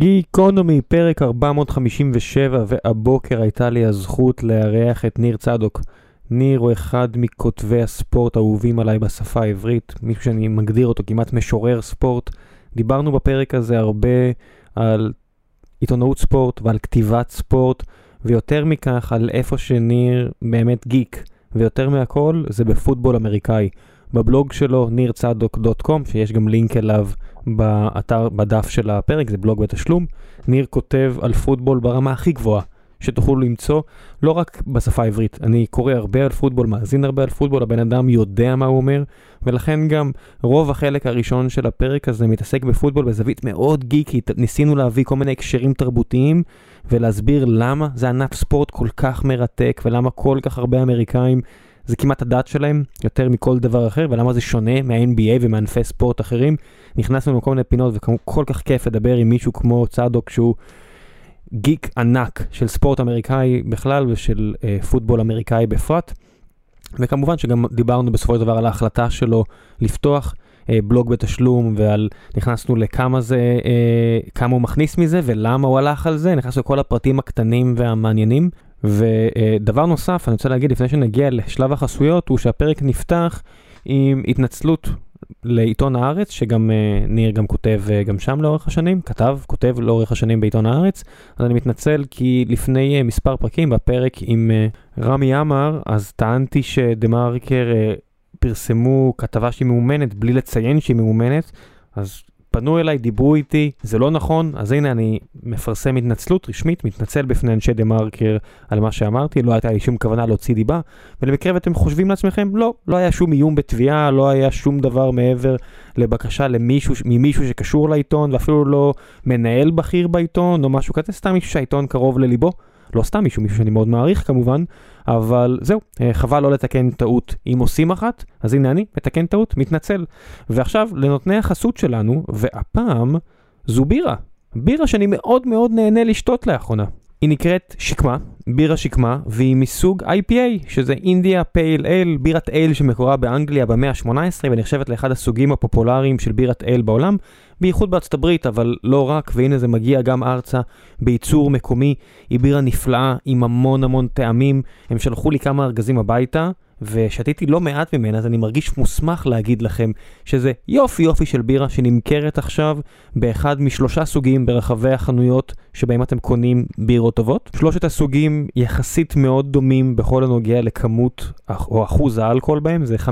גיקונומי, פרק 457, והבוקר הייתה לי הזכות לארח את ניר צדוק. ניר הוא אחד מכותבי הספורט האהובים עליי בשפה העברית, מישהו שאני מגדיר אותו כמעט משורר ספורט. דיברנו בפרק הזה הרבה על עיתונאות ספורט ועל כתיבת ספורט, ויותר מכך על איפה שניר באמת גיק, ויותר מהכל זה בפוטבול אמריקאי. בבלוג שלו, נirצדוק.com, שיש גם לינק אליו באתר, בדף של הפרק, זה בלוג בתשלום. ניר כותב על פוטבול ברמה הכי גבוהה שתוכלו למצוא, לא רק בשפה העברית. אני קורא הרבה על פוטבול, מאזין הרבה על פוטבול, הבן אדם יודע מה הוא אומר, ולכן גם רוב החלק הראשון של הפרק הזה מתעסק בפוטבול בזווית מאוד גיקית. ניסינו להביא כל מיני הקשרים תרבותיים ולהסביר למה זה ענף ספורט כל כך מרתק ולמה כל כך הרבה אמריקאים זה כמעט הדת שלהם יותר מכל דבר אחר, ולמה זה שונה מה-NBA ומענפי ספורט אחרים. נכנסנו לכל מיני פינות וכל כך כיף לדבר עם מישהו כמו צדוק שהוא גיק ענק של ספורט אמריקאי בכלל ושל אה, פוטבול אמריקאי בפרט. וכמובן שגם דיברנו בסופו של דבר על ההחלטה שלו לפתוח אה, בלוג בתשלום ועל נכנסנו לכמה זה, אה, כמה הוא מכניס מזה ולמה הוא הלך על זה, נכנסנו לכל הפרטים הקטנים והמעניינים. ודבר נוסף, אני רוצה להגיד לפני שנגיע לשלב החסויות, הוא שהפרק נפתח עם התנצלות לעיתון הארץ, שגם uh, ניר גם כותב uh, גם שם לאורך השנים, כתב, כותב לאורך השנים בעיתון הארץ, אז אני מתנצל כי לפני uh, מספר פרקים בפרק עם רמי עמר, אז טענתי שדה מרקר פרסמו כתבה שהיא מאומנת בלי לציין שהיא מאומנת, אז פנו אליי, דיברו איתי, זה לא נכון, אז הנה אני מפרסם התנצלות רשמית, מתנצל בפני אנשי דה מרקר על מה שאמרתי, לא הייתה לי שום כוונה להוציא דיבה, ולמקרה ואתם חושבים לעצמכם, לא, לא היה שום איום בתביעה, לא היה שום דבר מעבר לבקשה למישהו, ממישהו שקשור לעיתון, ואפילו לא מנהל בכיר בעיתון או משהו כזה, סתם מישהו שהעיתון קרוב לליבו. לא סתם מישהו, מישהו שאני מאוד מעריך כמובן, אבל זהו, אה, חבל לא לתקן טעות. אם עושים אחת, אז הנה אני, מתקן טעות, מתנצל. ועכשיו לנותני החסות שלנו, והפעם זו בירה. בירה שאני מאוד מאוד נהנה לשתות לאחרונה. היא נקראת שקמה, בירה שקמה, והיא מסוג IPA, שזה אינדיה פייל אל, בירת אל שמקורה באנגליה במאה ה-18, ונחשבת לאחד הסוגים הפופולריים של בירת אל בעולם, בייחוד בארצות הברית, אבל לא רק, והנה זה מגיע גם ארצה בייצור מקומי. היא בירה נפלאה עם המון המון טעמים. הם שלחו לי כמה ארגזים הביתה. ושתיתי לא מעט ממנה, אז אני מרגיש מוסמך להגיד לכם שזה יופי יופי של בירה שנמכרת עכשיו באחד משלושה סוגים ברחבי החנויות שבהם אתם קונים בירות טובות. שלושת הסוגים יחסית מאוד דומים בכל הנוגע לכמות או אחוז האלכוהול בהם, זה 5.5,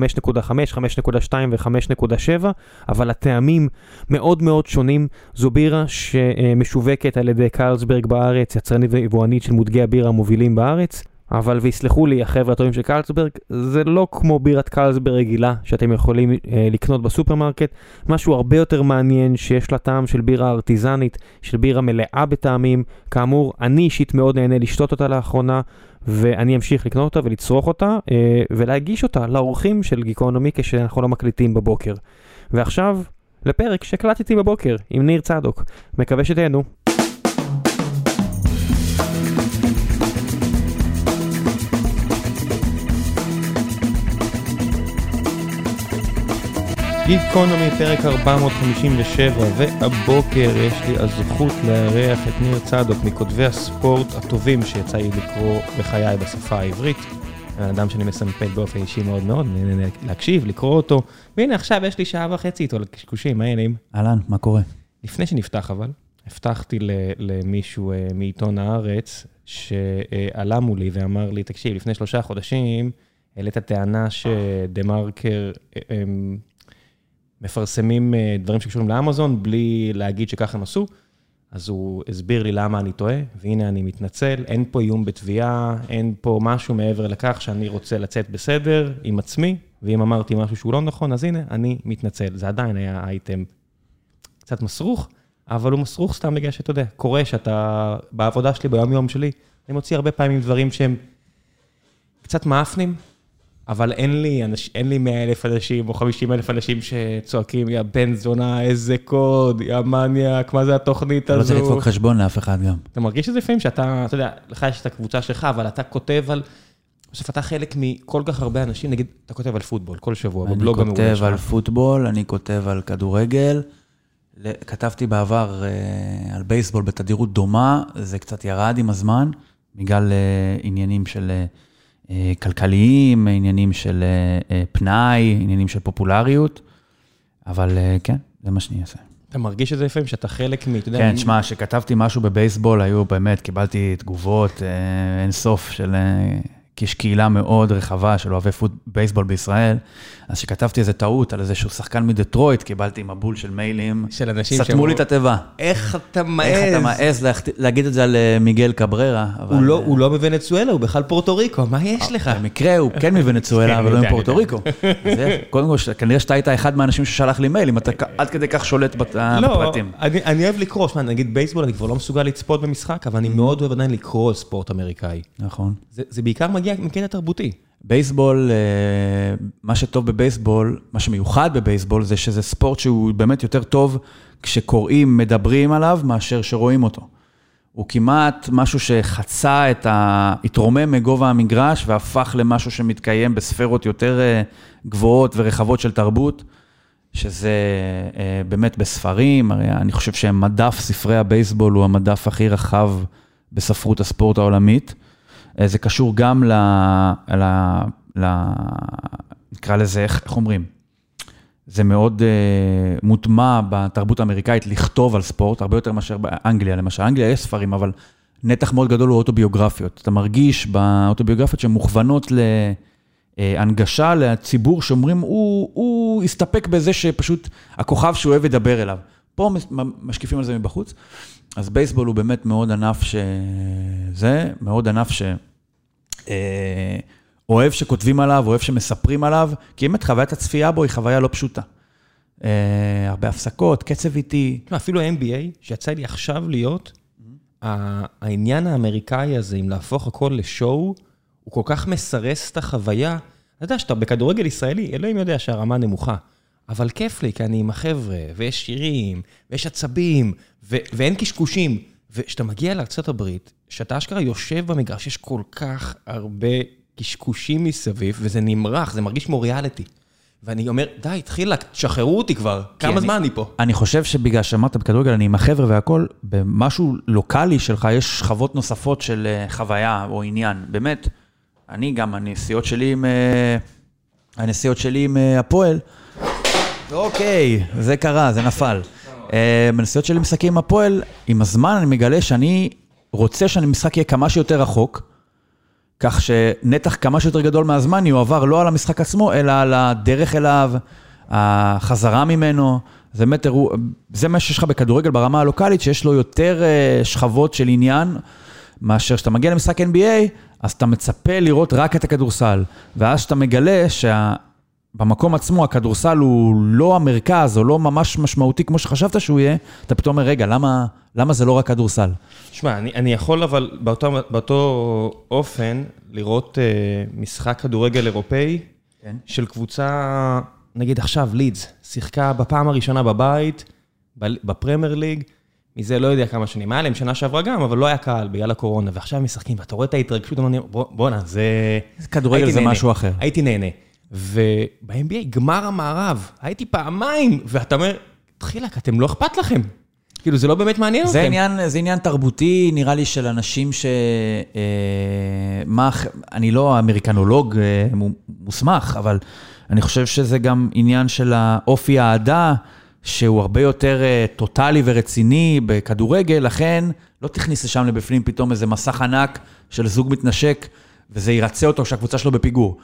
5.2 ו-5.7, אבל הטעמים מאוד מאוד שונים. זו בירה שמשווקת על ידי קרלסברג בארץ, יצרנית ויבואנית של מותגי הבירה המובילים בארץ. אבל ויסלחו לי החבר'ה הטובים של קרלסברג, זה לא כמו בירת קרלסברג רגילה שאתם יכולים אה, לקנות בסופרמרקט, משהו הרבה יותר מעניין שיש לה טעם של בירה ארטיזנית, של בירה מלאה בטעמים, כאמור, אני אישית מאוד נהנה לשתות אותה לאחרונה, ואני אמשיך לקנות אותה ולצרוך אותה, אה, ולהגיש אותה לאורחים של גיקונומי כשאנחנו לא מקליטים בבוקר. ועכשיו, לפרק שהקלטתי בבוקר עם ניר צדוק, מקווה שתהנו. גיקונומי פרק 457 והבוקר יש לי הזכות לארח את ניר צדוק מכותבי הספורט הטובים שיצא לי לקרוא בחיי בשפה העברית. האדם שאני מסמפת באופן אישי מאוד מאוד, נהנה להקשיב, לקרוא אותו. והנה עכשיו יש לי שעה וחצי איתו לקשקושים, מה העניינים? אהלן, מה קורה? לפני שנפתח אבל, הבטחתי למישהו אה, מעיתון הארץ שעלה מולי ואמר לי, תקשיב, לפני שלושה חודשים העלית טענה שדה מרקר אה, מפרסמים אה, דברים שקשורים לאמזון בלי להגיד שככה הם עשו. אז הוא הסביר לי למה אני טועה, והנה אני מתנצל, אין פה איום בתביעה, אין פה משהו מעבר לכך שאני רוצה לצאת בסדר עם עצמי, ואם אמרתי משהו שהוא לא נכון, אז הנה, אני מתנצל. זה עדיין היה אייטם קצת מסרוך, אבל הוא מסרוך סתם בגלל שאתה יודע, קורה שאתה, בעבודה שלי, ביום-יום שלי, אני מוציא הרבה פעמים דברים שהם קצת מאפנים, אבל אין לי, אנש, אין לי 100 אלף אנשים או 50 אלף אנשים שצועקים, יא בן זונה, איזה קוד, יא מניאק, מה זה התוכנית הזו? אתה לא צריך לדפוק חשבון לאף אחד גם. אתה מרגיש את זה לפעמים שאתה, אתה יודע, לך יש את הקבוצה שלך, אבל אתה כותב על... בסוף אתה חלק מכל כך הרבה אנשים, נגיד, אתה כותב על פוטבול כל שבוע, בבלוג המעולה שלך. אני כותב על פוטבול, אני כותב על כדורגל. כתבתי בעבר אה, על בייסבול בתדירות דומה, זה קצת ירד עם הזמן, בגלל אה, עניינים של אה, כלכליים, עניינים של אה, אה, פנאי, עניינים של פופולריות, אבל אה, כן, זה מה שאני אעשה. אתה מרגיש את זה לפעמים, שאתה חלק מ... כן, מ- תשמע, כשכתבתי משהו בבייסבול, היו באמת, קיבלתי תגובות אה, אין סוף של... אה, כי יש קהילה מאוד רחבה של אוהבי פוט בייסבול בישראל, אז כשכתבתי איזה טעות על איזשהו שחקן מדטרויט, קיבלתי מבול של מיילים, של אנשים סתמו לי את התיבה. איך אתה מעז? איך אתה מעז להגיד את זה על אה, מיגל קבררה? אבל, הוא לא- אה, הוא לא בוונצואלה, הוא בכלל פורטו ריקו, מה יש לך? במקרה הוא כן מוונצואלה, כן, אבל לא יודע, מפורטו. ריקו. זה- קודם כל, ש- כנראה שאתה היית אחד מהאנשים ששלח לי מייל, אם אתה עד כדי כך שולט לא, בפרטים. אני אני אוהב לקרוא, שמע, נגיד בייסבול, אני כבר לא מסוגל לצפות במשחק, אבל אני מאוד אוהב עדיין לקרוא על ספורט אמריקאי. נכון. זה בעיקר מגיע מקטע תרבותי. בייסבול, אה, מה שטוב בבייסבול, מה שמיוחד בבייסבול, זה שזה ספורט שהוא באמת יותר טוב כשקוראים, מדברים עליו, מאשר שרואים אותו. הוא כמעט משהו שחצה את ה... התרומם מגובה המגרש והפך למשהו שמתקיים בספרות יותר אה, גבוהות ורחבות של תרבות, שזה אה, באמת בספרים, הרי אני חושב שמדף ספרי הבייסבול הוא המדף הכי רחב בספרות הספורט העולמית. אה, זה קשור גם ל... ל... ל... נקרא לזה, איך, איך אומרים? זה מאוד uh, מוטמע בתרבות האמריקאית לכתוב על ספורט, הרבה יותר מאשר באנגליה, למשל. אנגליה יש ספרים, אבל נתח מאוד גדול הוא אוטוביוגרפיות. אתה מרגיש באוטוביוגרפיות שהן מוכוונות להנגשה לציבור שאומרים, הוא, הוא הסתפק בזה שפשוט הכוכב שהוא אוהב ידבר אליו. פה מש- משקיפים על זה מבחוץ. אז בייסבול הוא באמת מאוד ענף שזה, מאוד ענף ש... אה, אוהב שכותבים עליו, אוהב שמספרים עליו, כי באמת חוויית הצפייה בו היא חוויה לא פשוטה. אה, הרבה הפסקות, קצב איטי. אפילו ה-NBA, שיצא לי עכשיו להיות, ה- העניין האמריקאי הזה, אם להפוך הכל לשואו, הוא כל כך מסרס את החוויה. אתה יודע שאתה בכדורגל ישראלי, אלוהים יודע שהרמה נמוכה. אבל כיף לי, כי אני עם החבר'ה, ויש שירים, ויש עצבים, ו- ואין קשקושים. וכשאתה מגיע הברית, שאתה אשכרה יושב במגרש, יש כל כך הרבה קשקושים מסביב, וזה נמרח, זה מרגיש כמו ריאליטי. ואני אומר, די, התחילה, תשחררו אותי כבר, כמה אני- זמן אני פה? אני חושב שבגלל שאמרת בכדורגל, אני עם החבר'ה והכל, במשהו לוקאלי שלך יש שכבות נוספות של אה, חוויה או עניין. באמת, אני גם, הנסיעות שלי עם... אה, הנסיעות שלי עם אה, הפועל, אוקיי, זה קרה, זה נפל. אה, בנסיעות שלי משחקים עם הפועל, עם הזמן אני מגלה שאני רוצה שהמשחק יהיה כמה שיותר רחוק, כך שנתח כמה שיותר גדול מהזמן יועבר לא על המשחק עצמו, אלא על הדרך אליו, החזרה ממנו. זה באמת אירוע, זה מה שיש לך בכדורגל ברמה הלוקאלית, שיש לו יותר אה, שכבות של עניין, מאשר כשאתה מגיע למשחק NBA, אז אתה מצפה לראות רק את הכדורסל. ואז שאתה מגלה שבמקום עצמו הכדורסל הוא לא המרכז, או לא ממש משמעותי כמו שחשבת שהוא יהיה, אתה פתאום אומר, רגע, למה, למה זה לא רק כדורסל? שמע, אני, אני יכול אבל באותו, באותו אופן לראות uh, משחק כדורגל אירופאי כן. של קבוצה, נגיד עכשיו לידס, שיחקה בפעם הראשונה בבית, בפרמייר ליג, מזה לא יודע כמה שנים. היה להם שנה שעברה גם, אבל לא היה קהל בגלל הקורונה, ועכשיו משחקים, ואתה רואה את ההתרגשות, "בוא- בואנה, זה... כדורגל זה נהנה. משהו אחר. הייתי נהנה. וב-NBA, גמר המערב, הייתי פעמיים, ואתה אומר, תחילק, אתם לא אכפת לכם. כאילו, זה לא באמת מעניין אתכם. זה עניין, זה עניין תרבותי, נראה לי, של אנשים ש... אה, מה, אני לא אמריקנולוג אה, מו- מוסמך, אבל אני חושב שזה גם עניין של האופי האהדה, שהוא הרבה יותר אה, טוטאלי ורציני בכדורגל, לכן לא תכניס לשם לבפנים פתאום איזה מסך ענק של זוג מתנשק, וזה ירצה אותו כשהקבוצה שלו בפיגור.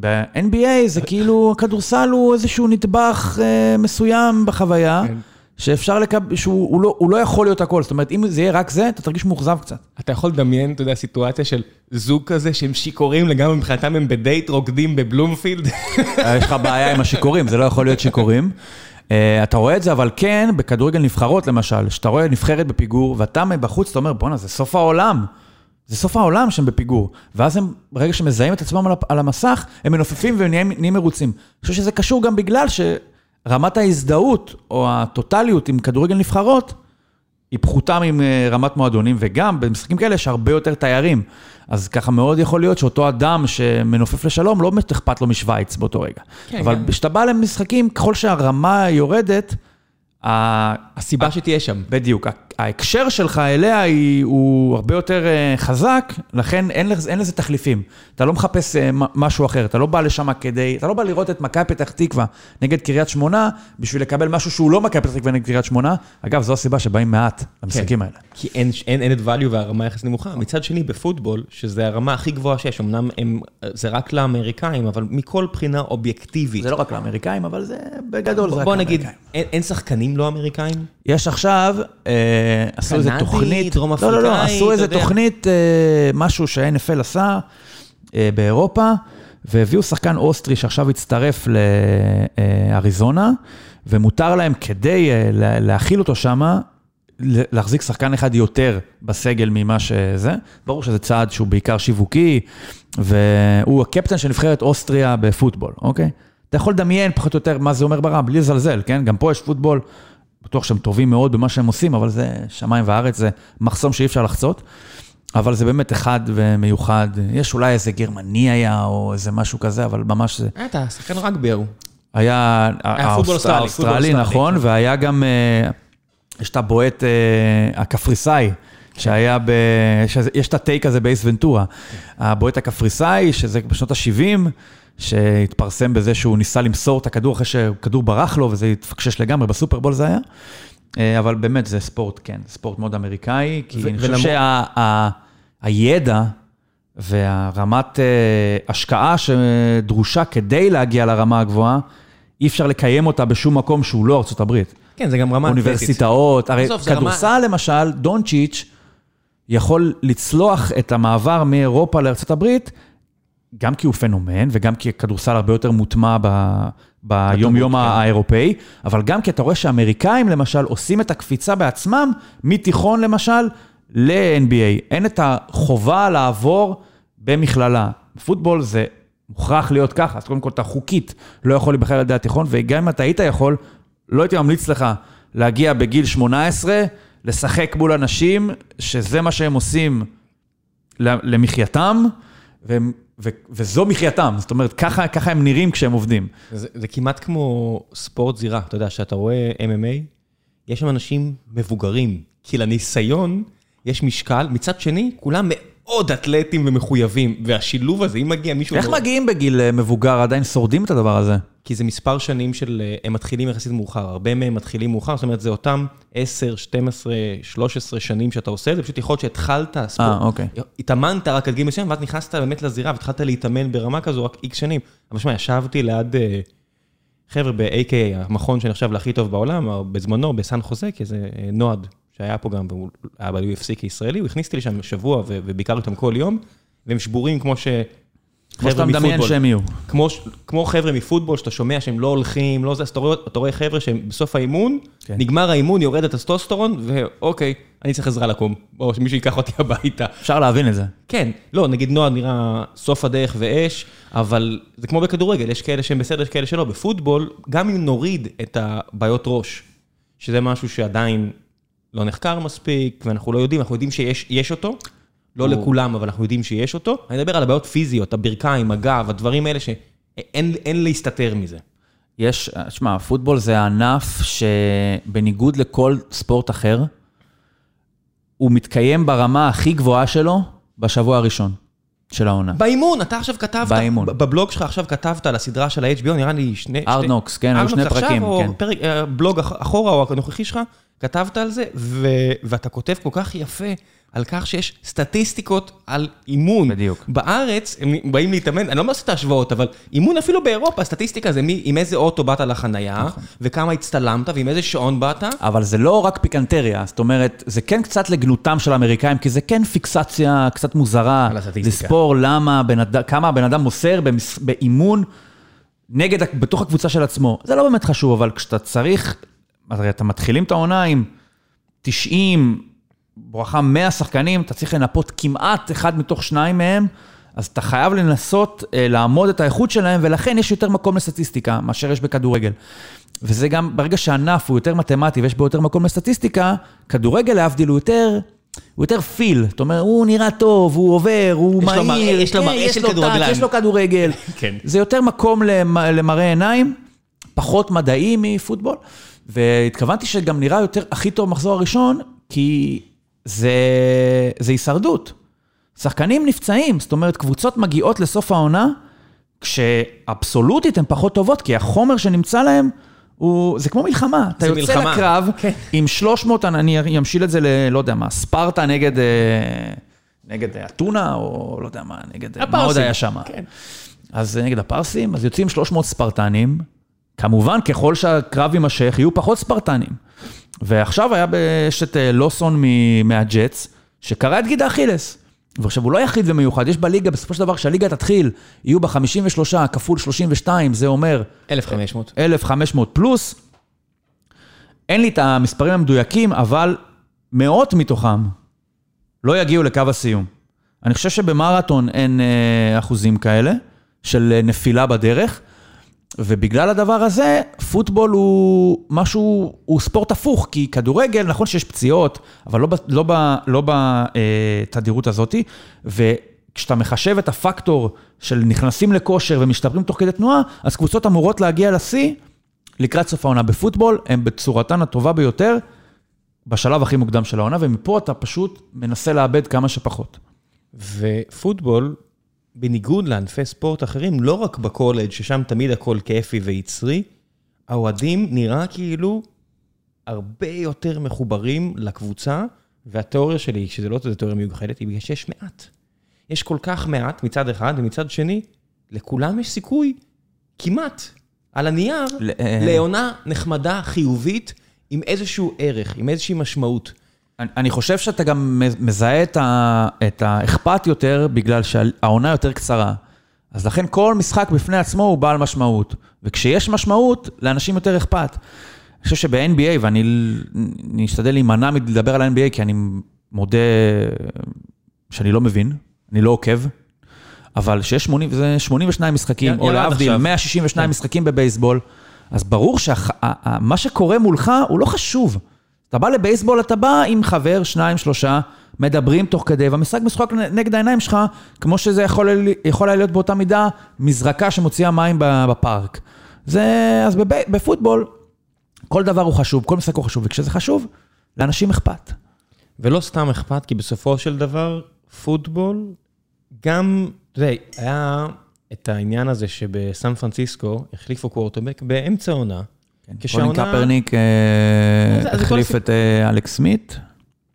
ב-NBA זה כאילו, הכדורסל הוא איזשהו נדבך אה, מסוים בחוויה. כן. שאפשר לקבל, שהוא הוא לא, לא יכול להיות הכל, זאת אומרת, אם זה יהיה רק זה, אתה תרגיש מאוכזב קצת. אתה יכול לדמיין, אתה יודע, סיטואציה של זוג כזה שהם שיכורים לגמרי, מבחינתם הם בדייט רוקדים בבלומפילד. אה, יש לך בעיה עם השיכורים, זה לא יכול להיות שיכורים. אה, אתה רואה את זה, אבל כן, בכדורגל נבחרות למשל, שאתה רואה נבחרת בפיגור, ואתה מבחוץ, אתה אומר, בואנה, זה סוף העולם. זה סוף העולם שהם בפיגור. ואז הם, ברגע שמזהים את עצמם על, המסך, הם מנופפים והם נהיים, מרוצים. אני חושב שזה קשור גם בגלל שרמת ההזדהות, או הטוטליות עם כדורגל נבחרות, היא פחותה מרמת מועדונים, וגם במשחקים כאלה יש הרבה יותר תיירים. אז ככה מאוד יכול להיות שאותו אדם שמנופף לשלום, לא באמת אכפת לו משוויץ באותו רגע. כן, אבל כן. כשאתה בא למשחקים, ככל שהרמה יורדת, הסיבה שתהיה שם. בדיוק. ההקשר שלך אליה היא, הוא הרבה יותר אה, חזק, לכן אין לזה, אין לזה תחליפים. אתה לא מחפש אה, משהו אחר, אתה לא בא לשם כדי, אתה לא בא לראות את מכבי פתח תקווה נגד קריית שמונה, בשביל לקבל משהו שהוא לא מכבי פתח תקווה נגד קריית שמונה. אגב, זו הסיבה שבאים מעט למשחקים האלה. כי אין, אין, אין את value והרמה יחסית נמוכה. מצד שני, בפוטבול, שזה הרמה הכי גבוהה שיש, אמנם הם, זה רק לאמריקאים, אבל מכל בחינה אובייקטיבית. זה לא רק לאמריקאים, אבל זה בגדול זה רק בוא נגיד, לאמריקאים. אין, אין שחקנים לא אמריקאים? יש עכשיו, אה, עשו איזה תוכנית, דרום לא, לא, לא, אפריקאי, עשו איזה יודע. תוכנית, אה, משהו שה-NFL עשה אה, באירופה, והביאו שחקן אוסטרי שעכשיו הצטרף לאריזונה, ומותר להם כדי אה, לה- להכיל אותו שמה, להחזיק שחקן אחד יותר בסגל ממה שזה. ברור שזה צעד שהוא בעיקר שיווקי, והוא הקפטן של נבחרת אוסטריה בפוטבול, אוקיי? אתה יכול לדמיין פחות או יותר מה זה אומר ברם, בלי לזלזל, כן? גם פה יש פוטבול, בטוח שהם טובים מאוד במה שהם עושים, אבל זה שמיים וארץ, זה מחסום שאי אפשר לחצות. אבל זה באמת אחד ומיוחד. יש אולי איזה גרמני היה, או איזה משהו כזה, אבל ממש זה... אה, אתה שחקן רגבי ההוא. היה... היה פוטבול האוסטרלי, אוסטרלי, נכון, כן. והיה גם, אה, יש את הבועט אה, הקפריסאי, שהיה ב... יש את הטייק הזה באייס ונטורה. הבועט הקפריסאי, שזה בשנות ה-70, שהתפרסם בזה שהוא ניסה למסור את הכדור אחרי שהכדור ברח לו, וזה התפקשש לגמרי, בסופרבול זה היה. אה, אבל באמת, זה ספורט, כן, ספורט מאוד אמריקאי, כי ו- אני חושב שהידע והרמת אה, השקעה שדרושה כדי להגיע לרמה הגבוהה, אי אפשר לקיים אותה בשום מקום שהוא לא ארצות הברית. כן, זה גם רמה אתלטית. אוניברסיטאות, הרי זה רמה- כדורסל למשל, דונצ'יץ' יכול לצלוח את המעבר מאירופה לארצות הברית, גם כי הוא פנומן וגם כי הכדורסל הרבה יותר מוטמע ב... ביום-יום כן. האירופאי, אבל גם כי אתה רואה שהאמריקאים למשל עושים את הקפיצה בעצמם מתיכון למשל ל-NBA. אין את החובה לעבור במכללה. פוטבול זה מוכרח להיות ככה, אז קודם כל אתה חוקית לא יכול להיבחר על ידי התיכון, וגם אם אתה היית יכול, לא הייתי ממליץ לך להגיע בגיל 18, לשחק מול אנשים, שזה מה שהם עושים למחייתם, והם, וזו מחייתם, זאת אומרת, ככה, ככה הם נראים כשהם עובדים. זה, זה כמעט כמו ספורט זירה, אתה יודע, שאתה רואה MMA, יש שם אנשים מבוגרים, כי לניסיון יש משקל, מצד שני, כולם מאוד אתלטים ומחויבים, והשילוב הזה, אם מגיע מישהו... איך לא- מגיעים בגיל אה, מבוגר, עדיין שורדים את הדבר הזה? כי זה מספר שנים של... אה, הם מתחילים יחסית מאוחר, הרבה מהם מתחילים מאוחר, זאת אומרת, זה אותם 10, 12, 13 שנים שאתה עושה זה, פשוט יכול להיות שהתחלת ספורט. אה, אוקיי. התאמנת רק עד גיל מסוים, ואז נכנסת באמת לזירה והתחלת להתאמן ברמה כזו רק איקס שנים. אבל שמע, ישבתי ליד אה, חבר'ה ב-AK, המכון שנחשב להכי טוב בעולם, בזמנו, בסן חוזה, כי זה אה, נועד, שהיה פה גם, והוא היה ב-UFC כישראלי, הוא הכניס אותי לשם שבוע ו- וביקרתי אותם כל יום, והם שבורים כמו ש... כמו שאתה מדמיין מפוטבול. שהם יהיו. כמו, כמו חבר'ה מפוטבול, שאתה שומע שהם לא הולכים, לא זה, אז אתה רואה, אתה רואה חבר'ה שהם בסוף האימון, כן. נגמר האימון, יורד הטסטוסטרון, ואוקיי, אני צריך עזרה לקום, או שמישהו ייקח אותי הביתה. אפשר להבין את זה. כן, לא, נגיד נועד נראה סוף הדרך ואש, אבל זה כמו בכדורגל, יש כאלה שהם בסדר, יש כאלה שלא. בפוטבול, גם אם נוריד את הבעיות ראש, שזה משהו שעדיין לא נחקר מספיק, ואנחנו לא יודעים, אנחנו יודעים שיש יש אותו, לא ברור. לכולם, אבל אנחנו יודעים שיש אותו. אני מדבר על הבעיות פיזיות, הברכיים, הגב, הדברים האלה שאין אין להסתתר מזה. יש, שמע, פוטבול זה ענף שבניגוד לכל ספורט אחר, הוא מתקיים ברמה הכי גבוהה שלו בשבוע הראשון של העונה. באימון, אתה עכשיו כתבת, באימון. בבלוג שלך עכשיו כתבת על הסדרה של ה-HBO, נראה לי שני... Knocks, כן, היו שני Knocks עכשיו, פרקים, או כן. פרק, אה, בלוג אח- אחורה או הנוכחי שלך, כתבת על זה, ו- ואתה כותב כל כך יפה על כך שיש סטטיסטיקות על אימון. בדיוק. בארץ, הם באים להתאמן, אני לא עושה את ההשוואות, אבל אימון אפילו באירופה, הסטטיסטיקה זה מי, עם איזה אוטו באת לחנייה, נכון. וכמה הצטלמת, ועם איזה שעון באת. אבל זה לא רק פיקנטריה, זאת אומרת, זה כן קצת לגנותם של האמריקאים, כי זה כן פיקסציה קצת מוזרה. על הסטטיסטיקה. לספור למה, הבן אדם- כמה הבן אדם מוסר במס- באימון נגד, בתוך הקבוצה של עצמו. זה לא באמת חשוב, אבל כשאתה צריך, הרי אתה מתחילים את העונה עם 90, בואכה 100 שחקנים, אתה צריך לנפות כמעט אחד מתוך שניים מהם, אז אתה חייב לנסות אה, לעמוד את האיכות שלהם, ולכן יש יותר מקום לסטטיסטיקה מאשר יש בכדורגל. וזה גם, ברגע שהענף הוא יותר מתמטי ויש בו יותר מקום לסטטיסטיקה, כדורגל להבדיל הוא יותר... הוא יותר פיל, זאת אומרת, הוא נראה טוב, הוא עובר, הוא יש לו מהיר, מראה- יש לו כן, מראה יש של לו טאץ', כדורגלן. יש לו כדורגל. כן. זה יותר מקום למ- למראה עיניים, פחות מדעי מפוטבול, והתכוונתי שגם נראה יותר הכי טוב במחזור הראשון, כי זה, זה הישרדות. שחקנים נפצעים, זאת אומרת, קבוצות מגיעות לסוף העונה, כשאבסולוטית הן פחות טובות, כי החומר שנמצא להם, הוא, זה כמו מלחמה. אתה זה יוצא מלחמה. לקרב כן. עם 300, אני אמשיל את זה ל... לא יודע מה, ספרטה נגד, אה, נגד אתונה, או לא יודע מה, נגד... מה עוד הפרסים. היה שם? כן. אז נגד הפרסים, אז יוצאים 300 ספרטנים. כמובן, ככל שהקרב יימשך, יהיו פחות ספרטנים. ועכשיו היה, יש את אה, לוסון מ- מהג'טס, שקרע את גיד האכילס. ועכשיו, הוא לא יחיד ומיוחד, יש בליגה, בסופו של דבר, כשהליגה תתחיל, יהיו בה 53 כפול 32, זה אומר 1,500. 1,500 פלוס. אין לי את המספרים המדויקים, אבל מאות מתוכם לא יגיעו לקו הסיום. אני חושב שבמרתון אין אה, אחוזים כאלה של אה, נפילה בדרך, ובגלל הדבר הזה, פוטבול הוא משהו, הוא ספורט הפוך, כי כדורגל, נכון שיש פציעות, אבל לא, לא, לא בתדירות הזאת, וכשאתה מחשב את הפקטור של נכנסים לכושר ומשתפרים תוך כדי תנועה, אז קבוצות אמורות להגיע לשיא לקראת סוף העונה. בפוטבול הם בצורתן הטובה ביותר, בשלב הכי מוקדם של העונה, ומפה אתה פשוט מנסה לאבד כמה שפחות. ופוטבול, בניגוד לענפי ספורט אחרים, לא רק בקולג' ששם תמיד הכל כיפי ויצרי, האוהדים נראה כאילו הרבה יותר מחוברים לקבוצה, והתיאוריה שלי, שזה לא תיאוריה מיוחדת, היא בגלל שיש מעט. יש כל כך מעט מצד אחד, ומצד שני, לכולם יש סיכוי, כמעט, על הנייר, אה, לעונה נחמדה, חיובית, עם איזשהו ערך, עם איזושהי משמעות. אני- חושב שאתה גם מזהה את, האכפת יותר בגלל שהעונה יותר קצרה. אז לכן כל משחק בפני עצמו הוא בעל משמעות. וכשיש משמעות, לאנשים יותר אכפת. אני חושב שב-NBA, ואני אשתדל להימנע מלדבר על ה-NBA, כי אני מודה שאני לא מבין, אני לא עוקב, אבל שיש 80, זה 82 משחקים, או להבדיל, עכשיו. 162 כן. משחקים בבייסבול, אז ברור שמה שקורה מולך הוא לא חשוב. אתה בא לבייסבול, אתה בא עם חבר, שניים, שלושה, מדברים תוך כדי, והמשחק משחק נגד העיניים שלך, כמו שזה יכול, יכול היה להיות באותה מידה, מזרקה שמוציאה מים בפארק. זה, אז בב, בפוטבול, כל דבר הוא חשוב, כל משחק הוא חשוב, וכשזה חשוב, לאנשים אכפת. ולא סתם אכפת, כי בסופו של דבר, פוטבול, גם, אתה יודע, היה את העניין הזה שבסן פרנסיסקו החליפו קוורטובק באמצע העונה. קולין קפרניק אה, החליף את אה, אלכס סמית.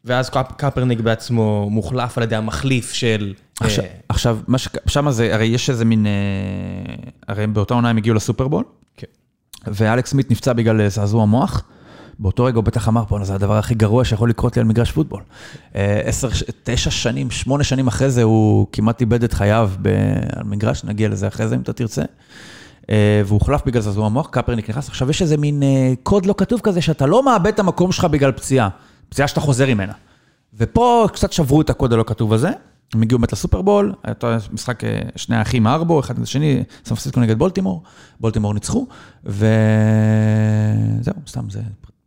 ואז קפ- קפרניק בעצמו מוחלף על ידי המחליף של... עכשיו, אה, עכשיו, מה ש... שמה זה, הרי יש איזה מין, אה, הרי באותה עונה הם הגיעו לסופרבול, כן. ואלכס סמית נפצע בגלל זעזוע מוח. באותו רגע הוא בטח אמר פה, זה הדבר הכי גרוע שיכול לקרות לי על מגרש פוטבול. עשר, תשע שנים, שמונה שנים אחרי זה, הוא כמעט איבד את חייו. על מגרש, נגיע לזה אחרי זה אם אתה תרצה. אה, והוא הוחלף בגלל זעזוע מוח, קפרניק נכנס. עכשיו יש איזה מין אה, קוד לא כתוב כזה, שאתה לא מאבד את המקום שלך בגלל פציעה, פציעה שאתה חוזר ממנה. ופה קצת שברו את הקוד הלא כתוב הזה, הם הגיעו באמת לסופרבול, היה משחק אה, שני האחים ארבו, אחד נגד השני, סן פרנסיסקו נגד בולטימור, בולטימור ניצחו, וזהו, סתם, זה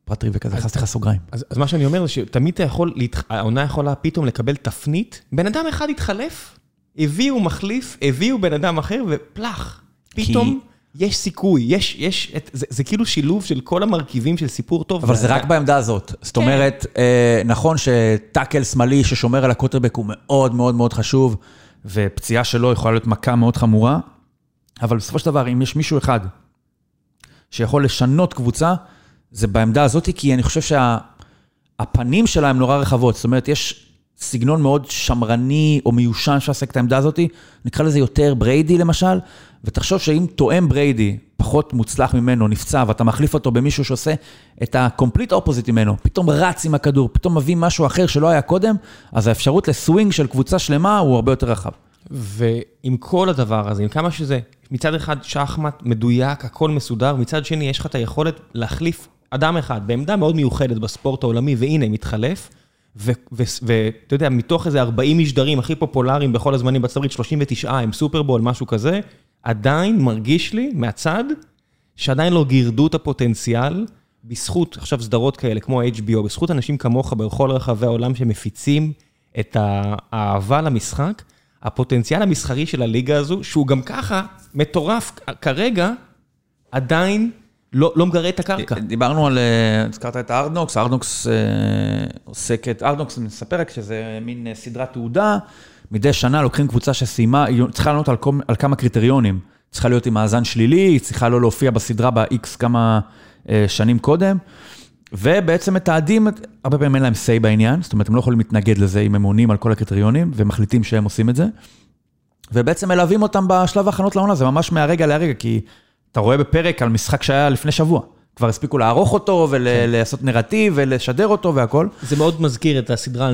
פרט טריוויה כזה, נכנסתי לך סוגריים. אז, אז מה שאני אומר זה שתמיד אתה יכול. העונה יכולה פתאום לקבל תפנית, בן אדם אחד התחלף, הביאו מחליף, הביאו בן אדם אחר ופלח. פתאום יש סיכוי, יש, יש, את, זה, זה כאילו שילוב של כל המרכיבים של סיפור טוב. אבל זה רק בעמדה הזאת. זאת כן. אומרת, אה, נכון שטאקל שמאלי ששומר על הקוטרבק הוא מאוד מאוד מאוד חשוב, ופציעה שלו יכולה להיות מכה מאוד חמורה, אבל בסופו של דבר, אם יש מישהו אחד שיכול לשנות קבוצה, זה בעמדה הזאת, כי אני חושב שהפנים שלה הן נורא רחבות. זאת אומרת, יש סגנון מאוד שמרני או מיושן שעושה את העמדה הזאת, נקרא לזה יותר בריידי למשל, ותחשוב שאם תואם בריידי, פחות מוצלח ממנו, נפצע, ואתה מחליף אותו במישהו שעושה את ה-complete opposite ממנו, פתאום רץ עם הכדור, פתאום מביא משהו אחר שלא היה קודם, אז האפשרות לסווינג של קבוצה שלמה הוא הרבה יותר רחב. ועם כל הדבר הזה, עם כמה שזה, מצד אחד שחמט מדויק, הכל מסודר, מצד שני יש לך את היכולת להחליף אדם אחד בעמדה מאוד מיוחדת בספורט העולמי, והנה, מתחלף. ואתה יודע, מתוך איזה 40 משדרים הכי פופולריים בכל הזמנים בארצות הברית, 39 הם סופרבול, משהו כזה, עדיין מרגיש לי מהצד שעדיין לא גירדו את הפוטנציאל בזכות, עכשיו סדרות כאלה כמו HBO, בזכות אנשים כמוך בכל רחבי העולם שמפיצים את האהבה למשחק, הפוטנציאל המסחרי של הליגה הזו, שהוא גם ככה מטורף כרגע, עדיין לא לא מגרה את הקרקע. דיברנו על, אה, הזכרת את הארדנוקס, הארדנוקס אה, עוסקת, ארדנוקס מספרת שזה מין אה, סדרת תעודה, מדי שנה לוקחים קבוצה שסיימה, היא צריכה לענות על, על כמה קריטריונים. צריכה להיות עם מאזן שלילי, היא צריכה לא להופיע בסדרה ב-X כמה אה, שנים קודם, ובעצם מתעדים, הרבה פעמים אין להם say בעניין, זאת אומרת, הם לא יכולים להתנגד לזה אם הם עונים על כל הקריטריונים, ומחליטים שהם עושים את זה. ובעצם מלווים אותם בשלב ההכנות לעונה, זה ממש מהרגע להרגע, כי אתה רואה בפרק על משחק שהיה לפני שבוע. כבר הספיקו לערוך אותו ולעשות נרטיב ולשדר אותו והכל. זה מאוד מזכיר את הסדרה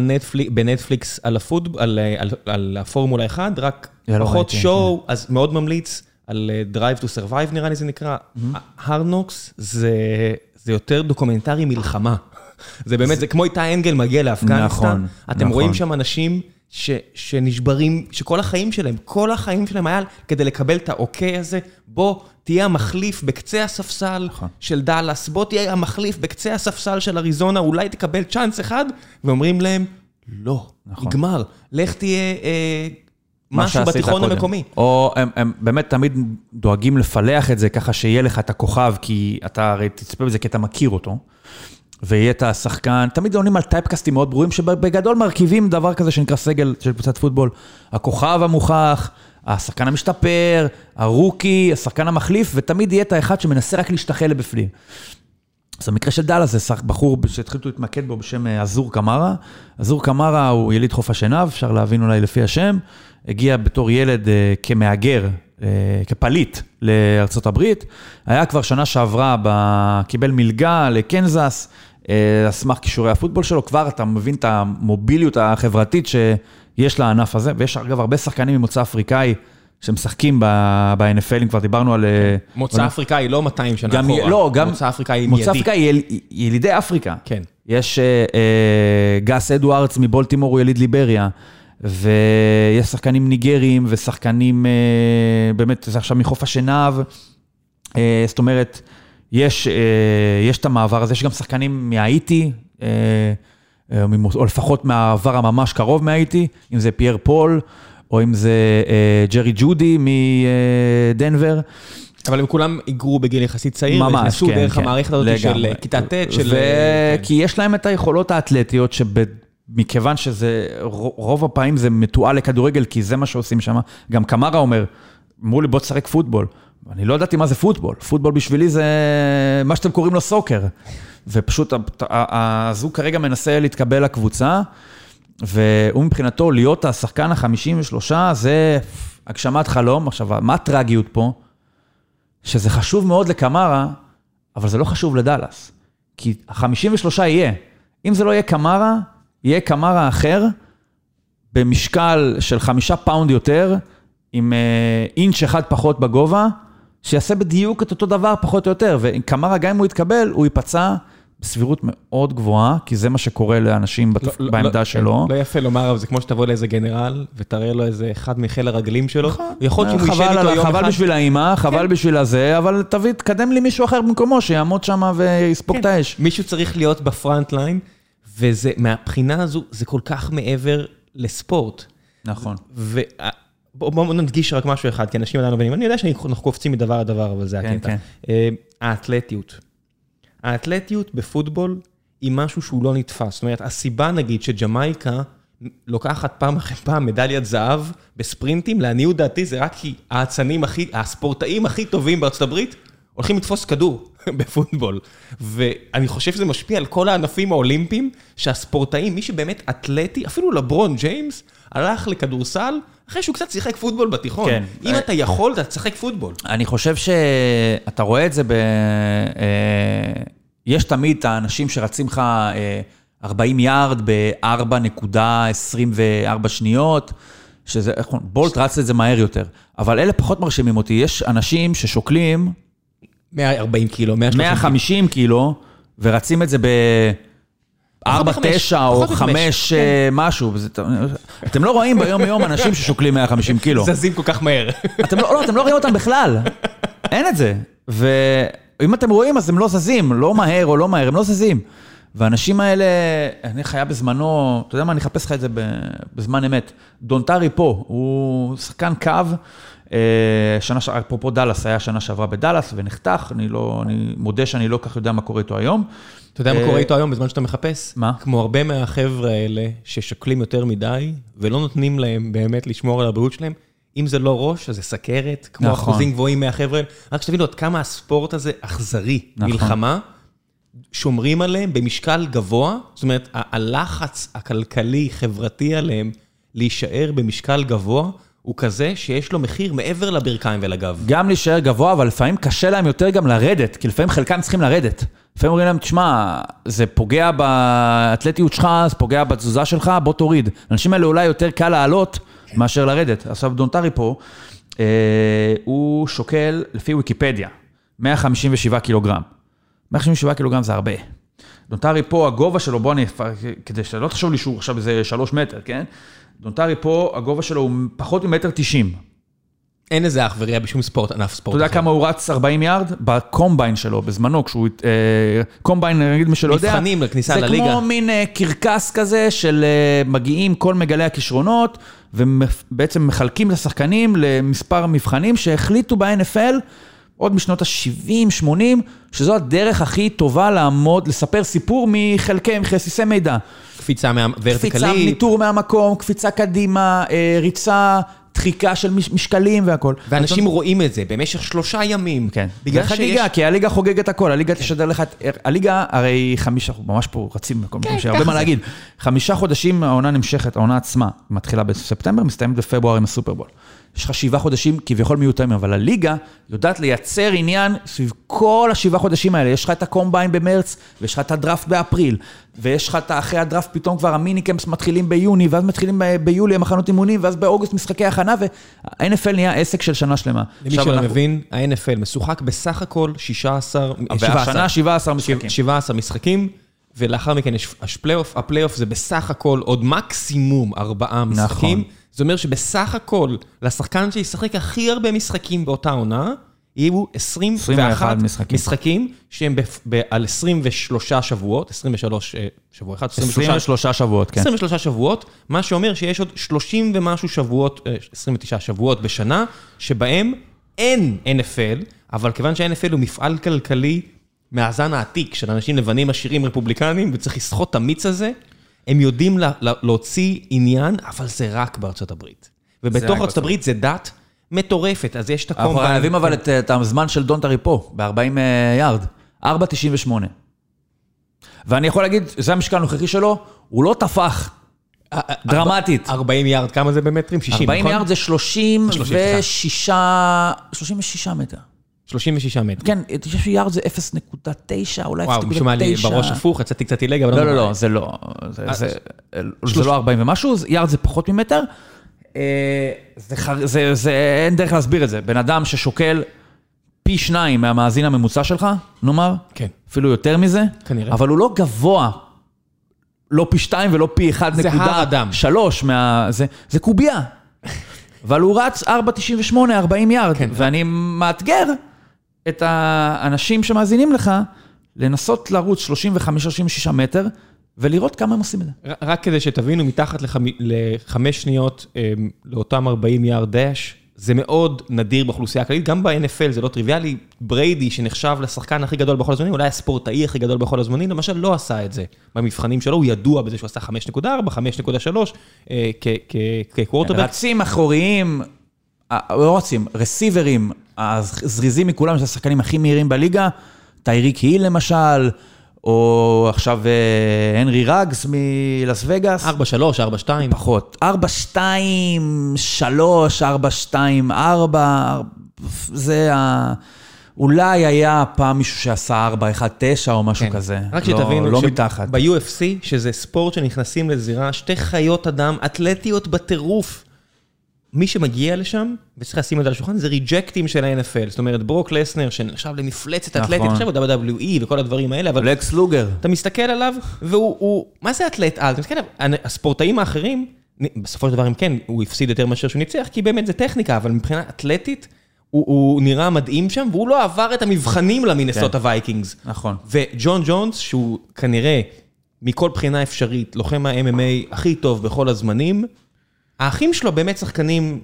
בנטפליקס על, הפוט, על, על, על הפורמולה 1, רק לא פחות ראיתי, שואו, אז מאוד ממליץ על אה, Drive to Survive נראה לי זה נקרא. Hard Knocks זה, זה יותר דוקומנטרי מלחמה. זה באמת, זה כמו איתי אנגל מגיע לאפגניסטן. נכון, אתם נכון. רואים שם אנשים שנשברים, שכל החיים שלהם, כל החיים שלהם היה כדי לקבל את האוקיי הזה, בוא תהיה המחליף בקצה הספסל נכון. של דאלאס, בוא תהיה המחליף בקצה הספסל של אריזונה, אולי תקבל צ'אנס אחד, ואומרים להם, לא, נכון. נגמר, לך תהיה אה, משהו בתיכון. המקומי. או הם, הם באמת תמיד דואגים לפלח את זה ככה שיהיה לך את הכוכב, כי אתה הרי תצפה בזה כי אתה מכיר אותו, ויהיה את השחקן, תמיד עונים על טייפקאסטים מאוד ברורים, שבגדול מרכיבים דבר כזה שנקרא סגל של קבוצת פוטבול. הכוכב המוכח, השחקן המשתפר, הרוקי, השחקן המחליף, ותמיד יהיה את האחד שמנסה רק להשתחל לבפנים. אז במקרה של דאלאס זה בחור שהתחילו להתמקד בו בשם אה, עזור קמרה. עזור קמרה הוא יליד חוף השנהב, אפשר להבין אולי לפי השם. הגיע בתור ילד אה, כמהגר, אה, כפליט לארצות הברית. היה כבר שנה שעברה, ב... קיבל מלגה לקנזס, על סמך כישורי הפוטבול שלו. כבר אתה מבין את המוביליות החברתית שיש לענף הזה, ויש אגב הרבה שחקנים ממוצא אפריקאי. שמשחקים ב-NFL, אם כבר דיברנו על... אה, מוצא על- אפריקאי, לא 200 שנה גם, אחורה. לא, גם... מוצא אפריקאי מוצא מיידי. אפריקאי, יל, ילידי אפריקה. כן. יש אה, אה, גס אדוארדס מבולטימור, הוא יליד ליבריה, ויש שחקנים ניגרים ושחקנים, אה, באמת, זה עכשיו מחוף השנהב. אה, זאת אומרת, יש, אה, יש את המעבר הזה, יש גם שחקנים מהאיטי, אה, אה, או לפחות מהעבר הממש קרוב מהאיטי, אם זה פייר פול, או אם זה ג'רי ג'ודי מדנבר. אבל הם כולם היגרו בגיל יחסית צעיר, ממש, ונכנסו כן, דרך כן. המערכת הזאת של לגמרי. אה, כיתה ט', של... ו... כן. כי יש להם את היכולות האתלטיות, שמכיוון שזה, רוב הפעמים זה מתועל לכדורגל, כי זה מה שעושים שם. גם קמרה אומר, אמרו לי, בוא תשחק פוטבול. אני לא ידעתי מה זה פוטבול. פוטבול בשבילי זה מה שאתם קוראים לו סוקר. ופשוט, ה- ה- אז הוא כרגע מנסה להתקבל לקבוצה, והוא מבחינתו, להיות השחקן ה-53, זה הגשמת חלום. עכשיו, מה הטרגיות פה? שזה חשוב מאוד לקמרה, אבל זה לא חשוב לדאלאס. כי ה-53 יהיה. אם זה לא יהיה קמרה, יהיה קמרה אחר, במשקל של חמישה פאונד יותר, עם אה, אינץ' אחד פחות בגובה, שיעשה בדיוק את אותו דבר, פחות או יותר. וקמרה, גם אם הוא יתקבל, הוא ייפצע בסבירות מאוד גבוהה, כי זה מה שקורה לאנשים בתפ... לא- בעמדה לא- שלו. לא יפה לומר, אבל זה כמו שתבוא לאיזה גנרל, ותראה לו איזה אחד מחיל הרגלים שלו. נכון. יכול להיות שהוא יישב חבל איתו יום חבל אחד. בשביל האימא, חבל בשביל הזה, אבל תביא, תקדם לי מישהו אחר במקומו, שיעמוד שם ויספוג כן. את האש. מישהו צריך להיות בפרונט ליין, וזה, מהבחינה הזו, זה כל כך מעבר לספורט. נכון. ובואו בוא נדגיש רק משהו אחד, כי אנשים עדיין לא מבינים, אני יודע שאנחנו קופצים מדבר לדבר, אבל זה כן, הקטע. כן. אה, האתלטיות. האתלטיות בפוטבול היא משהו שהוא לא נתפס. זאת אומרת, הסיבה נגיד שג'מייקה לוקחת פעם אחרי פעם מדליית זהב בספרינטים, לעניות דעתי זה רק כי האצנים הכי, הספורטאים הכי טובים בארצות הברית הולכים לתפוס כדור בפוטבול. ואני חושב שזה משפיע על כל הענפים האולימפיים, שהספורטאים, מי שבאמת אתלטי, אפילו לברון ג'יימס, הלך לכדורסל אחרי שהוא קצת שיחק פוטבול בתיכון. כן. אם אתה יכול, אתה תשחק פוטבול. אני חושב שאתה רואה את זה ב... אה, יש תמיד את האנשים שרצים לך אה, 40 יארד ב-4.24 שניות, שזה, איך קוראים? בולט רץ את זה מהר יותר. אבל אלה פחות מרשימים אותי. יש אנשים ששוקלים 140 קילו, 130 קילו. 150 קילו, ורצים את זה ב... פחות 4, מחמש, 9 או פחות מחמש, 5 משהו. אתם לא רואים ביום-יום אנשים ששוקלים 150 קילו. זזים כל כך מהר. אתם לא, לא, אתם לא רואים אותם בכלל. אין את זה. ואם אתם רואים, אז הם לא זזים, לא מהר או לא מהר, הם לא זזים. והאנשים האלה, אני חיה בזמנו, אתה יודע מה, אני אחפש לך את זה בזמן אמת. דונטרי פה, הוא שחקן קו, אה, שנה, אפרופו דאלאס, היה שנה שעברה בדאלאס ונחתך, אני לא, אני מודה שאני לא כך יודע מה קורה איתו היום. אתה יודע מה אה, קורה איתו היום בזמן שאתה מחפש? מה? כמו הרבה מהחבר'ה האלה ששוקלים יותר מדי, ולא נותנים להם באמת לשמור על הבריאות שלהם. אם זה לא ראש, אז זה סכרת, כמו נכון. אחוזים גבוהים מהחבר'ה. רק שתבינו עד כמה הספורט הזה אכזרי. נכון. מלחמה, שומרים עליהם במשקל גבוה, זאת אומרת, הלחץ הכלכלי-חברתי עליהם להישאר במשקל גבוה, הוא כזה שיש לו מחיר מעבר לברכיים ולגב. גם להישאר גבוה, אבל לפעמים קשה להם יותר גם לרדת, כי לפעמים חלקם צריכים לרדת. לפעמים אומרים להם, תשמע, זה פוגע באתלטיות שלך, זה פוגע בתזוזה שלך, בוא תוריד. לאנשים האלה אולי יותר קל לעלות מאשר לרדת. עכשיו, דונטרי פו, אה, הוא שוקל, לפי ויקיפדיה, 157 קילוגרם. 157 קילוגרם זה הרבה. דונטרי פו, הגובה שלו, בוא אני, כדי שלא תחשוב לי שהוא עכשיו איזה 3 מטר, כן? דונטרי פו, הגובה שלו הוא פחות ממטר 90. אין לזה אח ורע בשום ספורט, ענף ספורט אתה יודע כמה הוא רץ 40 יארד? ב combine שלו, בזמנו, כשהוא... אה, combine, נגיד מי שלא יודע. מבחנים לכניסה זה לליגה. כמו מין אה, קרקס כזה של אה, מגיעים כל מגלי הכישרונות, ובעצם מחלקים את השחקנים למספר מבחנים שהחליטו ב-NFL עוד משנות ה-70-80, שזו הדרך הכי טובה לעמוד, לספר סיפור מחלקי, מחסיסי מידע. קפיצה קפיצה, מהוורטיקלי. ניטור מהמקום, קפיצה קדימה, אה, ריצה, דחיקה של מש- משקלים והכל. ואנשים רואים את זה במשך שלושה ימים. כן. בגלל שיש... כן. חגיגה, כי הליגה חוגגת הכל, הליגה תשדר לך את... הליגה, הרי חמישה, אנחנו ממש פה רצים בכל מקום, שיש הרבה מה. להגיד. חמישה חודשים העונה נמשכת, העונה עצמה מתחילה בספטמבר, מסתיימת בפברואר עם הסופרבול. יש לך שבעה חודשים כביכול מיותרים, אבל הליגה יודעת לייצר עניין סביב כל השבעה חודשים האלה. יש לך את הקומביין במרץ, ויש לך את הדראפט באפריל, ויש לך את אחרי הדראפט פתאום כבר המיניקמפס מתחילים ביוני, ואז מתחילים ב- ביולי המחנות אימונים, ואז באוגוסט משחקי הכנה, וה-NFL נהיה עסק של שנה שלמה. למי שלא אנחנו- מבין, ה-NFL משוחק בסך הכל 16, והשנה 17 משחקים. 17 משחקים, ולאחר מכן יש הפלייאוף. הפלייאוף זה בסך הכל עוד מקסימום ארבעה משחקים. נכון. זה אומר שבסך הכל, לשחקן שישחק הכי הרבה משחקים באותה עונה, יהיו 21 21 משחקים. משחקים שהם בפ- ב- על 23 שבועות, 23 אה, שבוע אחד, 23 23 שבועות, כן. 23 שבועות, מה שאומר שיש עוד 30 ומשהו שבועות, אה, 29 שבועות בשנה, שבהם אין NFL, אבל כיוון שה-NFL הוא מפעל כלכלי מהזן העתיק של אנשים לבנים עשירים רפובליקנים, וצריך לסחוט את המיץ הזה, הם יודעים לה, לה, להוציא עניין, אבל זה רק בארצות הברית. ובתוך ארצות הברית זה דת מטורפת, אז יש את אנחנו הקומביין. חייבים אבל את, את הזמן של דונטרי פה, ב-40 יארד, 4.98. ואני יכול להגיד, זה המשקל הנוכחי שלו, הוא לא טפח אה, אה, דרמטית. 40 יארד, כמה זה במטרים? 60, 40 נכון? יארד זה 36, 36. 36 מטר. 36 מטר. כן, 96 יארד זה 0.9, אולי 0.9. וואו, משום מה לי בראש הפוך, יצאתי קצת עילג, אבל לא, לא. לא, זה לא. זה, אה, לא 40 ומשהו, יארד זה פחות ממטר. אה, זה, אין דרך להסביר את זה. בן אדם ששוקל פי שניים מהמאזין הממוצע שלך, נאמר, כן. אפילו יותר מזה, כנראה. אבל הוא לא גבוה, לא פי שתיים ולא פי זה הר אדם. 1.3 מה... זה, זה קובייה. אבל הוא רץ 4.98, 40 יארד, כן. ואני מאתגר את האנשים שמאזינים לך לנסות לרוץ 35-36 מטר, ולראות כמה הם עושים את זה. רק כדי שתבינו, מתחת לחמ- לחמש שניות אמ, לאותם 40 יארד דאש, זה מאוד נדיר באוכלוסייה הכללית, גם ב-NFL זה לא טריוויאלי. בריידי, שנחשב לשחקן הכי גדול בכל הזמנים, אולי הספורטאי הכי גדול בכל הזמנים, למשל לא עשה את זה במבחנים שלו, הוא ידוע בזה שהוא עשה 5.4, 5.3 אה, כ- כ- כקוורטרבק. רצים אחוריים, אה, לא רצים, רסיברים, הזריזים מכולם, שזה השחקנים הכי מהירים בליגה, טייריק היל למשל, או עכשיו אה, הנרי רגס מלאס וגאס. 4.3, 4.2. פחות. 4, 2, 3, 4, 2, 4, זה ה... אולי היה פעם מישהו שעשה 4, 1, 9 או משהו כן. כזה. רק לא- שתבינו, לא ש- מתחת. ב-UFC, שזה ספורט שנכנסים לזירה, שתי חיות אדם אתלטיות בטירוף. מי שמגיע לשם, וצריך לשים את זה על השולחן, זה ריג'קטים של ה-NFL. זאת אומרת, ברוק לסנר, שנחשב למפלצת נכון. אתלטית, עכשיו ב-WWE וכל הדברים האלה, אבל לקס לוגר. אתה מסתכל עליו, והוא, הוא- מה זה אתלט על? אתה מסתכל עליו, הספורטאים האחרים, בסופו של דבר, אם כן, הוא הפסיד יותר מאשר שהוא ניצח, כי באמת זה טכניקה, אבל מבחינה אתלטית, הוא, הוא נראה מדהים שם, והוא לא עבר את המבחנים למינסוטה וייקינגס. נכון. וג'ון ג'ונס, שהוא כנראה מכל בחינה אפשרית, לוחם ה-MMA הכי טוב בכל הזמנים, האחים שלו באמת שחקנים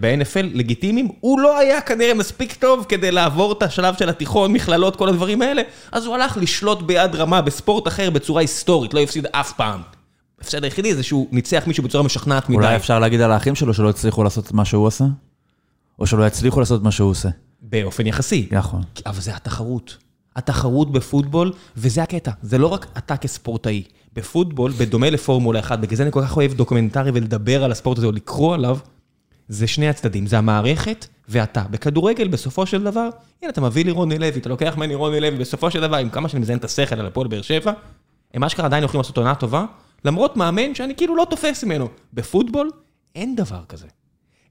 ב-NFL לגיטימיים, הוא לא היה כנראה מספיק טוב כדי לעבור את השלב של התיכון, מכללות, כל הדברים האלה, אז הוא הלך לשלוט ביד רמה בספורט אחר בצורה היסטורית, לא הפסיד אף פעם. ההפסד היחידי זה שהוא ניצח מישהו בצורה משכנעת מדי. אולי אפשר להגיד על האחים שלו שלא הצליחו לעשות את מה שהוא עשה? או שלא יצליחו לעשות מה שהוא עושה. באופן יחסי. נכון. אבל זה התחרות. התחרות בפוטבול, וזה הקטע. זה לא רק אתה כספורטאי. בפוטבול, בדומה לפורמולה 1, בגלל זה אני כל כך אוהב דוקומנטרי ולדבר על הספורט הזה או לקרוא עליו, זה שני הצדדים, זה המערכת ואתה. בכדורגל, בסופו של דבר, הנה, אתה מביא לי רוני לוי, אתה לוקח ממני רוני לוי, בסופו של דבר, עם כמה שאני מזיין את השכל על הפועל באר שבע, הם אשכרה עדיין יכולים לעשות עונה טובה, למרות מאמן שאני כאילו לא תופס ממנו. בפוטבול, אין דבר כזה.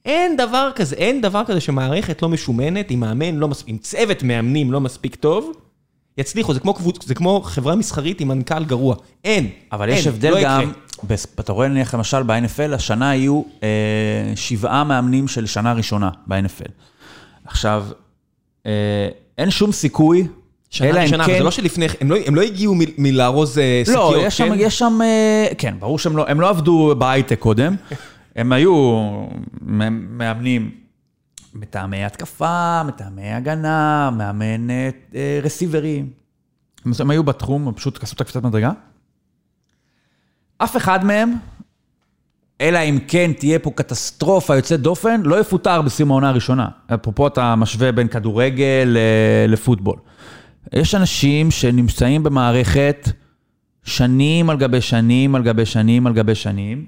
אין דבר כזה, אין דבר כזה שמערכת לא משומנת, עם מאמן לא מספיק, עם צוות מאמנים לא מספיק טוב, יצליחו, זה כמו, קבוצ... זה כמו חברה מסחרית עם מנכ"ל גרוע. אין, אבל אין, יש הבדל לא גם. בס- אתה רואה נניח למשל ב-NFL, השנה היו אה, שבעה מאמנים של שנה ראשונה ב-NFL. עכשיו, אה, אין שום סיכוי, שנה אלא ראשונה, אבל כן... זה לא שלפני, הם לא, הם לא הגיעו מ- מלארוז אה, שקיות, לא, יש כן? יש שם, אה, כן, ברור שהם לא, הם לא עבדו בהייטק קודם, הם היו מאמנים מטעמי התקפה, מטעמי הגנה, מאמן אה, אה, רסיברים. הם היו בתחום, הם פשוט עשו את הקפיצת מדרגה. אף אחד מהם, אלא אם כן תהיה פה קטסטרופה יוצאת דופן, לא יפוטר בסיום העונה הראשונה. אפרופו אתה משווה בין כדורגל אה, לפוטבול. יש אנשים שנמצאים במערכת שנים על גבי שנים על גבי שנים על גבי שנים,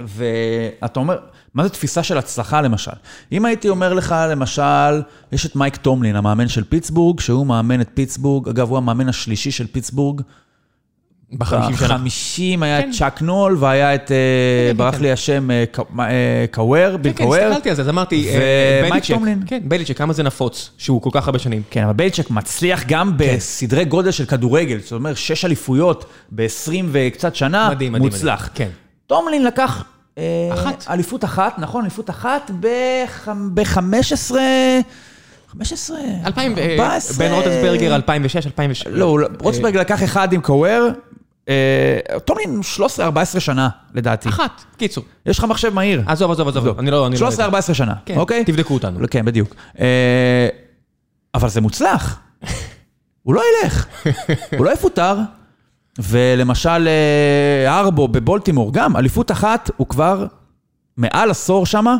ואתה אומר, מה זה תפיסה של הצלחה למשל? אם הייתי אומר לך, למשל, יש את מייק טומלין, המאמן של פיטסבורג, שהוא מאמן את פיטסבורג, אגב, הוא המאמן השלישי של פיטסבורג. בחמישים שנה. בחמישים היה כן. את צ'אק נול, והיה את, אה, כן, ברח כן. לי השם, אה, קו- אה, ביל כן, כן. הסתכלתי על זה, אז אמרתי, ומייק בליצ'ק. טומלין. כן, בליצ'ק, כמה זה נפוץ, שהוא כל כך הרבה שנים. כן, אבל בליצ'ק מצליח גם בסדרי גודל של כדורגל, זאת אומרת, שש אליפויות ב-20 וקצת שנה, מדהים, מדהים. מוצלח. מדהים. כן. טומלין לקח... אה, אחת. אליפות אחת, נכון, אליפות אחת ב-15... 15? 2000, אה, 14? בן רוטנסברגר 2006, 2007. לא, הוא- רוטסברג לקח אחד עם קאוור, אה, טומלין 13-14 שנה, לדעתי. אחת, קיצור. יש לך מחשב מהיר. עזוב, עזוב, עזוב, אני לא... אני לא יודע. 13-14 שנה, כן, אוקיי? תבדקו אותנו. לא, כן, בדיוק. אה, אבל זה מוצלח. הוא לא ילך, הוא לא יפוטר. ולמשל, אה, הרבו בבולטימור, גם אליפות אחת, הוא כבר מעל עשור שמה,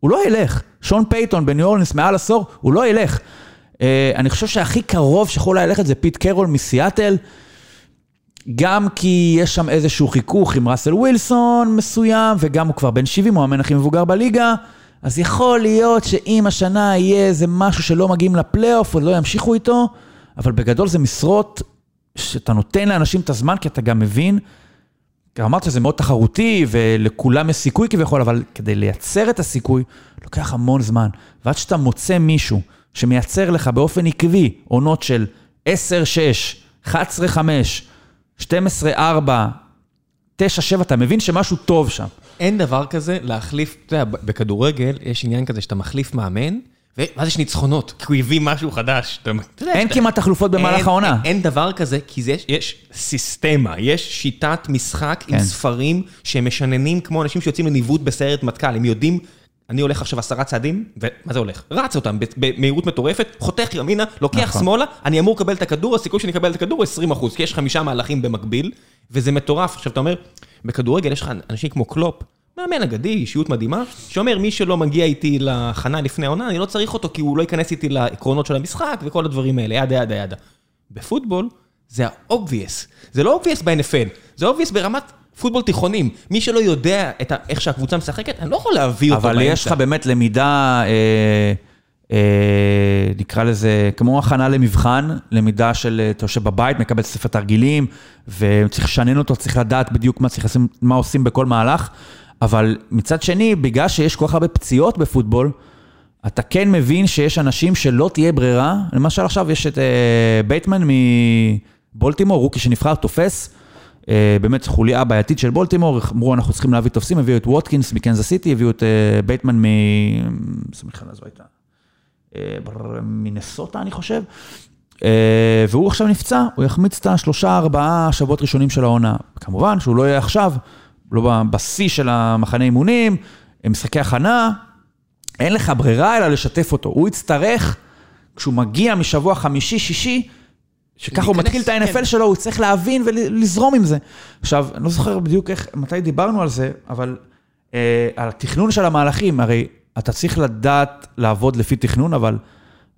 הוא לא ילך. שון פייטון בניו אורלינס מעל עשור, הוא לא ילך. אה, אני חושב שהכי קרוב שיכול היה ללכת זה פיט קרול מסיאטל, גם כי יש שם איזשהו חיכוך עם ראסל ווילסון מסוים, וגם הוא כבר בן 70, הוא המאמן הכי מבוגר בליגה, אז יכול להיות שאם השנה יהיה איזה משהו שלא מגיעים לפלייאוף, או לא ימשיכו איתו, אבל בגדול זה משרות שאתה נותן לאנשים את הזמן, כי אתה גם מבין, אמרת שזה מאוד תחרותי, ולכולם יש סיכוי כביכול, אבל כדי לייצר את הסיכוי, לוקח המון זמן. ועד שאתה מוצא מישהו שמייצר לך באופן עקבי עונות של 10-6, 11-5, 12-4, 9-7, אתה מבין שמשהו טוב שם. אין דבר כזה להחליף, אתה יודע, בכדורגל יש עניין כזה שאתה מחליף מאמן, ואז יש ניצחונות, כי הוא הביא משהו חדש. אין כמעט תחלופות במהלך העונה. אין, דבר כזה, כי יש, סיסטמה, יש שיטת משחק עם כן. ספרים שהם משננים כמו אנשים שיוצאים לניווט בסיירת מטכ"ל, הם יודעים, אני הולך עכשיו עשרה צעדים, ומה זה הולך? רץ אותם במהירות מטורפת, חותך ימינה, לוקח נכון. שמאלה, אני אמור לקבל את הכדור, הסיכוי שאני אקבל את הכדור הוא 20 אחוז, כי יש חמישה מהלכים במקביל, וזה מטורף. עכשיו אתה אומר, בכדורגל יש לך אנשים כמו קלופ, מאמן אגדי, אישיות מדהימה, שאומר, מי שלא מגיע איתי להכנה לפני העונה, אני לא צריך אותו כי הוא לא ייכנס איתי לעקרונות של המשחק וכל הדברים האלה, ידה ידה ידה. בפוטבול זה ה-obvious. זה לא obvious ב-NFL, זה obvious ברמת פוטבול תיכונים. מי שלא יודע את ה- איך שהקבוצה משחקת, אני לא יכול להביא אותו אבל באמצע. יש לך באמת למידה, אה, אה, נקרא לזה, כמו הכנה למבחן, למידה של, אה, אתה יושב בבית, מקבל ספר תרגילים, וצריך לשנן אותו, צריך לדעת בדיוק מה צריך מה עושים בכל מהלך. אבל מצד שני, בגלל שיש כל כך הרבה פציעות בפוטבול, אתה כן מבין שיש אנשים שלא תהיה ברירה. למשל עכשיו יש את אה, בייטמן מבולטימור, rookie שנבחר, תופס. אה, באמת חוליה בעייתית של בולטימור, אמרו אנחנו צריכים להביא תופסים, הביאו את ווטקינס מקנזס סיטי, הביאו את אה, בייטמן מ... אז לא הייתה. אה, מנסוטה אני חושב. אה, והוא עכשיו נפצע, הוא יחמיץ את השלושה, ארבעה שבועות ראשונים של העונה. כמובן שהוא לא יהיה עכשיו, לא בשיא של המחנה אימונים, משחקי הכנה, אין לך ברירה אלא לשתף אותו. הוא יצטרך, כשהוא מגיע משבוע חמישי, שישי, שככה הוא מתחיל את ה-NFL כן. שלו, הוא צריך להבין ולזרום עם זה. עכשיו, אני לא זוכר בדיוק איך, מתי דיברנו על זה, אבל אה, על התכנון של המהלכים, הרי אתה צריך לדעת לעבוד לפי תכנון, אבל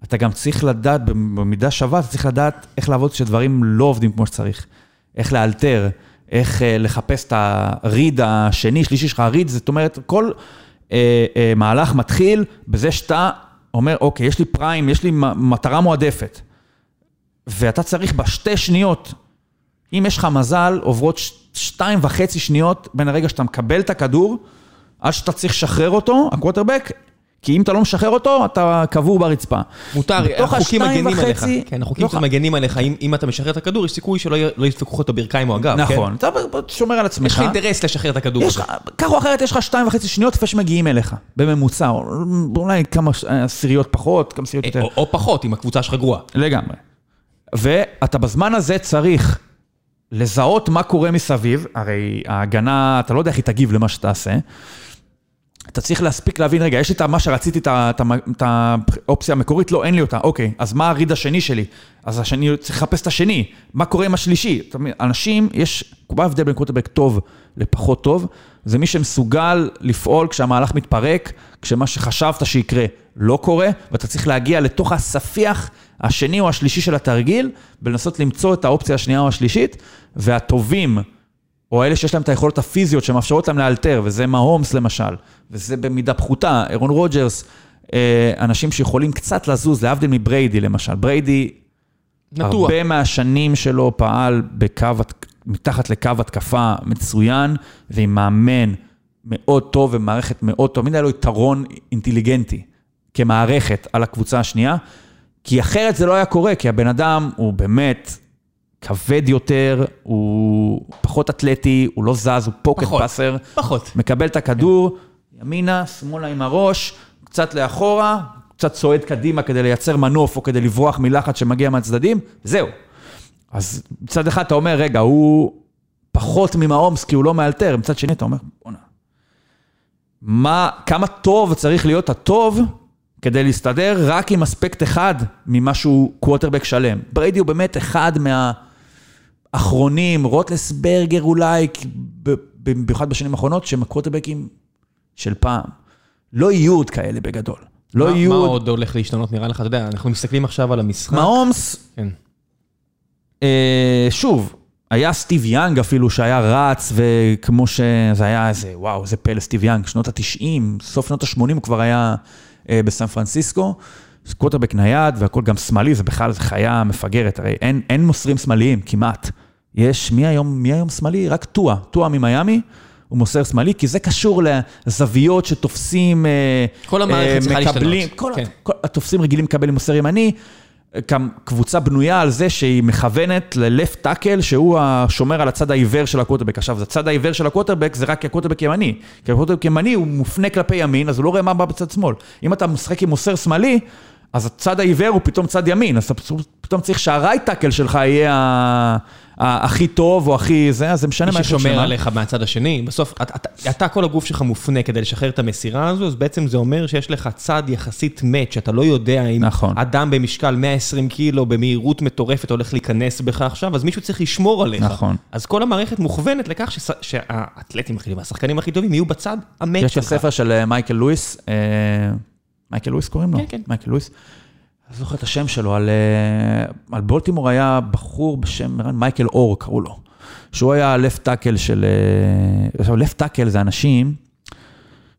אתה גם צריך לדעת, במידה שווה, אתה צריך לדעת איך לעבוד כשדברים לא עובדים כמו שצריך. איך לאלתר, איך אה, לחפש את הריד השני, שלישי שלך, הריד, זאת אומרת, כל אה, אה, מהלך מתחיל בזה שאתה אומר, אוקיי, יש לי פריים, יש לי מטרה מועדפת. ואתה צריך בשתי שניות, אם יש לך מזל, עוברות ש- שתיים וחצי שניות בין הרגע שאתה מקבל את הכדור, עד שאתה צריך לשחרר אותו, הקווטרבק, כי אם אתה לא משחרר אותו, אתה קבור ברצפה. מותר, החוקים מגנים עליך. וחצי- כן, החוקים שלך מגנים עליך, אם אם אתה משחרר את הכדור, יש סיכוי שלא לא ידפקו לך את הברכיים או הגב. כן? נכון, אתה שומר על עצמך. יש לך אינטרס לשחרר את הכדור. יש כך או אחרת, יש לך שתיים וחצי שניות לפני שמגיעים אליך, בממוצע, או אולי כמה ש- עשיריות פחות, כמה עשיריות יותר. או- או פחות, אם הקבוצה שלך גרועה. לגמרי. ואתה בזמן הזה צריך לזהות מה קורה מסביב, הרי ההגנה, אתה לא יודע איך היא תגיב למה שתעשה. אתה צריך להספיק להבין, רגע, יש לי את מה שרציתי, את האופציה המקורית, לא, אין לי אותה, אוקיי, אז מה הריד השני שלי? אז השני, צריך לחפש את השני, מה קורה עם השלישי? אנשים, יש, מה ההבדל בין קווטרבק טוב לפחות טוב? זה מי שמסוגל לפעול כשהמהלך מתפרק, כשמה שחשבת שיקרה לא קורה, ואתה צריך להגיע לתוך הספיח השני או השלישי של התרגיל, ולנסות למצוא את האופציה השנייה או השלישית, והטובים, או אלה שיש להם את היכולות הפיזיות שמאפשרות להם לאלתר, וזה מהומס למשל, וזה במידה פחותה, אירון רוג'רס, אה, אנשים שיכולים קצת לזוז, להבדיל מבריידי למשל. בריידי, נטוע. הרבה מהשנים שלו פעל בקו, מתחת לקו התקפה מצוין, ועם מאמן מאוד טוב ומערכת מאוד טוב. תמיד היה לו יתרון אינטליגנטי כמערכת על הקבוצה השנייה, כי אחרת זה לא היה קורה, כי הבן אדם הוא באמת כבד יותר, הוא פחות אתלטי, הוא לא זז, הוא פוקט פחות. פאסר. פחות. מקבל את הכדור, ימינה, שמאלה עם הראש, קצת לאחורה, קצת צועד קדימה כדי לייצר מנוף או כדי לברוח מלחץ שמגיע מהצדדים, זהו. אז מצד אחד אתה אומר, רגע, הוא פחות ממהומס כי הוא לא מאלתר, מצד שני אתה אומר, בוא'נה. מה, כמה טוב צריך להיות הטוב כדי להסתדר רק עם אספקט אחד ממשהו קווטרבק שלם. בריידי הוא באמת אחד מהאחרונים, רוטלסברגר אולי, במיוחד בשנים האחרונות, שהם הקווטרבקים של פעם. לא יהיו עוד כאלה בגדול. לא מה- יהיו מה עוד... הולך להשתנות נראה לך? אתה יודע, אנחנו מסתכלים עכשיו על המשחק. מהומס, כן. אה, שוב, היה סטיב יאנג אפילו שהיה רץ, וכמו שזה היה איזה, וואו, איזה פלא סטיב יאנג, שנות ה-90, סוף שנות ה-80 הוא כבר היה אה, בסן פרנסיסקו. קווטרבק נייד והכל גם שמאלי, זה בכלל, זה חיה מפגרת, הרי אין, אין מוסרים שמאליים כמעט. יש, מי היום, מי היום שמאלי? רק טואה, טואה ממיאמי. הוא מוסר שמאלי, כי זה קשור לזוויות שתופסים, אה, כל המערכת אה, צריכה מקבלים, להשתנות. כל, כן. כל התופסים רגילים לקבל מוסר ימני. גם קבוצה בנויה על זה שהיא מכוונת ל left tackle, שהוא השומר על הצד העיוור של הקווטרבק. עכשיו, הצד העיוור של הקווטרבק זה רק כי הקווטרבק ימני. כי הקווטרבק ימני הוא מופנה כלפי ימין, אז הוא לא רואה מה בא בצד שמאל. אם אתה משחק עם מוסר שמאלי, אז הצד העיוור הוא פתאום צד ימין, אז פתאום- צריך שהרייט טאקל שלך יהיה הכי טוב או הכי זה, אז זה משנה מי מהאיכות ששומר שלך. עליך מהצד השני, בסוף, אתה, אתה, אתה כל הגוף שלך מופנה כדי לשחרר את המסירה הזו, אז בעצם זה אומר שיש לך צד יחסית מאץ', שאתה לא יודע אם נכון. אדם במשקל 120 קילו במהירות מטורפת הולך להיכנס בך עכשיו, אז מישהו צריך לשמור עליך. נכון. אז כל המערכת מוכוונת לכך שס- שהאתלטים הכי טובים, השחקנים הכי טובים יהיו בצד המאץ' יש את שלך. הספר של אה, מייקל לואיס, אה, מייקל לואיס קוראים לו? כן, כן. מייקל לואיס. לא זוכר את השם שלו, על, אה, על בולטימור היה בחור בשם מייקל אור, קראו לו. שהוא היה left tackle של... אה, עכשיו, left tackle זה אנשים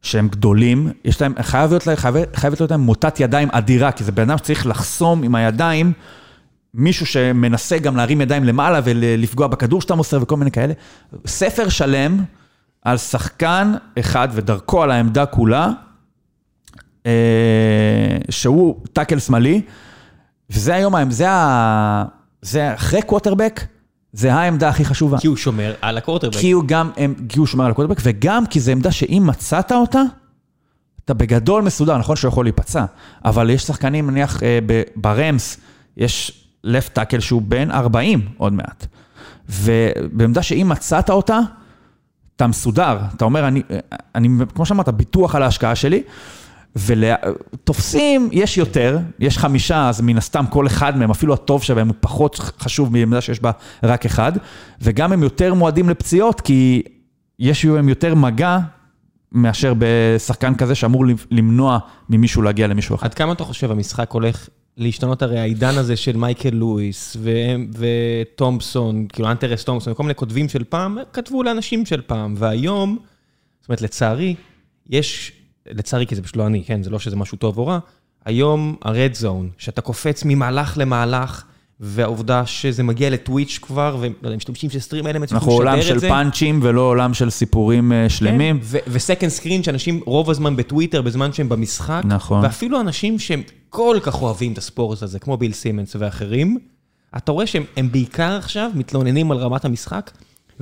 שהם גדולים, יש להם, חייב להיות להם, חייב, חייבת להיות להם מוטת ידיים אדירה, כי זה בן אדם שצריך לחסום עם הידיים מישהו שמנסה גם להרים ידיים למעלה ולפגוע בכדור שאתה מוסר וכל מיני כאלה. ספר שלם על שחקן אחד ודרכו על העמדה כולה, שהוא tackle שמאלי, וזה היום, זה, ה... זה אחרי קווטרבק, זה העמדה הכי חשובה. כי הוא שומר על הקורטרבק. כי הוא גם, כי הוא שומר על הקווטרבק, וגם כי זו עמדה שאם מצאת אותה, אתה בגדול מסודר, נכון שהוא יכול להיפצע, אבל יש שחקנים, נניח אה, ברמס, יש left tackle שהוא בן 40 עוד מעט. ובעמדה שאם מצאת אותה, אתה מסודר. אתה אומר, אני, אני כמו שאמרת, ביטוח על ההשקעה שלי. ותופסים, יש יותר, יש חמישה, אז מן הסתם כל אחד מהם, אפילו הטוב שבהם הוא פחות חשוב מעמדה שיש בה רק אחד, וגם הם יותר מועדים לפציעות, כי יש להם יותר מגע מאשר בשחקן כזה שאמור למנוע ממישהו להגיע למישהו אחר. עד כמה אתה חושב המשחק הולך להשתנות הרי העידן הזה של מייקל לואיס וטומפסון, כאילו אנטרס טומפסון, כל מיני כותבים של פעם, כתבו לאנשים של פעם, והיום, זאת אומרת, לצערי, יש, לצערי כי זה פשוט לא אני, כן, זה לא שזה משהו טוב או רע, היום ה-red zone, שאתה קופץ ממהלך למהלך, והעובדה שזה מגיע לטוויץ' כבר, ולא יודע, משתמשים של סטרים האלה מצליחים לשדר את זה. אנחנו עולם של פאנצ'ים ולא עולם של סיפורים אה, שלמים. כן, וסקנד סקרין, שאנשים רוב הזמן בטוויטר, בזמן שהם במשחק. נכון. ואפילו אנשים שהם כל כך אוהבים את הספורט הזה, כמו ביל סימנס ואחרים, אתה רואה שהם בעיקר עכשיו מתלוננים על רמת המשחק,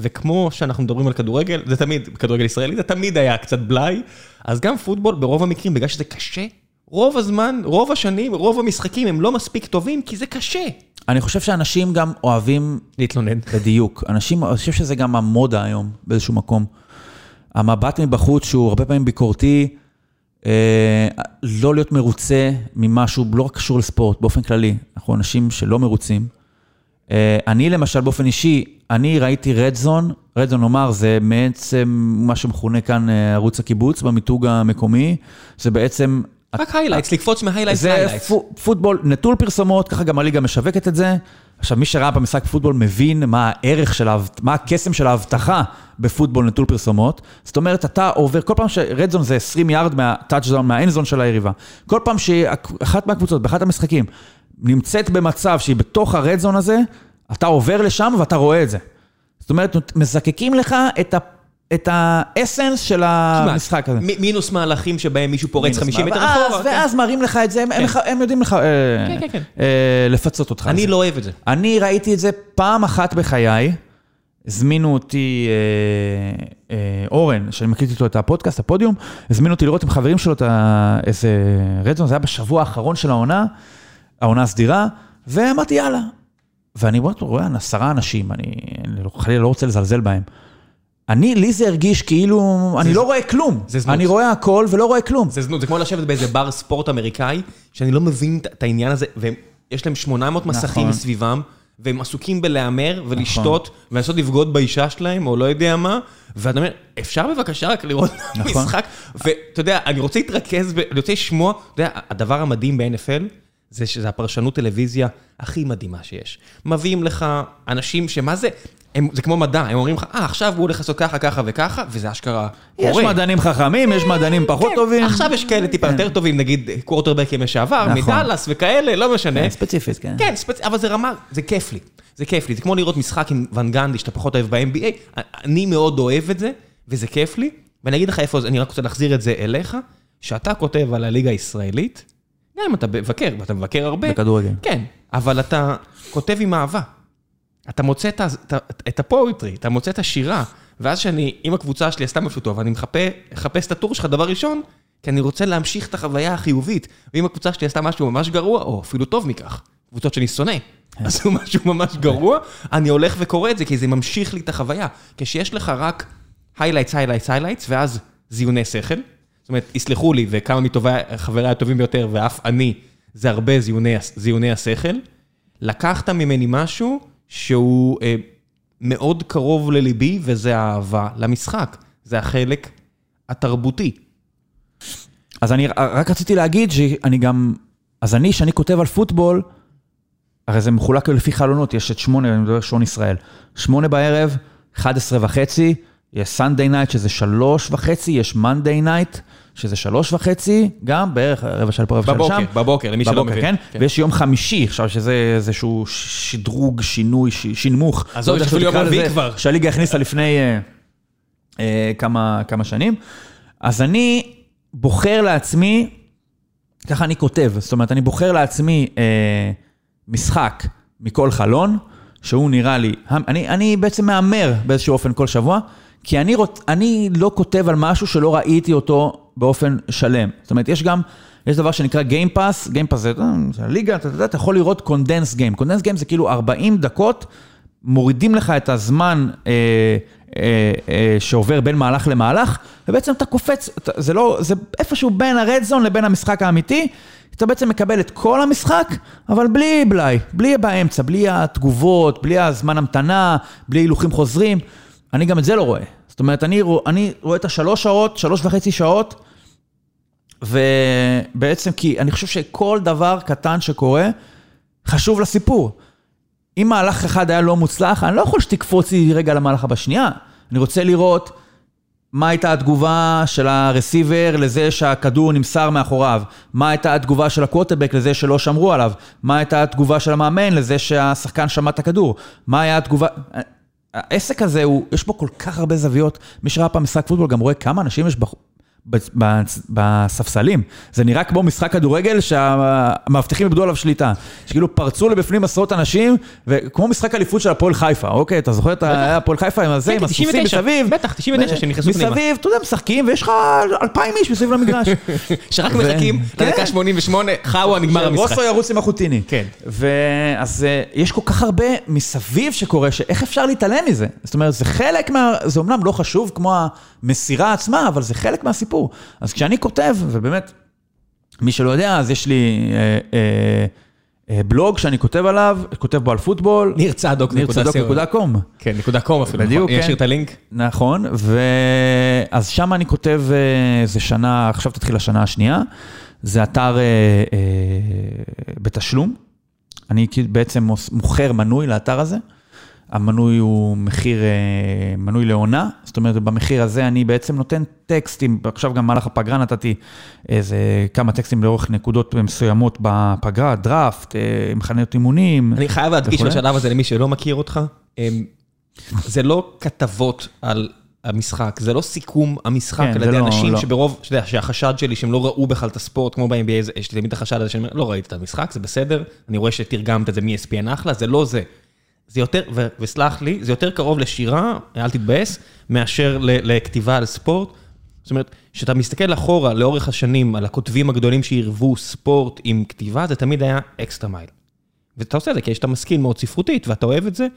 וכמו שאנחנו מדברים על כדורגל, זה תמיד, כדורגל ישראלי, זה תמיד היה קצת בלאי, אז גם פוטבול ברוב המקרים, בגלל שזה קשה, רוב הזמן, רוב השנים, רוב המשחקים הם לא מספיק טובים, כי זה קשה. אני חושב שאנשים גם אוהבים... להתלונן. בדיוק. אנשים, אני חושב שזה גם המודה היום, באיזשהו מקום. המבט מבחוץ, שהוא הרבה פעמים ביקורתי, אה, לא להיות מרוצה ממשהו, לא רק קשור לספורט, באופן כללי. אנחנו אנשים שלא מרוצים. אה, אני למשל, באופן אישי, אני ראיתי red zone, red zone נאמר, זה בעצם מה שמכונה כאן אה, ערוץ הקיבוץ במיתוג המקומי, זה בעצם רק highlights, לקפוץ מ highlights ל highlights. זה פוטבול נטול פרסומות, ככה גם הליגה משווקת את זה. עכשיו, מי שראה במשחק פוטבול מבין מה הערך של, מה הקסם של ההבטחה בפוטבול נטול פרסומות. זאת אומרת, אתה עובר, כל פעם שרדזון זה 20 יארד מהטאצ'זון, מהאנזון של היריבה. כל פעם שאחת מהקבוצות, באחת המשחקים, נמצאת במצב שהיא בתוך הרדזון הזה, אתה עובר לשם ואתה רואה את זה. זאת אומרת, מזקקים לך את ה... את האסנס של המשחק הזה. מינוס מהלכים שבהם מישהו פורץ 50 מטר אחורה. ואז מראים לך את זה, הם כן. יודעים לך אה, כן, כן, אה, לפצות אותך. אני לא אוהב את זה. אני ראיתי את זה פעם אחת בחיי, הזמינו אותי, אה, אורן, שאני מקליט איתו את הפודקאסט, הפודיום, הזמינו אותי לראות עם חברים שלו את איזה רדזון, זה היה בשבוע האחרון של העונה, העונה הסדירה, ואמרתי יאללה. ואני רואה עשרה אנשים, אני חלילה לא רוצה לזלזל בהם. אני, לי זה הרגיש כאילו, אני לא רואה כלום. זה זנות. אני רואה הכל ולא רואה כלום. זה זנות, זה כמו לשבת באיזה בר ספורט אמריקאי, שאני לא מבין את העניין הזה, ויש להם 800 מסכים נכון. מסביבם, והם עסוקים בלהמר ולשתות, נכון. ולנסות לבגוד באישה שלהם, או לא יודע מה, ואתה אומר, אפשר בבקשה רק לראות נכון. משחק? ואתה יודע, אני רוצה להתרכז, אני רוצה לשמוע, אתה יודע, הדבר המדהים ב-NFL, זה שזה הפרשנות טלוויזיה הכי מדהימה שיש. מביאים לך אנשים שמה זה, הם, זה כמו מדע, הם אומרים לך, אה, עכשיו הוא הולך לעשות ככה, ככה וככה, וזה אשכרה קורה. יש מדענים חכמים, יש מדענים פחות כן, טובים. עכשיו יש כאלה טיפה יותר טובים, נגיד קוורטרבקים לשעבר, נכון. מדאלאס וכאלה, לא משנה. כן, ספציפית, כן. כן, אבל זה רמה, זה כיף לי. זה כיף לי, זה כמו לראות משחק עם ון גנדי שאתה פחות אוהב ב-NBA, אני מאוד אוהב את זה, וזה כיף לי, ואני אגיד לך איפה, אני רק רוצה להחזיר את זה אליך, שאתה כותב על הליגה הישראלית, גם אם אתה מבקר, ואתה מבקר הרבה, בכדורגל. כן, אבל אתה כותב עם אהבה. אתה מוצא את הפואטרי, אתה מוצא את השירה, ואז שאני, אם הקבוצה שלי עשתה משהו טוב, אני מחפש את הטור שלך דבר ראשון, כי אני רוצה להמשיך את החוויה החיובית. ואם הקבוצה שלי עשתה משהו ממש גרוע, או אפילו טוב מכך, קבוצות שאני שונא, כן. עשו משהו ממש גרוע, אני הולך וקורא את זה, כי זה ממשיך לי את החוויה. כשיש לך רק highlights, highlights, highlights, ואז זיוני שכל, זאת אומרת, יסלחו לי, וכמה מטובי חבריי הטובים ביותר, ואף אני, זה הרבה זיוני, השכל, לקחת ממני משהו שהוא אה, מאוד קרוב לליבי, וזה האהבה למשחק. זה החלק התרבותי. אז אני רק רציתי להגיד שאני גם, אז אני, שאני כותב על פוטבול, הרי זה מחולק לפי חלונות, יש את שמונה, אני מדבר שעון ישראל. שמונה בערב, 11 וחצי, יש Sunday night שזה שלוש וחצי, יש Monday night שזה שלוש וחצי, גם בערך רבע שעה פה, רבע שעה שם. בבוקר, בבוקר, למי שלא מבין. כן? כן. ויש יום חמישי, עכשיו שזה איזשהו שדרוג, שינוי, שינמוך. עזוב, יש אפילו יום רביעי כבר. שהליגה הכניסה לפני אה, אה, כמה, כמה שנים. אז אני בוחר לעצמי, ככה אני כותב, זאת אומרת, אני בוחר לעצמי אה, משחק מכל חלון, שהוא נראה לי, אני, אני בעצם מהמר באיזשהו אופן כל שבוע. כי אני, רוצ... אני לא כותב על משהו שלא ראיתי אותו באופן שלם. זאת אומרת, יש גם, יש דבר שנקרא Game Pass, Game Pass זה הליגה, אתה יודע, אתה יכול לראות condensed game. condensed game זה כאילו 40 דקות, מורידים לך את הזמן אה, אה, אה, שעובר בין מהלך למהלך, ובעצם אתה קופץ, אתה, זה לא, זה איפשהו בין ה-red zone לבין המשחק האמיתי, אתה בעצם מקבל את כל המשחק, אבל בלי בלאי, בלי באמצע, בלי התגובות, בלי הזמן המתנה, בלי הילוכים חוזרים. אני גם את זה לא רואה. זאת אומרת, אני, רוא- אני רואה את השלוש שעות, שלוש וחצי שעות, ובעצם כי אני חושב שכל דבר קטן שקורה, חשוב לסיפור. אם מהלך אחד היה לא מוצלח, אני לא יכול שתקפוץ לי רגע למהלך בשנייה. אני רוצה לראות מה הייתה התגובה של הרסיבר לזה שהכדור נמסר מאחוריו, מה הייתה התגובה של הקווטרבק לזה שלא שמרו עליו, מה הייתה התגובה של המאמן לזה שהשחקן שמע את הכדור, מה היה התגובה... העסק הזה, הוא, יש בו כל כך הרבה זוויות. מי שראה פעם משחק פוטבול גם רואה כמה אנשים יש. בספסלים. זה נראה כמו משחק כדורגל שהמאבטחים איבדו עליו שליטה. שכאילו פרצו לבפנים עשרות אנשים, וכמו משחק אליפות של הפועל חיפה, אוקיי? אתה זוכר את הפועל חיפה עם הזה, כן, עם הסוסים 99, מסביב? בטח, 99 שנכנסו פנימה. מסביב, אתה יודע, משחקים, ויש לך אלפיים איש מסביב למגרש. שרק מחכים כן. לדקה 88, חאווה נגמר המשחק. רוסו ירוץ עם החוטיני. כן. ואז אה, יש כל כך הרבה מסביב שקורה, שאיך אפשר להתעלם מזה? זאת אומרת, זה חלק מה... זה אומנם לא חשוב כמו המסירה עצמה, אבל זה חלק מהסיפור. אז כשאני כותב, ובאמת, מי שלא יודע, אז יש לי אה, אה, אה, בלוג שאני כותב עליו, כותב בו על פוטבול. ניר צדוק. ניר צדוק. נקודה קום. כן, נקודה קום אפילו. בדיוק, נכון? אני כן. אשאיר את הלינק. נכון, ואז שם אני כותב, אה, זה שנה, עכשיו תתחיל השנה השנייה, זה אתר אה, אה, בתשלום. אני בעצם מוכר מנוי לאתר הזה. המנוי הוא מחיר, אה, מנוי לעונה, זאת אומרת, במחיר הזה אני בעצם נותן טקסטים, עכשיו גם במהלך הפגרה נתתי איזה כמה טקסטים לאורך נקודות מסוימות בפגרה, דראפט, אה, מחנות אימונים. אני חייב להדגיש. בשלב הזה למי שלא מכיר אותך, אמ, זה לא כתבות על המשחק, זה לא סיכום המשחק כן, על ידי לא- אנשים לא. שברוב, אתה יודע, שהחשד שלי שהם לא ראו בכלל את הספורט, כמו ב-NBA, יש לי תמיד את החשד הזה שאני אומר, לא ראיתי את המשחק, זה בסדר, אני רואה שתרגמת את זה מ-ESPN אחלה, זה לא זה. זה יותר, ו- וסלח לי, זה יותר קרוב לשירה, אל תתבאס, מאשר ל- לכתיבה על ספורט. זאת אומרת, כשאתה מסתכל אחורה לאורך השנים על הכותבים הגדולים שעירבו ספורט עם כתיבה, זה תמיד היה אקסטרה מייל. ואתה עושה את זה כי שאתה משכיל מאוד ספרותית ואתה אוהב את זה,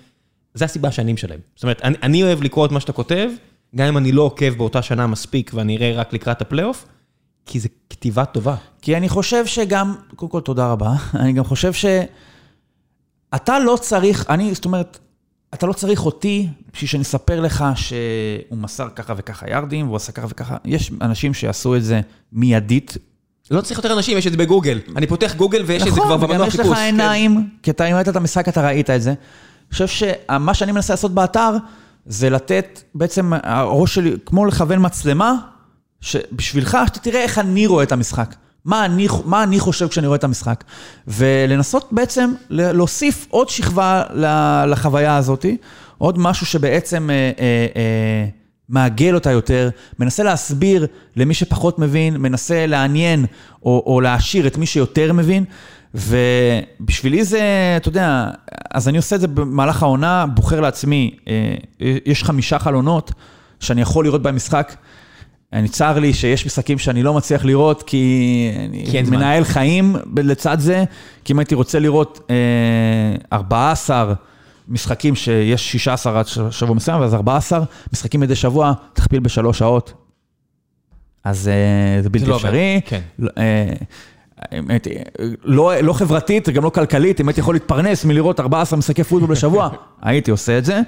זה הסיבה שאני משלם. זאת אומרת, אני, אני אוהב לקרוא את מה שאתה כותב, גם אם אני לא עוקב באותה שנה מספיק ואני אראה רק לקראת הפלייאוף, כי זה כתיבה טובה. כי אני חושב שגם, קודם כל תודה רבה, אני גם חושב שאתה לא צריך, אני, זאת אומרת, אתה לא צריך אותי בשביל שאני אספר לך שהוא מסר ככה וככה יארדים, והוא עשה ככה וככה, יש אנשים שיעשו את זה מיידית. לא צריך יותר אנשים, יש את זה בגוגל. אני פותח גוגל ויש את זה כבר נכון, וגם במנוע יש חיפוש. לך כן. עיניים, כי אתה אם ראית את המשחק אתה ראית את זה. אני חושב שמה שאני מנסה לעשות באתר, זה לתת בעצם, הראש שלי, כמו לכוון מצלמה, שבשבילך, שאתה תראה איך אני רואה את המשחק. מה אני, מה אני חושב כשאני רואה את המשחק. ולנסות בעצם להוסיף עוד שכבה לחוויה הזאת, עוד משהו שבעצם אה, אה, אה, מעגל אותה יותר, מנסה להסביר למי שפחות מבין, מנסה לעניין או, או להעשיר את מי שיותר מבין. ובשבילי זה, אתה יודע, אז אני עושה את זה במהלך העונה, בוחר לעצמי, אה, יש חמישה חלונות שאני יכול לראות בהם משחק. אני צר לי שיש משחקים שאני לא מצליח לראות, כי אני. מנהל חיים לצד זה, כי אם הייתי רוצה לראות אה, 14 משחקים, שיש 16 עד שבוע מסוים, ואז 14 משחקים מדי שבוע, תכפיל בשלוש שעות. אז אה, זה בלתי לא עובד, אפשרי. כן. לא, אה, האמת, אה, לא, לא חברתית, גם לא כלכלית, אם הייתי יכול להתפרנס מלראות 14 משחקי פוטבול בשבוע, הייתי עושה את זה.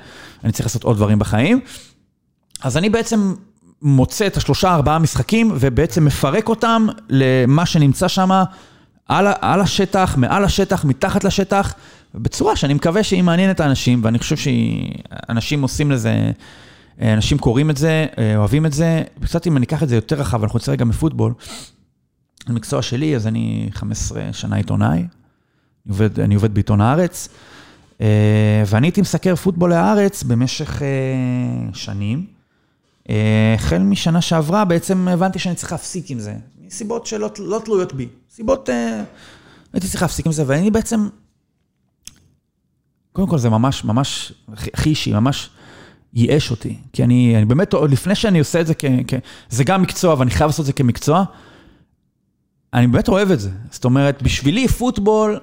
אני צריך לעשות עוד דברים בחיים. אז אני בעצם מוצא את השלושה, ארבעה משחקים, ובעצם מפרק אותם למה שנמצא שם על, על השטח, מעל השטח, מתחת לשטח, בצורה שאני מקווה שהיא מעניינת את האנשים, ואני חושב שאנשים עושים לזה, אנשים קוראים את זה, אוהבים את זה. קצת אם אני אקח את זה יותר רחב, אנחנו נצא רגע מפוטבול. המקצוע שלי, אז אני 15 שנה עיתונאי, אני עובד, אני עובד בעיתון הארץ, אה, ואני הייתי מסקר פוטבול להארץ במשך אה, שנים. אה, החל משנה שעברה, בעצם הבנתי שאני צריך להפסיק עם זה, מסיבות שלא לא תלויות בי. סיבות, אה, הייתי צריך להפסיק עם זה, ואני בעצם, קודם כל זה ממש, ממש הכי אישי, ממש, ייאש אותי. כי אני, אני באמת, עוד לפני שאני עושה את זה כ... כ זה גם מקצוע, ואני חייב לעשות את זה כמקצוע, אני באמת אוהב את זה. זאת אומרת, בשבילי פוטבול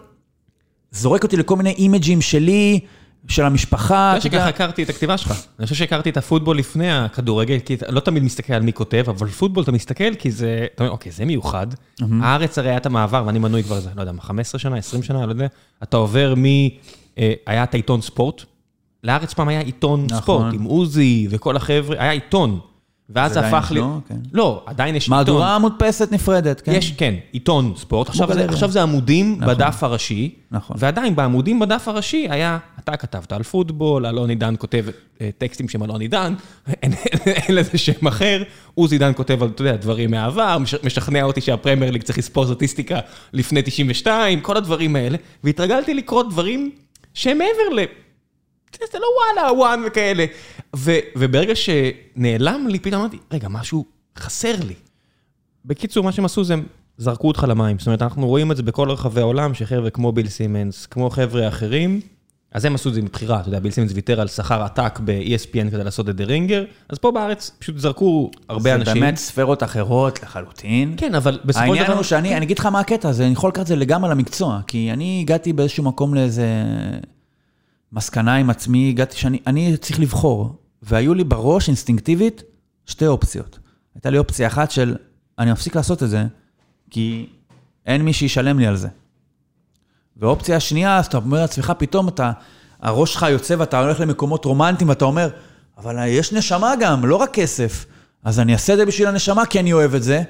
זורק אותי לכל מיני אימג'ים שלי, של המשפחה. אתה יודע שככה הכרתי את הכתיבה שלך. אני חושב שהכרתי את הפוטבול לפני הכדורגל, כי לא תמיד מסתכל על מי כותב, אבל פוטבול אתה מסתכל כי זה, אתה אומר, אוקיי, זה מיוחד. הארץ הרי היה את המעבר, ואני מנוי כבר, לא יודע, 15 שנה, 20 שנה, לא יודע. אתה עובר מ... אה, היה את העיתון ספורט, לארץ פעם היה עיתון נכון. ספורט, עם עוזי וכל החבר'ה, היה עיתון. ואז זה הפך ל... לא? כן. לא, עדיין יש עיתון. מהדורה מודפסת נפרדת, כן? יש, כן, עיתון ספורט. עכשיו זה. עכשיו זה עמודים נכון. בדף הראשי, נכון. ועדיין בעמודים בדף הראשי היה, אתה כתבת על פוטבול, אלון עידן כותב אה, טקסטים שהם אלון עידן, אין, אין לזה שם אחר, עוז עידן כותב על, אתה יודע, דברים מהעבר, מש- משכנע אותי שהפרמייר ליג צריך לספור סטטיסטיקה לפני 92, כל הדברים האלה, והתרגלתי לקרוא דברים שהם מעבר ל... זה לא וואלה, וואן וכאלה. ו, וברגע שנעלם לי, פתאום אמרתי, רגע, משהו חסר לי. בקיצור, מה שהם עשו זה, הם זרקו אותך למים. זאת אומרת, אנחנו רואים את זה בכל רחבי העולם, שחבר'ה כמו ביל סימנס, כמו חבר'ה אחרים, אז הם עשו את זה מבחירה, אתה יודע, ביל סימנס ויתר על שכר עתק ב-ESPN כדי לעשות את דה רינגר, אז פה בארץ פשוט זרקו הרבה אנשים. זה באמת ספרות אחרות לחלוטין. כן, אבל בסופו של העניין דבר... הוא שאני, אני אגיד לך מה הקטע אני יכול לקחת את זה לגמרי למקצוע, כי אני הגעתי באיזשהו מקום לאיזה מסקנה עם עצמי, הגעתי שאני אני צריך לבחור, והיו לי בראש אינסטינקטיבית שתי אופציות. הייתה לי אופציה אחת של, אני מפסיק לעשות את זה, כי אין מי שישלם לי על זה. ואופציה השנייה, אז אתה אומר לעצמך, פתאום אתה, הראש שלך יוצא ואתה הולך למקומות רומנטיים ואתה אומר, אבל יש נשמה גם, לא רק כסף. אז אני אעשה את זה בשביל הנשמה כי אני אוהב את זה,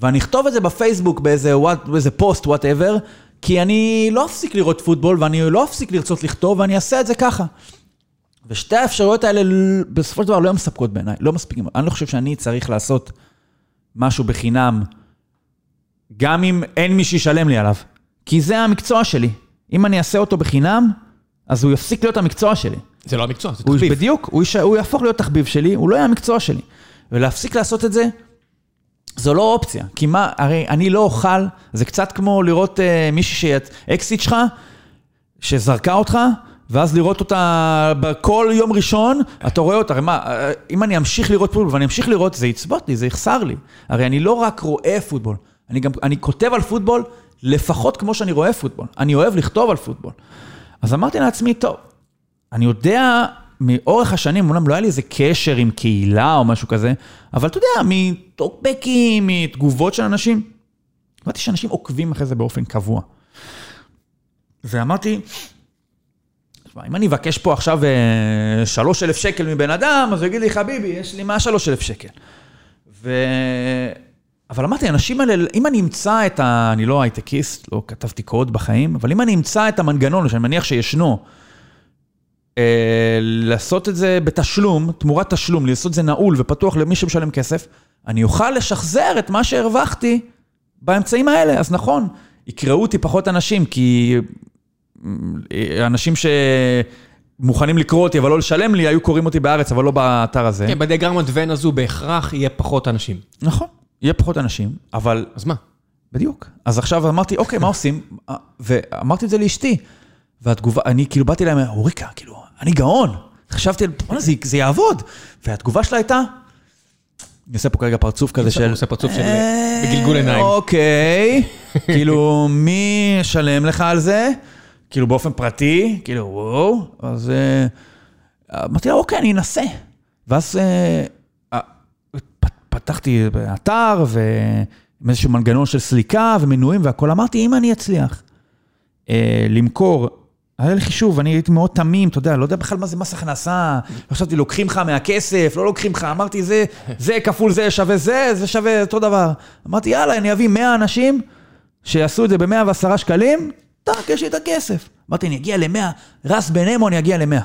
ואני אכתוב את זה בפייסבוק באיזה, what, באיזה פוסט, whatever, כי אני לא אפסיק לראות פוטבול ואני לא אפסיק לרצות לכתוב ואני אעשה את זה ככה. ושתי האפשרויות האלה בסופו של דבר לא מספקות בעיניי, לא מספיקים. אני לא חושב שאני צריך לעשות משהו בחינם, גם אם אין מי שישלם לי עליו. כי זה המקצוע שלי. אם אני אעשה אותו בחינם, אז הוא יפסיק להיות המקצוע שלי. זה לא המקצוע, זה הוא, תחביב. בדיוק, הוא, יש, הוא יהפוך להיות תחביב שלי, הוא לא יהיה המקצוע שלי. ולהפסיק לעשות את זה, זו לא אופציה. כי מה, הרי אני לא אוכל, זה קצת כמו לראות אה, מישהי שאת, אקסיט שלך, שזרקה אותך, ואז לראות אותה בכל יום ראשון, אתה רואה אותה, הרי מה, אה, אם אני אמשיך לראות פוטבול ואני אמשיך לראות, זה יצבוט לי, זה יחסר לי. הרי אני לא רק רואה פוטבול, אני גם, אני כותב על פוטבול לפחות כמו שאני רואה פוטבול. אני אוהב לכתוב על פוטבול. אז אמרתי לעצמי, טוב, אני יודע מאורך השנים, אומנם לא היה לי איזה קשר עם קהילה או משהו כזה, אבל אתה יודע, מטוקבקים, מתגובות של אנשים, אמרתי שאנשים עוקבים אחרי זה באופן קבוע. ואמרתי, אם אני אבקש פה עכשיו אה, שלוש אלף שקל מבן אדם, אז הוא יגיד לי, חביבי, יש לי מה שלוש אלף שקל. ו... אבל אמרתי, האנשים האלה, אם אני אמצא את ה... אני לא הייטקיסט, לא כתבתי קוד בחיים, אבל אם אני אמצא את המנגנון, שאני מניח שישנו, אה, לעשות את זה בתשלום, תמורת תשלום, לעשות את זה נעול ופתוח למי שמשלם כסף, אני אוכל לשחזר את מה שהרווחתי באמצעים האלה. אז נכון, יקראו אותי פחות אנשים, כי אה, אנשים שמוכנים לקרוא אותי אבל לא לשלם לי, היו קוראים אותי בארץ, אבל לא באתר הזה. כן, בדיאגרמת ון הזו בהכרח יהיה פחות אנשים. נכון, יהיה פחות אנשים, אבל אז מה? בדיוק. אז עכשיו אמרתי, אוקיי, מה עושים? ואמרתי את זה לאשתי. והתגובה, אני כאילו באתי להם, אוריקה, כאילו, אני גאון. חשבתי, בוא'נה, זה, זה יעבוד. והתגובה שלה הייתה, אני עושה פה כרגע פרצוף כזה של... הוא עושה פרצוף של "אה, בגלגול עיניים. אוקיי, כאילו, מי ישלם לך על זה? כאילו, באופן פרטי, כאילו, וואו. אז אה, אמרתי לה, אוקיי, אני אנסה. ואז אה, פתחתי אתר ועם איזשהו מנגנון של סליקה ומנויים והכל. אמרתי, אם אני אצליח למכור, היה לי חישוב, אני הייתי מאוד תמים, אתה יודע, לא יודע בכלל מה זה מס הכנסה. חשבתי, לוקחים לך מהכסף, לא לוקחים לך, אמרתי, זה, זה כפול זה שווה זה, זה שווה אותו דבר. אמרתי, יאללה, אני אביא 100 אנשים שיעשו את זה ב-110 שקלים, טאק, יש לי את הכסף. אמרתי, אני אגיע ל-100, רס בינימו, אני אגיע ל-100.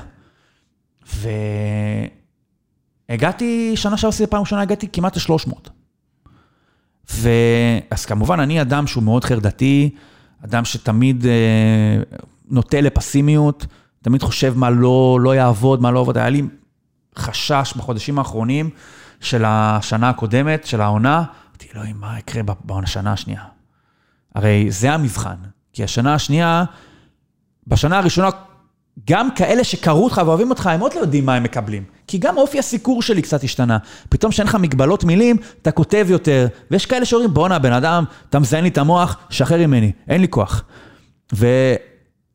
והגעתי, שנה שעברה עשיתי פעם ראשונה, הגעתי כמעט ל-300. ואז כמובן, אני אדם שהוא מאוד חרדתי, אדם שתמיד אה, נוטה לפסימיות, תמיד חושב מה לא, לא יעבוד, מה לא יעבוד. היה לי חשש בחודשים האחרונים של השנה הקודמת, של העונה, אמרתי, אלוהים, מה יקרה בשנה השנייה? הרי זה המבחן, כי השנה השנייה, בשנה הראשונה, גם כאלה שקראו אותך ואוהבים אותך, הם עוד לא יודעים מה הם מקבלים. כי גם אופי הסיקור שלי קצת השתנה. פתאום כשאין לך מגבלות מילים, אתה כותב יותר, ויש כאלה שאומרים, בואנה, בן אדם, אתה מזיין לי את המוח, שחרר ממני, אין לי כוח.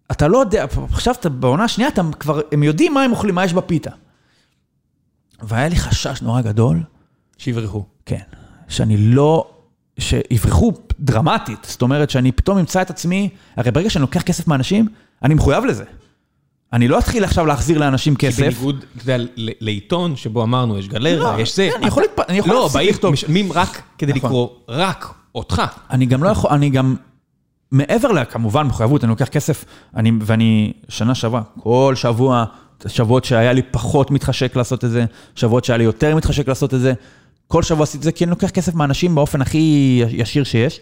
ואתה לא יודע, עכשיו אתה בעונה השנייה, אתה כבר, הם יודעים מה הם אוכלים, מה יש בפיתה. והיה לי חשש נורא גדול, שיברחו. כן, שאני לא, שיברחו דרמטית. זאת אומרת שאני פתאום אמצא את עצמי, הרי ברגע שאני לוקח כסף מאנשים, אני מחויב לזה. אני לא אתחיל עכשיו להחזיר לאנשים כי כסף. בניגוד, אתה יודע, לעיתון שבו אמרנו, יש גלריה, לא, יש זה. כן, אני יכול לא, להפסיק באים, לכתוב. משלמים רק כדי נכון. לקרוא רק אותך. אני גם לא יכול, אני גם, מעבר לכמובן מחויבות, אני לוקח כסף, אני, ואני שנה שעברה, כל שבוע, שבועות שהיה לי פחות מתחשק לעשות את זה, שבועות שהיה לי יותר מתחשק לעשות את זה, כל שבוע עשיתי את זה, כי אני לוקח כסף מאנשים באופן הכי ישיר שיש.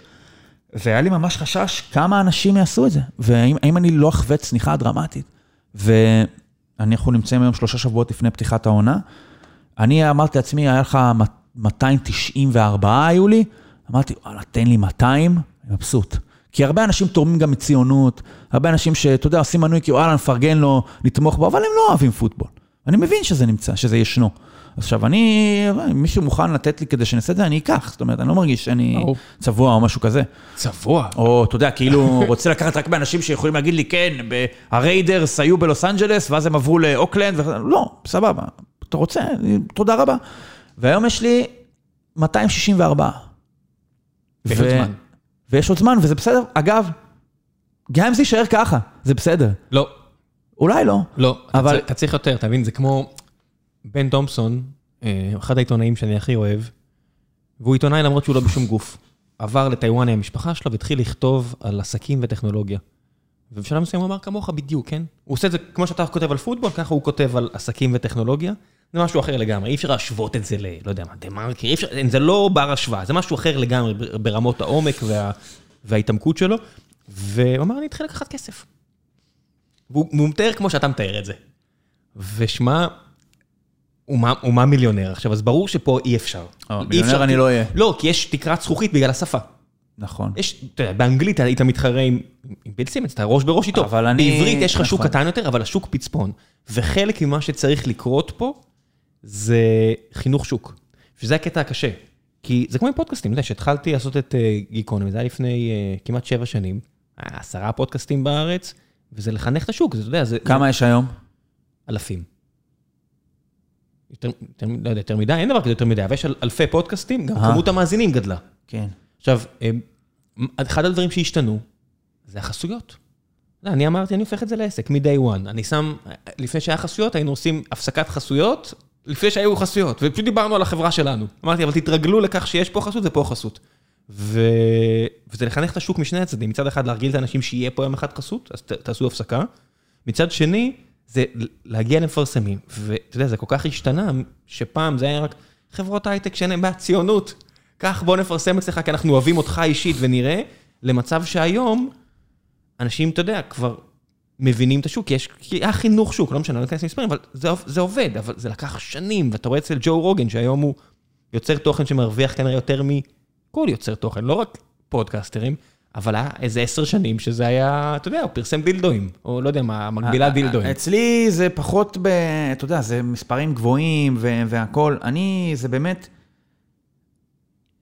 והיה לי ממש חשש כמה אנשים יעשו את זה, והאם האם אני לא אחווה צניחה דרמטית. ואנחנו נמצאים היום שלושה שבועות לפני פתיחת העונה. אני אמרתי לעצמי, היה לך 294 היו לי, אמרתי, וואלה, תן לי 200, אני מבסוט. כי הרבה אנשים תורמים גם מציונות, הרבה אנשים שאתה יודע, עושים מנוי כי וואלה, נפרגן לו, נתמוך בו, אבל הם לא אוהבים פוטבול. אני מבין שזה נמצא, שזה ישנו. עכשיו, אני, אם מישהו מוכן לתת לי כדי שאני אעשה את זה, אני אקח. זאת אומרת, אני לא מרגיש שאני ברור. צבוע או משהו כזה. צבוע. או, אתה יודע, כאילו, רוצה לקחת רק באנשים שיכולים להגיד לי, כן, הריידרס היו בלוס אנג'לס, ואז הם עברו לאוקלנד, ו... לא, סבבה, אתה רוצה, תודה רבה. והיום יש לי 264. ויש עוד זמן. ויש עוד זמן, וזה בסדר. אגב, גם אם זה יישאר ככה, זה בסדר. לא, אולי לא. לא, אבל-. אתה צריך יותר, אתה מבין? זה כמו בן תומפסון, אה, אחד העיתונאים שאני הכי אוהב, והוא עיתונאי למרות שהוא לא בשום גוף. עבר לטיוואן עם המשפחה שלו והתחיל לכתוב על עסקים וטכנולוגיה. ובשלב מסוים הוא אמר כמוך בדיוק, כן? הוא עושה את זה כמו שאתה כותב על פוטבול, ככה הוא כותב על עסקים וטכנולוגיה. זה משהו אחר לגמרי, אי אפשר להשוות את זה ל... לא יודע מה, דה מרקר, אי אפשר, זה לא בר השוואה, זה משהו אחר לגמרי ברמות העומק וה, וההתעמקות שלו. והוא אמר, אני אתחיל לקחת כסף. והוא מתאר כמו שאתה מתאר את זה. ושמע, הוא מה- מיליונר עכשיו, אז ברור שפה אי אפשר. אה, אי מיליונר אפשר, אני כי- לא אהיה. לא, כי יש תקרת זכוכית בגלל השפה. נכון. יש, אתה יודע, באנגלית היית מתחרה עם עם ביל סימנס, אתה ראש בראש איתו. אבל אני- בעברית יש לך שוק נכון. קטן יותר, אבל השוק פצפון. וחלק ממה שצריך לקרות פה, זה חינוך שוק. שזה הקטע הקשה. כי זה כמו עם פודקאסטים, אתה יודע, כשהתחלתי לעשות את אה, גיקונומי, זה היה לפני אה, כמעט שבע שנים, עשרה פודקאסטים בארץ, וזה לחנך את השוק, זה, אתה יודע, זה... כמה יש היום? אלפים. יותר, יותר, לא יודע, יותר מדי, אין דבר כזה יותר מדי, אבל יש אל- אלפי פודקאסטים, גם אהה. כמות המאזינים גדלה. כן. עכשיו, אמ, אחד הדברים שהשתנו, זה החסויות. לא, אני אמרתי, אני הופך את זה לעסק, מ-day one. אני שם, לפני שהיה חסויות, היינו עושים הפסקת חסויות, לפני שהיו חסויות, ופשוט דיברנו על החברה שלנו. אמרתי, אבל תתרגלו לכך שיש פה חסות ופה חסות. ו... וזה לחנך את השוק משני הצדדים. מצד אחד, להרגיל את האנשים שיהיה פה יום אחד חסות, אז ת, תעשו הפסקה. מצד שני, זה להגיע למפרסמים. ואתה יודע, זה כל כך השתנה, שפעם זה היה רק חברות הייטק שאין להם בעד ציונות. קח, בוא נפרסם אצלך, כי אנחנו אוהבים אותך אישית ונראה, למצב שהיום, אנשים, אתה יודע, כבר מבינים את השוק, כי יש, כי היה חינוך שוק, לא משנה, לא אכנס למספרים, אבל זה, זה עובד, אבל זה לקח שנים, ואתה רואה אצל ג'ו רוגן, שהיום הוא יוצר תוכן שמרוויח כנראה יותר מכל יוצר תוכן, לא רק פודקאסטרים, אבל היה איזה עשר שנים שזה היה, אתה יודע, הוא פרסם דילדואים, או לא יודע מה, מקבילה דילדואים. אצלי זה פחות ב... אתה יודע, זה מספרים גבוהים והכול. אני, זה באמת...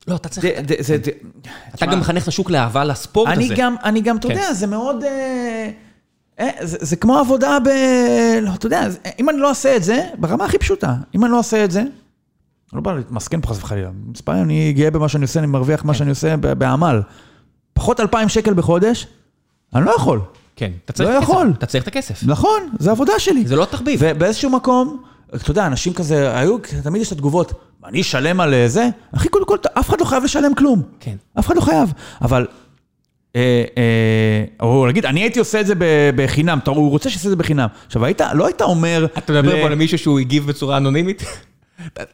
לא, אתה צריך, זה- זה- אתה גם מחנך את השוק לאהבה לספורט אני הזה. גם, אני גם, אתה כן. יודע, זה מאוד... אה, זה זה כמו עבודה ב... לא, אתה יודע, אם אני לא אעשה את זה, ברמה הכי פשוטה, אם אני לא אעשה את זה, אני לא בא להתמסכן פה חס וחלילה. מספרים, אני גאה במה שאני עושה, אני מרוויח מה שאני עושה בעמל. פחות 2,000 שקל בחודש, אני לא יכול. כן, אתה צריך לא את הכסף. יכול. אתה צריך את הכסף. נכון, זה עבודה שלי. זה לא תחביב. ובאיזשהו מקום, אתה יודע, אנשים כזה, היו, תמיד יש את התגובות, אני אשלם על אה, זה? אחי, קודם כל, אף אחד לא חייב לשלם כלום. כן. אף אחד לא חייב. אבל, או להגיד, אני הייתי עושה את זה בחינם, אתה- הוא רוצה שיעשה את זה בחינם. עכשיו, היית, לא היית אומר... אתה מדבר ל- פה על מישהו שהוא הגיב בצורה אנונימית?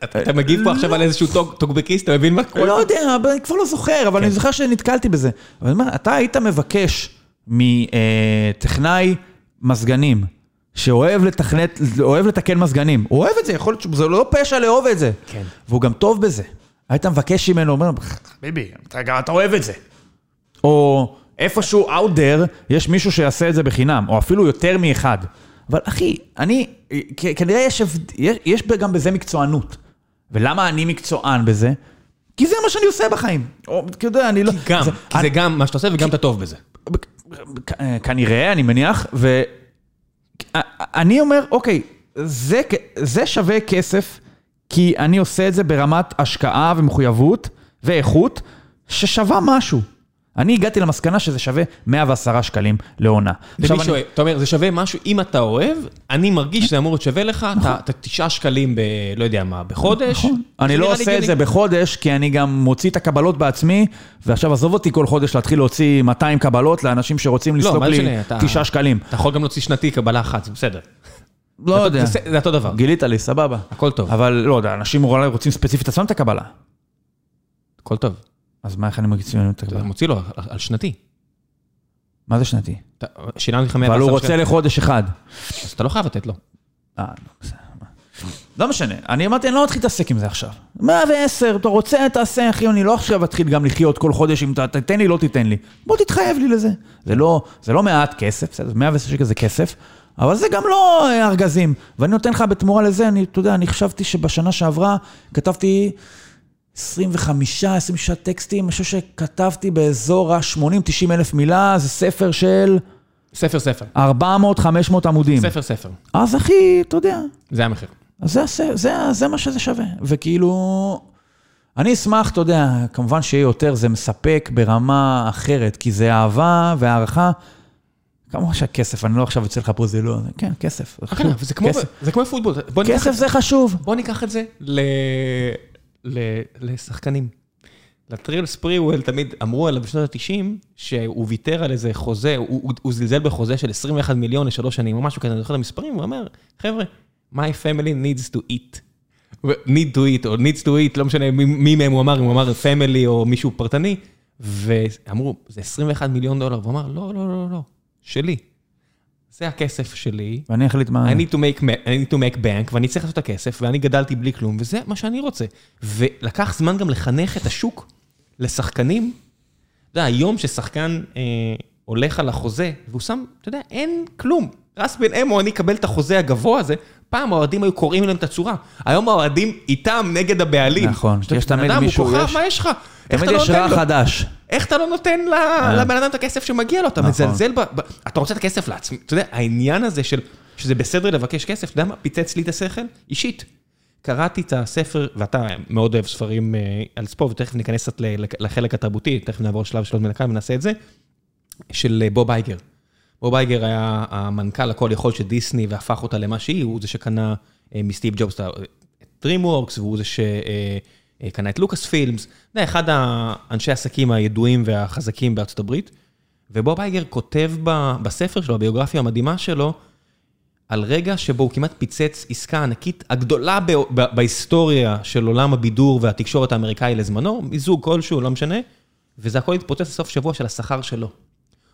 אתה- מגיב פה עכשיו על איזשהו טוק- טוקבקיסט, אתה מבין מה קורה? לא יודע, אני כבר לא זוכר, אבל אני זוכר שנתקלתי בזה. אבל אתה היית מבקש מטכנאי מזגנים, שאוהב לתכנת, אוהב לתקן מזגנים, הוא אוהב את זה, יכול להיות שזה לא פשע לאהוב את זה. כן. והוא גם טוב בזה. היית מבקש ממנו, אומר, ביבי, אתה, אתה אוהב את זה. או איפשהו out there, יש מישהו שיעשה את זה בחינם, או אפילו יותר מאחד. אבל אחי, אני, כנראה יש, יש, יש גם בזה מקצוענות. ולמה אני מקצוען בזה? כי זה מה שאני עושה בחיים. או, אתה יודע, אני לא... גם, זה- כי זה גם מה שאתה עושה וגם אתה טוב בזה. כ- כנראה, אני מניח, ואני אומר, אוקיי, זה, זה שווה כסף, כי אני עושה את זה ברמת השקעה ומחויבות ואיכות, ששווה משהו. אני הגעתי למסקנה שזה שווה 110 שקלים לעונה. למי אני- שאוהב, אתה אומר, זה שווה משהו, אם אתה אוהב, אני מרגיש שזה אמור להיות שווה לך, אתה- אתה תשעה שקלים ב... לא יודע מה, בחודש. נכון. אני לא עושה את זה. בחודש, כי אני גם מוציא את הקבלות בעצמי, ועכשיו עזוב אותי כל חודש להתחיל להוציא 200 קבלות לאנשים שרוצים לא, זה לי משנה, אתה- 9 שקלים. אתה יכול גם להוציא שנתי קבלה אחת, זה בסדר. לא יודע, זה- זה אותו דבר. גילית לי, סבבה. הכל טוב, אבל לא יודע, אנשים רוצים ספציפית עצמם את הקבלה. הכל טוב. אז מה, איך אני מוציא ממנו את אתה הקבלה? מוציא לו על- שנתי. מה זה שנתי? אתה- שילמתי לך 110 אבל הוא שקלים. רוצה לחודש אחד. אז אתה לא חייב לתת לו. אה, לא. לא משנה, אני אמרתי, אני לא מתחיל להתעסק עם זה עכשיו. 110, אתה רוצה, תעשה, אחי, אני לא עכשיו אתחיל גם לחיות כל חודש, אם אתה תיתן לי, לא תיתן לי. בוא תתחייב לי לזה. זה לא, זה לא מעט כסף, בסדר, 110 שקל זה כסף, אבל זה גם לא אה, ארגזים. ואני נותן לך בתמורה לזה, אני, אתה יודע, אני חשבתי שבשנה שעברה כתבתי 25, 26 טקסטים, אני חושב שכתבתי באזור ה-80-90 אלף מילה, זה ספר של ספר ספר. 400-500 עמודים. ספר ספר. אז אחי, אתה יודע, זה המחיר. אז זה, זה, זה, זה מה שזה שווה. וכאילו, אני אשמח, אתה יודע, כמובן שיהיה יותר, זה מספק ברמה אחרת, כי זה אהבה והערכה. כמובן שהכסף, אני לא עכשיו יוצא לך פה, זה לא, כן, כסף. אבל זה כמו- כסף, זה כמו פוטבול. ניקח כסף את- זה חשוב. בוא ניקח את זה ל- לשחקנים. לטריל ספריוול תמיד אמרו עליו בשנות ה-90 שהוא ויתר על איזה חוזה, הוא, הוא, הוא זלזל בחוזה של 21 מיליון לשלוש שנים או משהו כזה, אני זוכר את המספרים, הוא אומר, חבר'ה, my family needs to eat. need to eat או needs to eat, לא משנה מי, מהם הוא אמר, אם הוא אמר family או מישהו פרטני, ואמרו, זה 21 מיליון דולר, והוא אמר, לא, לא, לא, לא, שלי. זה הכסף שלי, ואני אחליט מה... I need to make, I need to make bank, ואני צריך לעשות את הכסף, ואני גדלתי בלי כלום, וזה מה שאני רוצה. ולקח זמן גם לחנך את השוק לשחקנים. אתה יודע, היום ששחקן אה, הולך על החוזה, והוא שם, אתה יודע, אין כלום. רס בן אמו, אני אקבל את החוזה הגבוה הזה, פעם האוהדים היו קוראים להם את הצורה. היום האוהדים איתם נגד הבעלים. נכון, יש תמיד בן אדם, מישהו, הוא כוכב, יש- מה יש לך? תמיד לא יש נותן רע? חדש. איך אתה לא נותן ל- לבן אדם את הכסף שמגיע לו? אתה נכון. מזלזל ב... אתה רוצה את הכסף לעצמי. אתה יודע, העניין הזה של שזה בסדר לבקש כסף, אתה יודע מה פיצץ לי את השכל? אישית. קראתי את הספר, ואתה מאוד אוהב ספרים אה, על ספורט, ותכף ניכנס קצת לחלק התרבותי, תכף נעבור לשלב של עוד מנכ"ל ונעשה את זה, של אה, בוב אייגר. בוב אייגר היה המנכ"ל הכל יכול של דיסני והפך אותה למה שהיא, הוא זה שקנה אה, מסטיב ג'ובס את DreamWorks, והוא זה שקנה את לוקאס פילמס, זה אחד האנשי העסקים הידועים והחזקים בארצות הברית. ובוב אייגר כותב בספר שלו, הביוגרפיה המדהימה שלו, על רגע שבו הוא כמעט פיצץ עסקה ענקית הגדולה ב- ב- בהיסטוריה של עולם הבידור והתקשורת האמריקאי לזמנו, מיזוג כלשהו, לא משנה, וזה הכל התפוצץ לסוף שבוע של השכר שלו.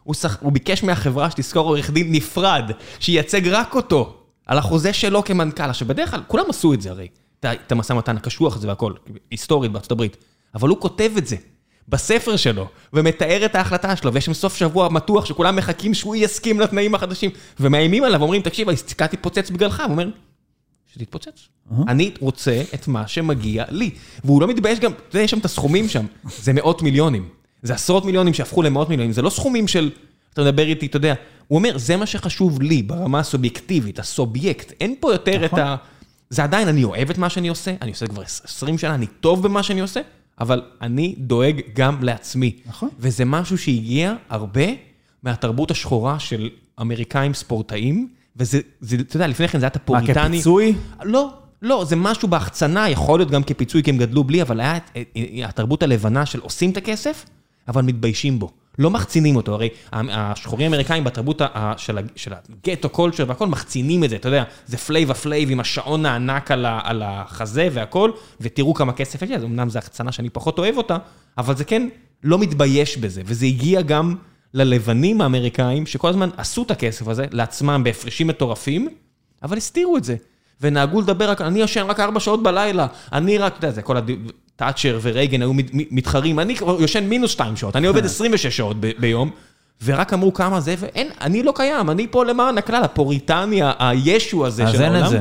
הוא, שח... הוא ביקש מהחברה שתזכור עורך דין נפרד, שייצג רק אותו, על החוזה שלו כמנכ"ל. עכשיו, בדרך כלל, כולם עשו את זה הרי, את המשא ומתן הקשוח הזה והכל, היסטורית בארצות הברית. אבל הוא כותב את זה בספר שלו, ומתאר את ההחלטה שלו, ויש שם סוף שבוע מתוח שכולם מחכים שהוא יסכים לתנאים החדשים, ומאיימים עליו, אומרים, תקשיב, העסקה תתפוצץ בגללך, הוא אומר, שתתפוצץ. אני רוצה את מה שמגיע לי. והוא לא מתבייש גם, אתה יודע, יש שם את הסכומים שם, זה מאות מיליונים. זה עשרות מיליונים שהפכו למאות מיליונים, זה לא סכומים של, אתה מדבר איתי, אתה יודע, הוא אומר, זה מה שחשוב לי ברמה הסובייקטיבית, הסובייקט, אין פה יותר את ה... זה עדיין, אני אוהב את מה שאני עושה, אני עושה כבר 20 שנה, אני טוב במה שאני עושה, אבל אני דואג גם לעצמי. נכון. וזה משהו שהגיע הרבה מהתרבות השחורה של אמריקאים ספורטאים, וזה, זה, אתה יודע, לפני כן זה היה את מה, הפוריטני. כפיצוי? לא, לא, זה משהו בהחצנה, יכול להיות גם כפיצוי כי הם גדלו בלי, אבל היה את- את- התרבות הלבנה של עושים את הכסף, אבל מתביישים בו. לא מחצינים אותו, הרי השחורים האמריקאים בתרבות של ה ghetto culture והכל, מחצינים את זה, אתה יודע, זה Flavor Flav עם השעון הענק על החזה והכל, ותראו כמה כסף יש לי, אז אמנם זו החצנה שאני פחות אוהב אותה, אבל זה כן לא מתבייש בזה, וזה הגיע גם ללבנים האמריקאים, שכל הזמן עשו את הכסף הזה לעצמם בהפרשים מטורפים, אבל הסתירו את זה. ונהגו לדבר רק, אני ישן רק ארבע שעות בלילה, אני רק, אתה יודע, זה כל הד... תאצ'ר ורייגן היו מת- מתחרים, אני כבר יושן מינוס שתיים שעות, אני עובד 26 שעות ב- ביום, ורק אמרו כמה זה, ואין, אני לא קיים, אני פה למען הכלל, הפוריטני, הישו הזה אז של אין את העולם. זה.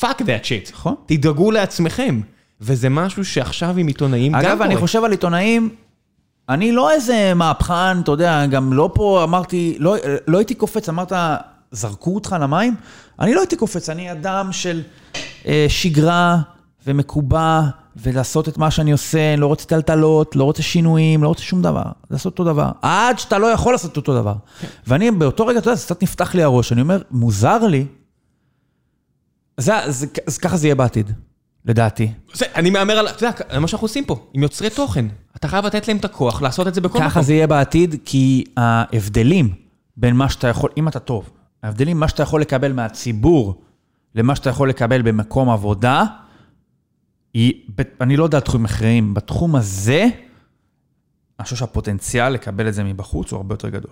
fuck that shit. נכון. תדאגו לעצמכם. וזה משהו שעכשיו עם עיתונאים גם אגב, אני קורה. חושב על עיתונאים, אני לא איזה מהפכן, אתה יודע, גם לא פה אמרתי, לא, לא הייתי קופץ, אמרת, זרקו אותך למים? אני לא הייתי קופץ, אני אדם של אה, שגרה ומקובע, ולעשות את מה שאני עושה, לא רוצה טלטלות, לא רוצה שינויים, לא רוצה שום דבר, לעשות אותו דבר. עד שאתה לא יכול לעשות אותו דבר. ואני באותו רגע, אתה יודע, זה קצת נפתח לי הראש, אני אומר, מוזר לי, זה, זה, זה, ככה זה יהיה בעתיד, לדעתי. זה, אני מהמר על, אתה יודע, מה שאנחנו עושים פה, עם יוצרי תוכן. אתה חייב לתת להם את הכוח לעשות את זה בכל ככה מקום. זה יהיה בעתיד, כי ההבדלים בין מה שאתה יכול, אם אתה טוב, ההבדלים מה שאתה יכול לקבל מהציבור למה שאתה יכול לקבל במקום עבודה, היא, אני לא יודע תחומים אחרים, בתחום הזה, אני חושב שהפוטנציאל לקבל את זה מבחוץ הוא הרבה יותר גדול.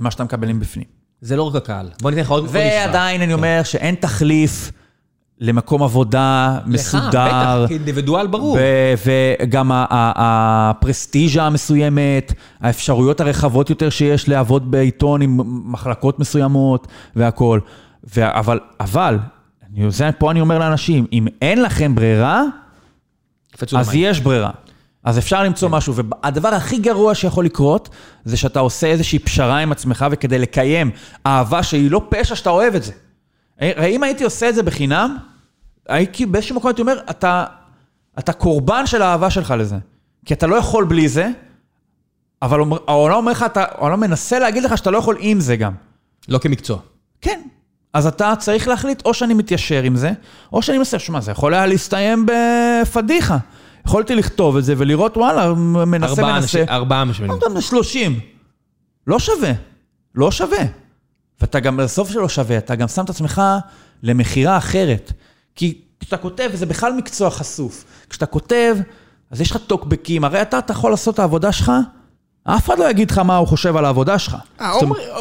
מה שאתה מקבל מבפנים. זה לא רק הקהל. בוא ניתן לך עוד משוואה. ועדיין אני אומר שאין תחליף למקום עבודה מסודר. לך, בטח, כאינדיבידואל ברור. וגם הפרסטיז'ה המסוימת, האפשרויות הרחבות יותר שיש לעבוד בעיתון עם מחלקות מסוימות והכול. אבל, אבל, אני, זה, פה אני אומר לאנשים, אם אין לכם ברירה, אז למים. יש ברירה. אז אפשר למצוא משהו, והדבר הכי גרוע שיכול לקרות, זה שאתה עושה איזושהי פשרה עם עצמך, וכדי לקיים אהבה שהיא לא פשע שאתה אוהב את זה. אם הייתי עושה את זה בחינם, הייתי באיזשהו מקום הייתי אומר, אתה, אתה קורבן של האהבה שלך לזה. כי אתה לא יכול בלי זה, אבל העולם אומר לך, אתה- העולם מנסה להגיד לך שאתה לא יכול עם זה גם. לא כמקצוע. כן. אז אתה צריך להחליט, או שאני מתיישר עם זה, או שאני מנסה, שמע, זה יכול היה להסתיים בפדיחה. יכולתי לכתוב את זה ולראות, וואלה, מנסה, ארבעה מנסה. ארבעה משמנים. לא יודע, 30. לא שווה. לא שווה. ואתה גם, בסוף שלא שווה, אתה גם שם את עצמך למכירה אחרת. כי כשאתה כותב, וזה בכלל מקצוע חשוף, כשאתה כותב, אז יש לך טוקבקים, הרי אתה, אתה יכול לעשות את העבודה שלך, אף אחד לא יגיד לך מה הוא חושב על העבודה שלך. אה,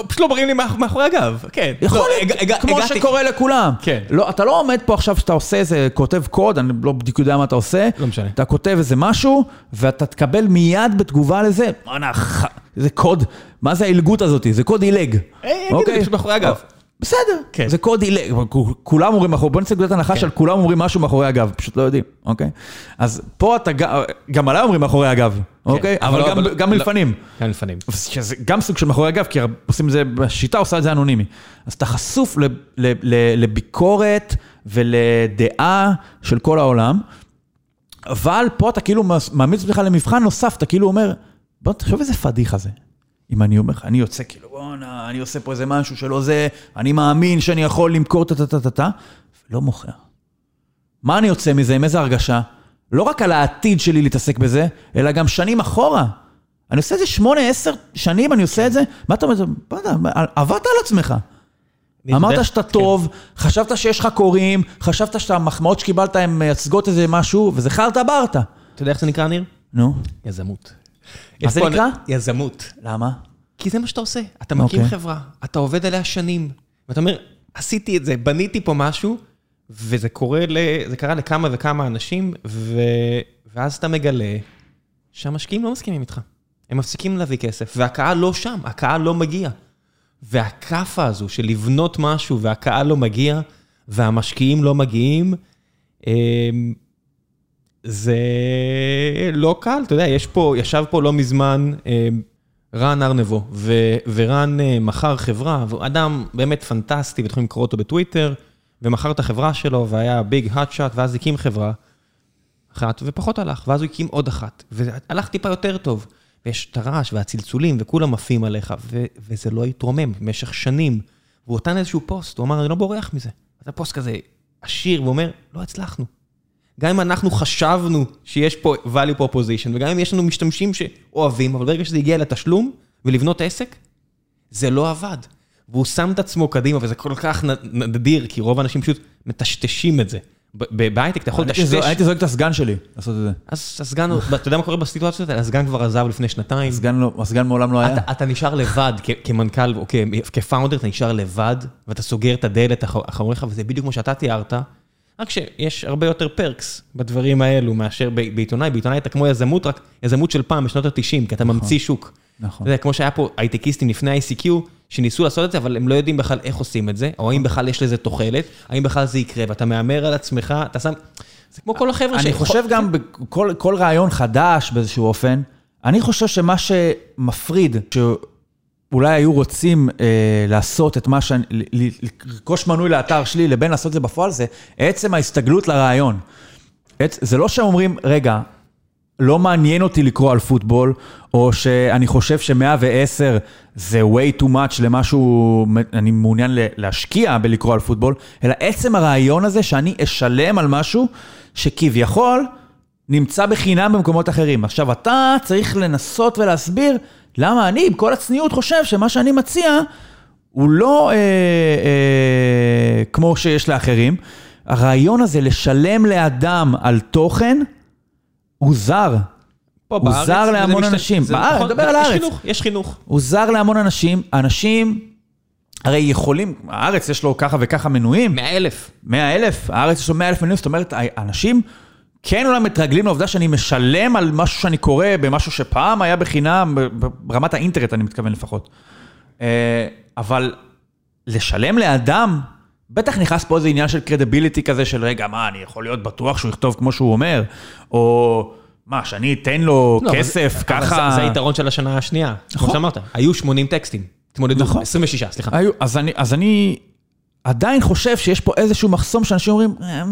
פשוט לא מראים לי מאח- מאחורי הגב. כן. יכול לא, להיות, כמו שקורה לכולם. כן. לא, אתה לא עומד פה עכשיו שאתה עושה איזה, כותב קוד, אני לא בדיוק יודע מה אתה עושה. לא משנה. אתה כותב איזה משהו, ואתה תקבל מיד בתגובה לזה, בואנה, זה קוד, מה זה העילגות הזאת? זה קוד עילג. אה, יגידו לי פשוט מאחורי הגב. בסדר, כן. זה קוד עילג, כולם אומרים מאחורי, בוא נצא נקודת הנחה של כולם אומרים משהו מאחורי הגב, פשוט לא יודעים, אוקיי? אז פה אתה, גם עליי אומרים מאחורי הגב, אוקיי? אבל אבל לא- גם- אבל- גם לא- לפנים. כן, לפנים. שזה גם סוג של מאחורי הגב, כי עושים את זה, השיטה עושה את זה אנונימי. אז אתה חשוף ל, ל, ל, לביקורת ולדעה של כל העולם, אבל פה אתה כאילו מעמיד את עצמך למבחן נוסף, אתה כאילו אומר, בוא תחשוב איזה פדיחה זה. אם אני אומר לך, אני יוצא כאילו, בואנה, אני עושה פה איזה משהו שלא זה, אני מאמין שאני יכול למכור טה-טה-טה-טה, ולא מוכר. מה אני יוצא מזה, עם איזה הרגשה? לא רק על העתיד שלי להתעסק בזה, אלא גם שנים אחורה. אני עושה את זה שמונה, עשר שנים, אני עושה את זה, מה אתה אומר? לא עבדת על עצמך. אמרת שאתה כן. טוב, חשבת שיש לך קוראים, חשבת שהמחמאות שקיבלת הן מייצגות איזה משהו, וזה חרטה ברטה. אתה יודע איך זה נקרא, ניר? נו, יזמות. מה זה נקרא? יזמות. למה? כי זה מה שאתה עושה. אתה מקים אוקיי. חברה, אתה עובד עליה שנים, ואתה אומר, עשיתי את זה, בניתי פה משהו, וזה קורה, ל... זה קרה לכמה וכמה אנשים, ו... ואז אתה מגלה שהמשקיעים לא מסכימים איתך. הם מפסיקים להביא כסף, והקהל לא שם, הקהל לא מגיע. והכאפה הזו של לבנות משהו והקהל לא מגיע, והמשקיעים לא מגיעים, אמ, זה לא קל, אתה יודע, יש פה, ישב פה לא מזמן אמ, רן ארנבו, ו- ורן אה, מכר חברה, והוא אדם באמת פנטסטי, ואתם יכולים לקרוא אותו בטוויטר, ומכר את החברה שלו, והיה ביג האט שאט, ואז הקים חברה אחת, ופחות הלך, ואז הוא הקים עוד אחת, והלך טיפה יותר טוב. ויש את הרעש והצלצולים, וכולם עפים עליך, ו- וזה לא התרומם במשך שנים. והוא נתן איזשהו פוסט, הוא אמר, אני לא בורח מזה. זה פוסט כזה עשיר, והוא אומר, לא הצלחנו. גם אם אנחנו חשבנו שיש פה value proposition, וגם אם יש לנו משתמשים שאוהבים, אבל ברגע שזה הגיע לתשלום ולבנות עסק, זה לא עבד. והוא שם את עצמו קדימה, וזה כל כך נדיר, כי רוב האנשים פשוט מטשטשים את זה. בהייטק אתה יכול לטשטש, הייתי זורק את הסגן שלי לעשות את זה. אז הסגן, אתה יודע מה קורה בסיטואציות האלה? הסגן כבר עזב לפני שנתיים. הסגן לא- מעולם לא היה. אתה, נשאר לבד כמנכ"ל או כפאונדר, אתה נשאר לבד, ואתה סוגר את הדלת אח- אחריך, וזה בדיוק כמו שאתה תיארת. רק שיש הרבה יותר פרקס בדברים האלו מאשר ב- בעיתונאי, בעיתונאי אתה כמו יזמות, רק יזמות של פעם, בשנות ה-90, כי אתה ממציא שוק. נכון. זה כמו שהיה פה הייטקיסטים לפני ICQ, שניסו לעשות את זה, אבל הם לא יודעים בכלל איך עושים את זה, או האם בכלל יש לזה תוחלת, האם בכלל זה יקרה, ואתה מהמר על עצמך, אתה שם... זה כמו כל החבר'ה אני חושב גם בכל כל רעיון חדש באיזשהו אופן, אני חושב שמה שמפריד, שאולי היו רוצים אה, לעשות את מה שאני, לרכוש מנוי לאתר שלי לבין לעשות את זה בפועל, זה עצם ההסתגלות לרעיון. עצ- זה לא שאומרים, רגע, לא מעניין אותי לקרוא על פוטבול, או שאני חושב ש-110 זה way too much למשהו, אני מעוניין להשקיע בלקרוא על פוטבול, אלא עצם הרעיון הזה שאני אשלם על משהו שכביכול נמצא בחינם במקומות אחרים. עכשיו, אתה צריך לנסות ולהסביר למה אני, עם כל הצניעות, חושב שמה שאני מציע הוא לא אה, אה, כמו שיש לאחרים. הרעיון הזה לשלם לאדם על תוכן, הוא זר. פה הוא בארץ, זר להמון משת- אנשים. זה בארץ, נכון, מדבר על יש הארץ. חינוך, יש חינוך. הוא זר להמון אנשים, אנשים הרי יכולים, הארץ יש לו ככה וככה מנויים, 100 אלף. 100 אלף, הארץ יש לו 100 אלף מנויים, זאת אומרת, אנשים כן אולי מתרגלים לעובדה שאני משלם על משהו שאני קורא במשהו שפעם היה בחינם, ברמת האינטרנט אני מתכוון לפחות. אה, אבל לשלם לאדם, בטח נכנס פה איזה עניין של קרדיביליטי כזה של רגע, מה, אני יכול להיות בטוח שהוא יכתוב כמו שהוא אומר, או מה, שאני אתן לו לא, אבל כסף זה- ככה... אבל זה- זה היתרון של השנה השנייה, כמו נכון. שאמרת. היו 80 טקסטים. התמודדו, נכון. 26, סליחה. היו, אז אני, אז אני עדיין חושב שיש פה איזשהו מחסום שאנשים אומרים, "אה,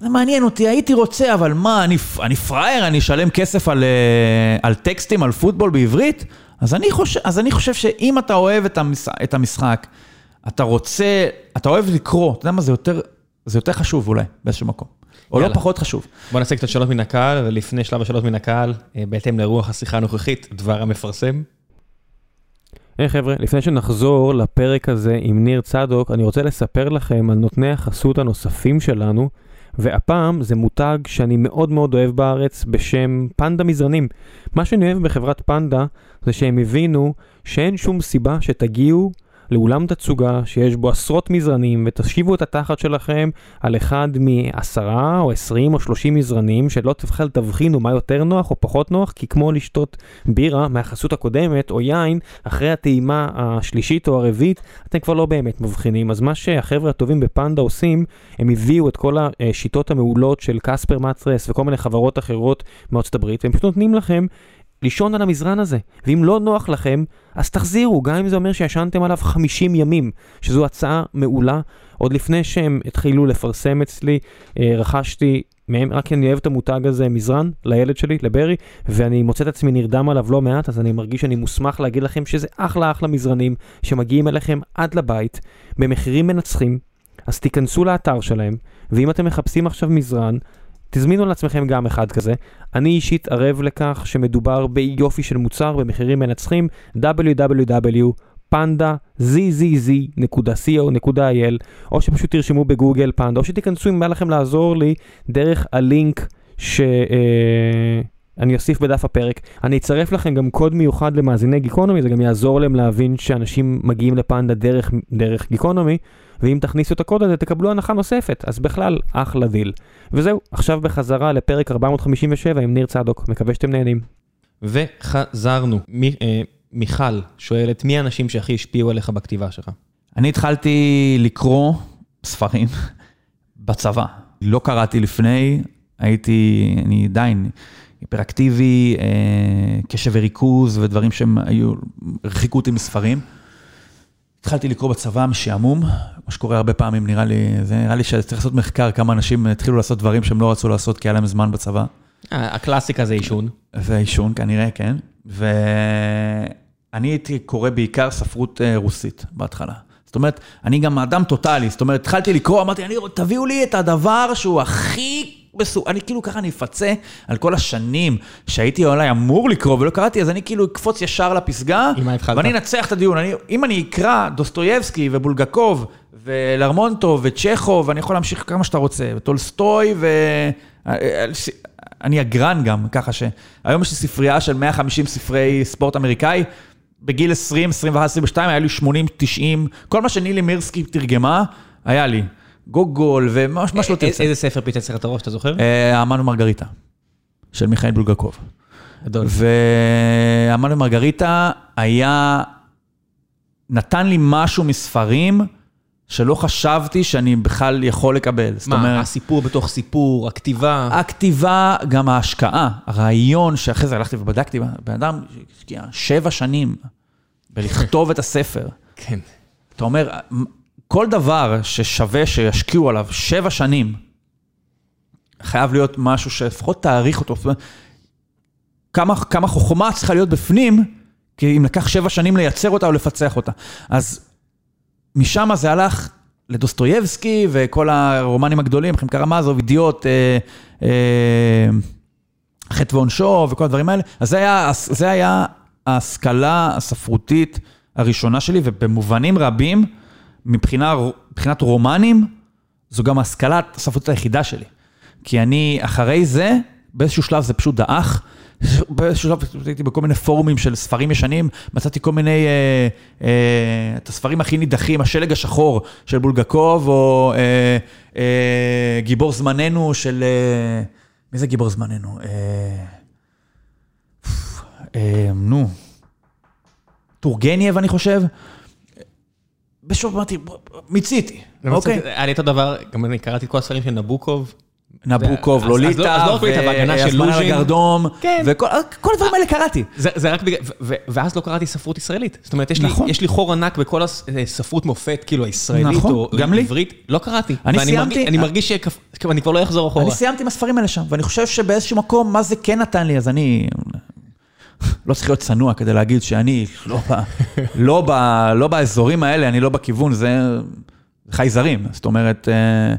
זה מעניין אותי, הייתי רוצה, אבל מה, אני, אני פראייר, אני אשלם כסף על, אה, על טקסטים, על פוטבול בעברית? אז אני חושב, אז אני חושב שאם אתה אוהב את, המש, את המשחק, אתה רוצה, אתה אוהב לקרוא, אתה יודע מה, זה יותר, זה יותר חשוב אולי, באיזשהו מקום. או לא יאללה. פחות חשוב. בוא נעשה קצת שאלות מן הקהל, ולפני שלב השאלות מן הקהל, אה, בהתאם לרוח השיחה הנוכחית, דבר המפרסם. היי חבר'ה, לפני שנחזור לפרק הזה עם ניר צדוק, אני רוצה לספר לכם על נותני החסות הנוספים שלנו, והפעם זה מותג שאני מאוד מאוד אוהב בארץ בשם פנדה מזרנים. מה שאני אוהב בחברת פנדה זה שהם הבינו שאין שום סיבה שתגיעו לאולם תצוגה שיש בו עשרות מזרנים ותשיבו את התחת שלכם על אחד מעשרה או עשרים או שלושים מזרנים שלא בכלל תבחינו מה יותר נוח או פחות נוח כי כמו לשתות בירה מהחסות הקודמת או יין אחרי הטעימה השלישית או הרביעית אתם כבר לא באמת מבחינים. אז מה שהחבר'ה הטובים בפנדה עושים הם הביאו את כל השיטות המעולות של קספר מצרס וכל מיני חברות אחרות מארצות הברית והם פשוט נותנים לכם לישון על המזרן הזה, ואם לא נוח לכם, אז תחזירו, גם אם זה אומר שישנתם עליו 50 ימים, שזו הצעה מעולה. עוד לפני שהם התחילו לפרסם אצלי, אה, רכשתי מהם, רק כי אני אוהב את המותג הזה, מזרן, לילד שלי, לברי, ואני מוצא את עצמי נרדם עליו לא מעט, אז אני מרגיש שאני מוסמך להגיד לכם שזה אחלה אחלה מזרנים, שמגיעים אליכם עד לבית, במחירים מנצחים, אז תיכנסו לאתר שלהם, ואם אתם מחפשים עכשיו מזרן, תזמינו לעצמכם גם אחד כזה. אני אישית ערב לכך שמדובר ביופי של מוצר במחירים מנצחים www.pandazz.co.il או שפשוט תרשמו בגוגל פנדה או שתיכנסו אם בא לכם לעזור לי דרך הלינק ש... אה, אני אוסיף בדף הפרק. אני אצרף לכם גם קוד מיוחד למאזיני גיקונומי, זה גם יעזור להם להבין שאנשים מגיעים לפנדה דרך, דרך גיקונומי, ואם תכניסו את הקוד הזה תקבלו הנחה נוספת, אז בכלל אחלה דיל. וזהו, עכשיו בחזרה לפרק 457 עם ניר צדוק, מקווה שאתם נהנים. וחזרנו. מי, אה, מיכל שואלת, מי האנשים שהכי השפיעו עליך בכתיבה שלך? אני התחלתי לקרוא ספרים בצבא. לא קראתי לפני, הייתי, אני עדיין היפראקטיבי, אה, קשב וריכוז ודברים שהם היו, הרחיקו אותי מספרים. התחלתי לקרוא בצבא משעמום, מה שקורה הרבה פעמים, נראה לי, זה נראה לי שצריך לעשות מחקר, כמה אנשים התחילו לעשות דברים שהם לא רצו לעשות כי היה להם זמן בצבא. הקלאסיקה זה עישון. ועישון כנראה, כן. ואני הייתי קורא בעיקר ספרות אה, רוסית בהתחלה. זאת אומרת, אני גם אדם טוטאלי, זאת אומרת, התחלתי לקרוא, אמרתי, אני, תביאו לי את הדבר שהוא הכי מסוג... אני כאילו ככה אני אפצה על כל השנים שהייתי אולי אמור לקרוא ולא קראתי, אז אני כאילו אקפוץ ישר לפסגה? ואני אנצח את הדיון. אני, אם אני אקרא דוסטויבסקי ובולגקוב ולרמונטוב וצ'כוב, אני יכול להמשיך כמה שאתה רוצה, וטולסטוי ו... אני אגרן גם, ככה שהיום יש לי ספרייה של 150 ספרי ספורט אמריקאי, בגיל 20, 21, 22, היה לי 80, 90, כל מה שנילי מירסקי תרגמה, היה לי. גוגול ומה מה שלא תרצה. איזה ספר פיצץ לך את הראש, אתה זוכר? אה, האמן ומרגריטה, של מיכאל בולגקוב. גדול. והמן ומרגריטה היה, נתן לי משהו מספרים שלא חשבתי שאני בכלל יכול לקבל. זאת מה, אומרת, הסיפור בתוך סיפור, הכתיבה? הכתיבה, גם ההשקעה, הרעיון שאחרי זה הלכתי ובדקתי, בן אדם השקיע שבע שנים בלכתוב את הספר. כן. אתה אומר, כל דבר ששווה שישקיעו עליו שבע שנים, חייב להיות משהו שלפחות תעריך אותו. כמה, כמה חוכמה צריכה להיות בפנים, כי אם לקח שבע שנים לייצר אותה או לפצח אותה. אז משם זה הלך לדוסטויבסקי וכל הרומנים הגדולים, חיים קרמזוב, אידיוט, אה, אה, חטא ועונשו וכל הדברים האלה. אז זה היה, זה היה ההשכלה הספרותית הראשונה שלי, ובמובנים רבים, מבחינה, מבחינת רומנים, זו גם ההשכלה הספרותית היחידה שלי. כי אני, אחרי זה, באיזשהו שלב זה פשוט דעך. באיזשהו שלב הייתי בכל מיני פורומים של ספרים ישנים, מצאתי כל מיני, אה, אה, את הספרים הכי נידחים, השלג השחור של בולגקוב, או אה, אה, גיבור זמננו של... אה, מי זה גיבור זמננו? אה, אה, נו, טורגנייב אני חושב. בשוב אמרתי, מיציתי, אוקיי? היה לי אותו דבר, גם אני קראתי את כל הספרים של נבוקוב. נבוקוב, לא- לוליטה, לא לוז'ין. הגרדום, כן. וכל כל הדברים האלה קראתי. זה, רק בגלל, ואז לא קראתי ספרות ישראלית. זאת אומרת, יש, נכון. לי, לי חור ענק בכל הספרות מופת, כאילו הישראלית נכון, או. עברית, לא קראתי. אני מרגיש, אני מרגיש שאני כבר לא אחזור אחורה. אני סיימתי עם הספרים האלה שם, ואני חושב שבאיזשהו מקום, מה זה כן נתן לי, אז אני לא צריך להיות צנוע כדי להגיד שאני לא, לא, באזורים האלה, אני לא בכיוון, זה חייזרים. זאת אומרת, אה,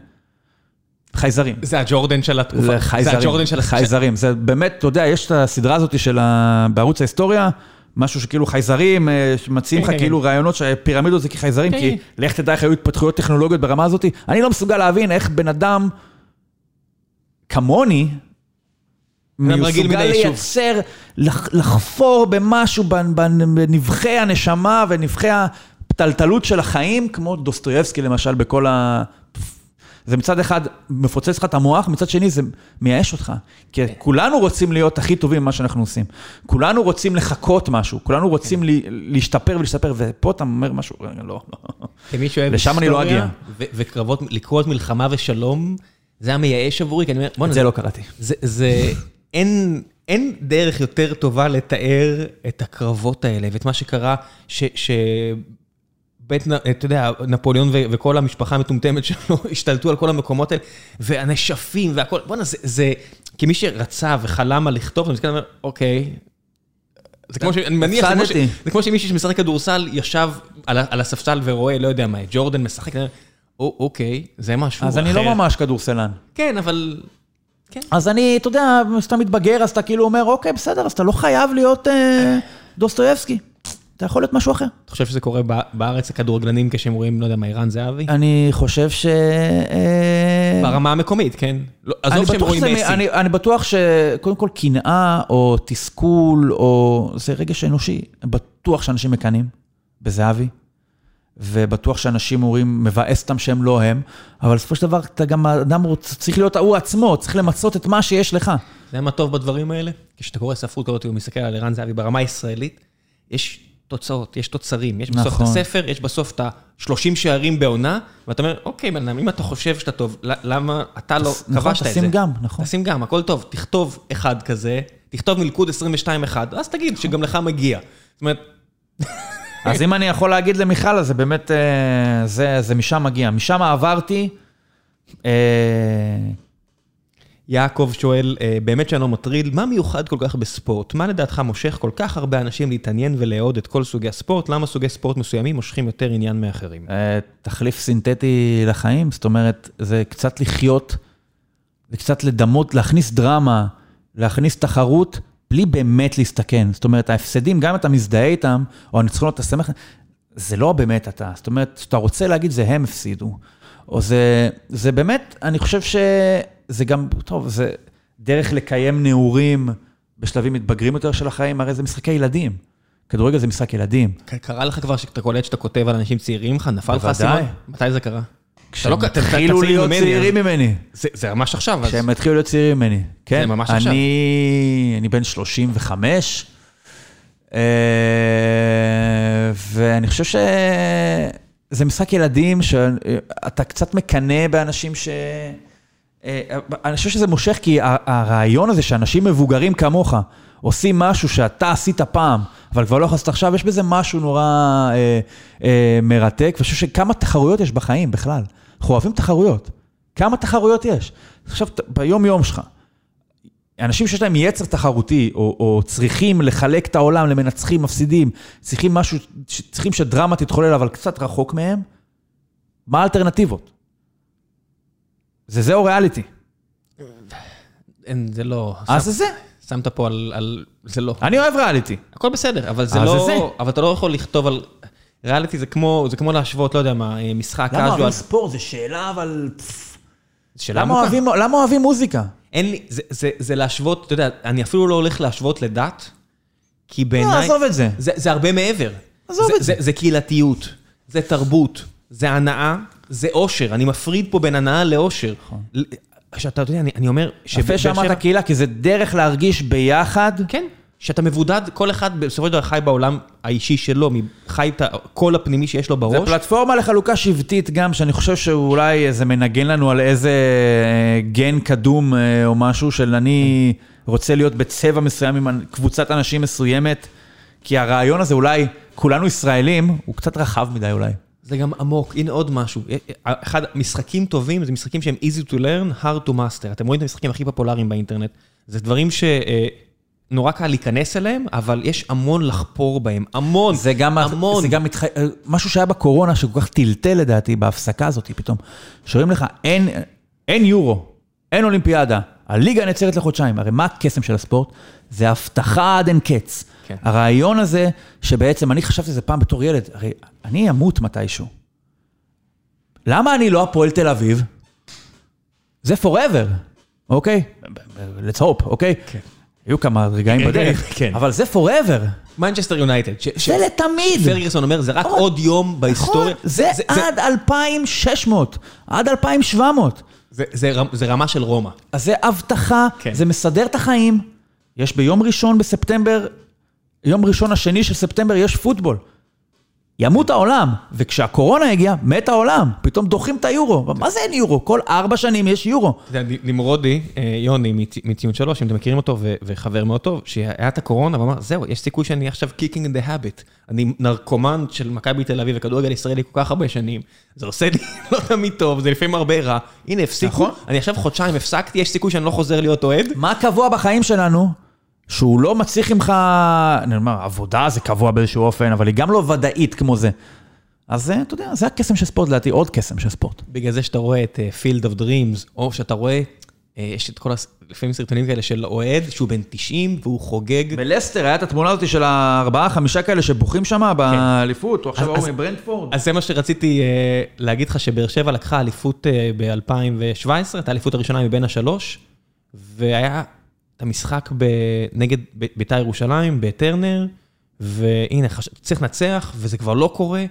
חייזרים. זה הג'ורדן של התקופה. זה חייזרים, הג'ורדן של... חייזרים. זה באמת, אתה יודע, יש את הסדרה הזאת של ה... בערוץ ההיסטוריה, משהו שכאילו חייזרים, אה, שמציעים לך כן, כן, כאילו רעיונות שפירמידות זה כחייזרים, כן, כי כן. לך תדע איך היו התפתחויות טכנולוגיות ברמה הזאת. אני לא מסוגל להבין איך בן אדם כמוני, מסוגל. לייצר, לח- לחפור במשהו בנ- בנ- בנבחי הנשמה ונבחי הפתלתלות של החיים, כמו דוסטויבסקי למשל, בכל ה... זה מצד אחד מפוצץ לך את המוח, מצד שני זה מייאש אותך. כי כולנו רוצים להיות הכי טובים במה שאנחנו עושים. כולנו רוצים לחקות משהו, כולנו רוצים לי- להשתפר ולהשתפר, ופה אתה אומר משהו, רגע, לא, לא. כמי שאוהב לשם אני לא אגיע. וקרבות, לקרוא את מלחמה ושלום, זה היה מייאש עבורי, כי אני אומר, בוא'נה, את זה לא קראתי. זה, זה, אין, אין דרך יותר טובה לתאר את הקרבות האלה ואת מה שקרה, ש... בית, אתה יודע, נפוליאון ו- וכל המשפחה המטומטמת שלו השתלטו על כל המקומות האלה, והנשפים והכל, בואנה, זה, זה, כמי שרצה וחלם על לכתוב, אני מסתכל ואומר, אוקיי, זה כמו ש... אני מניח, זה כמו, ש... הפסדתי. זה כמו שמישהו שמשחק כדורסל ישב על, הספסל ורואה, לא יודע מה, ג'ורדן משחק, אני אומר, "או- אוקיי, זה משהו אז אחר. אני לא ממש כדורסלן. כן, אבל... כן. אז אני, אתה יודע, כשאתה מתבגר, אז אתה כאילו אומר, אוקיי, בסדר, אז אתה לא חייב להיות אה, דוסטויבסקי. אתה יכול להיות משהו אחר. אתה חושב שזה קורה בארץ הכדורגלנים כשהם רואים, לא יודע מה, ערן זהבי? אני חושב ש... אה, ברמה המקומית, כן. לא, עזוב שהם רואים מסי. אני, אני בטוח שקודם כל קנאה או תסכול, או זה רגש אנושי. בטוח שאנשים מקנאים בזהבי, ובטוח שאנשים אומרים, מבאס אותם שהם לא הם, אבל בסופו של דבר אתה גם, האדם רוצ, צריך להיות הוא עצמו, צריך למצות את מה שיש לך. יודע מה טוב בדברים האלה? כשאתה קורא ספרות כזאת ומסתכל על ערן זהבי ברמה הישראלית, יש תוצאות, יש תוצרים, יש בסוף את נכון. הספר, יש בסוף את ה-30 שערים בעונה, ואתה אומר, אוקיי, בן אדם, אם אתה חושב שאתה טוב, למה אתה לא נכון, כבשת את זה? תשים גם, נכון. תשים גם, הכל טוב. תכתוב אחד כזה, תכתוב מלכוד 22-1, אז תגיד שגם לך מגיע. זאת אומרת, אז אם אני יכול להגיד למיכל, אז זה באמת, אה, זה, זה משם מגיע. משם עברתי, אה, יעקב שואל, אה, באמת שאני לא מטריד, מה מיוחד כל כך בספורט? מה לדעתך מושך כל כך הרבה אנשים להתעניין ולאהוד את כל סוגי הספורט? למה סוגי ספורט מסוימים מושכים יותר עניין מאחרים? אה, תחליף סינתטי לחיים, זאת אומרת, זה קצת לחיות, זה קצת לדמות, להכניס דרמה, להכניס תחרות, בלי באמת להסתכן. זאת אומרת, ההפסדים, גם אם אתה מזדהה איתם, או הניצחונות, אתה שמח, זה לא באמת אתה. זאת אומרת, כשאתה רוצה להגיד, זה הם הפסידו. או זה, זה באמת, אני חושב שזה גם, טוב, זה דרך לקיים נעורים בשלבים מתבגרים יותר של החיים, הרי זה משחקי ילדים. כדורגל זה משחק ילדים. קרה לך כבר שאתה קולט שאתה כותב על אנשים צעירים לך? נפל לך. האסימון? מתי זה קרה? אתה לא- כשהם התחילו להיות ממני, צעירים ממני. זה זה ממש עכשיו. כשהם התחילו להיות צעירים ממני. כן, ממש עכשיו. אני, אני בן 35, אה, ואני חושב שזה משחק ילדים שאתה קצת מקנא באנשים ש... אה, אני חושב שזה מושך כי הרעיון הזה שאנשים מבוגרים כמוך עושים משהו שאתה עשית פעם, אבל כבר לא יכול לעשות עכשיו, יש בזה משהו נורא אה, אה, מרתק, ואני חושב שכמה תחרויות יש בחיים בכלל. אנחנו אוהבים תחרויות. כמה תחרויות יש? עכשיו, ביום-יום שלך, אנשים שיש להם יצר תחרותי, או, או צריכים לחלק את העולם למנצחים, מפסידים, צריכים משהו, צריכים שדרמה תתחולל, אבל קצת רחוק מהם, מה האלטרנטיבות? זה זה או ריאליטי? אין, זה לא... אז שם- זה זה. שמת פה על... על- זה לא. אני אוהב ריאליטי. הכל בסדר, אבל זה אה, לא... זה זה. אבל אתה לא יכול לכתוב על... ריאליטי זה כמו, זה כמו להשוות, לא יודע מה, אה, משחק למה אוהבים קאז'ואל. ספורט? זו שאלה, אבל... שאלה למה. אוהבים- למה אוהבים מוזיקה? אין לי, זה, זה, זה להשוות, אתה יודע, אני אפילו לא הולך להשוות לדת, כי לא, בעיניי... עזוב את זה. זה, זה הרבה מעבר. עזוב זה, את זה. זה. זה קהילתיות, זה תרבות, זה הנאה, זה אושר. אני מפריד פה בין הנאה לאושר. שאתה יודע, אני, אני אומר... יפה שאמרת קהילה, כי זה דרך להרגיש ביחד. כן, שאתה מבודד, כל אחד בסופו של דבר חי בעולם האישי שלו, חי את הקול הפנימי שיש לו בראש. פלטפורמה לחלוקה שבטית גם, שאני חושב שאולי זה מנגן לנו על איזה אה, גן קדום אה, או משהו של אני רוצה להיות בצבע מסוים עם קבוצת אנשים מסוימת, כי הרעיון הזה אולי, כולנו ישראלים, הוא קצת רחב מדי אולי. זה גם עמוק, הנה עוד משהו. אחד, משחקים טובים זה משחקים שהם easy to learn, hard to master. אתם רואים את המשחקים הכי פופולריים באינטרנט. זה דברים שנורא קל להיכנס אליהם, אבל יש המון לחפור בהם. המון, זה גם, המון. זה גם מתח... משהו שהיה בקורונה שכל כך טלטל לדעתי בהפסקה הזאת פתאום. שאומרים לך, אין, אין יורו, אין אולימפיאדה, הליגה נעצרת לחודשיים. הרי מה הקסם של הספורט? זה הבטחה עד אין קץ. כן. הרעיון הזה, שבעצם אני חשבתי על זה פעם בתור ילד, הרי אני אמות מתישהו. למה אני לא הפועל תל אביב? זה forever, אוקיי? let's hope, אוקיי? כן. היו כמה רגעים כן, בדרך, כן. אבל זה forever. מנצ'סטר יונייטד. זה לתמיד. פרגרסון אומר, זה רק נכון. עוד יום בהיסטוריה. נכון, זה עד 2,600, עד 2,700. זה- זה זה רמה של רומא. אז זה הבטחה, כן. זה מסדר את החיים. יש ביום ראשון בספטמבר, יום ראשון השני של ספטמבר יש פוטבול. ימות העולם, וכשהקורונה הגיעה, מת העולם. פתאום דוחים את היורו. מה זה אין יורו? כל ארבע שנים יש יורו. נמרודי, אה, יוני מצ- מציון שלוש, אם אתם מכירים אותו, וחבר מאוד טוב, שהיה את הקורונה, ואמר, זהו, יש סיכוי שאני עכשיו in the habit. אני נרקומן של מכבי תל אביב וכדורגל ישראלי כל כך הרבה שנים, זה עושה לי לא תמיד טוב, זה לפעמים הרבה רע. הנה, הפסיקו, נכון. אני עכשיו חודשיים הפסקתי, יש סיכוי שאני לא חוזר להיות אוהד. מה קבוע בחיים שלנו? שהוא לא מצריך ממך, אני אומר, עבודה זה קבוע באיזשהו אופן, אבל היא גם לא ודאית כמו זה. אז אה, אתה יודע, זה הקסם של ספורט, לדעתי, עוד קסם של ספורט. בגלל זה שאתה רואה את אה, Field of Dreams, או שאתה רואה, אה, יש את כל, לפעמים סרטונים כאלה של אוהד, שהוא בן 90 והוא חוגג. בלסטר היה את התמונה הזאת של הארבעה, חמישה כאלה שבוכים שם באליפות, הוא עכשיו אז- ההוא מברנדפורד. אז זה מה שרציתי אה, להגיד לך, שבאר שבע לקחה אליפות אה, ב-2017, את האליפות הראשונה מבין השלוש, והיה את המשחק נגד בית"ר ירושלים, בטרנר, והנה, חש... צריך לנצח, וזה כבר לא קורה,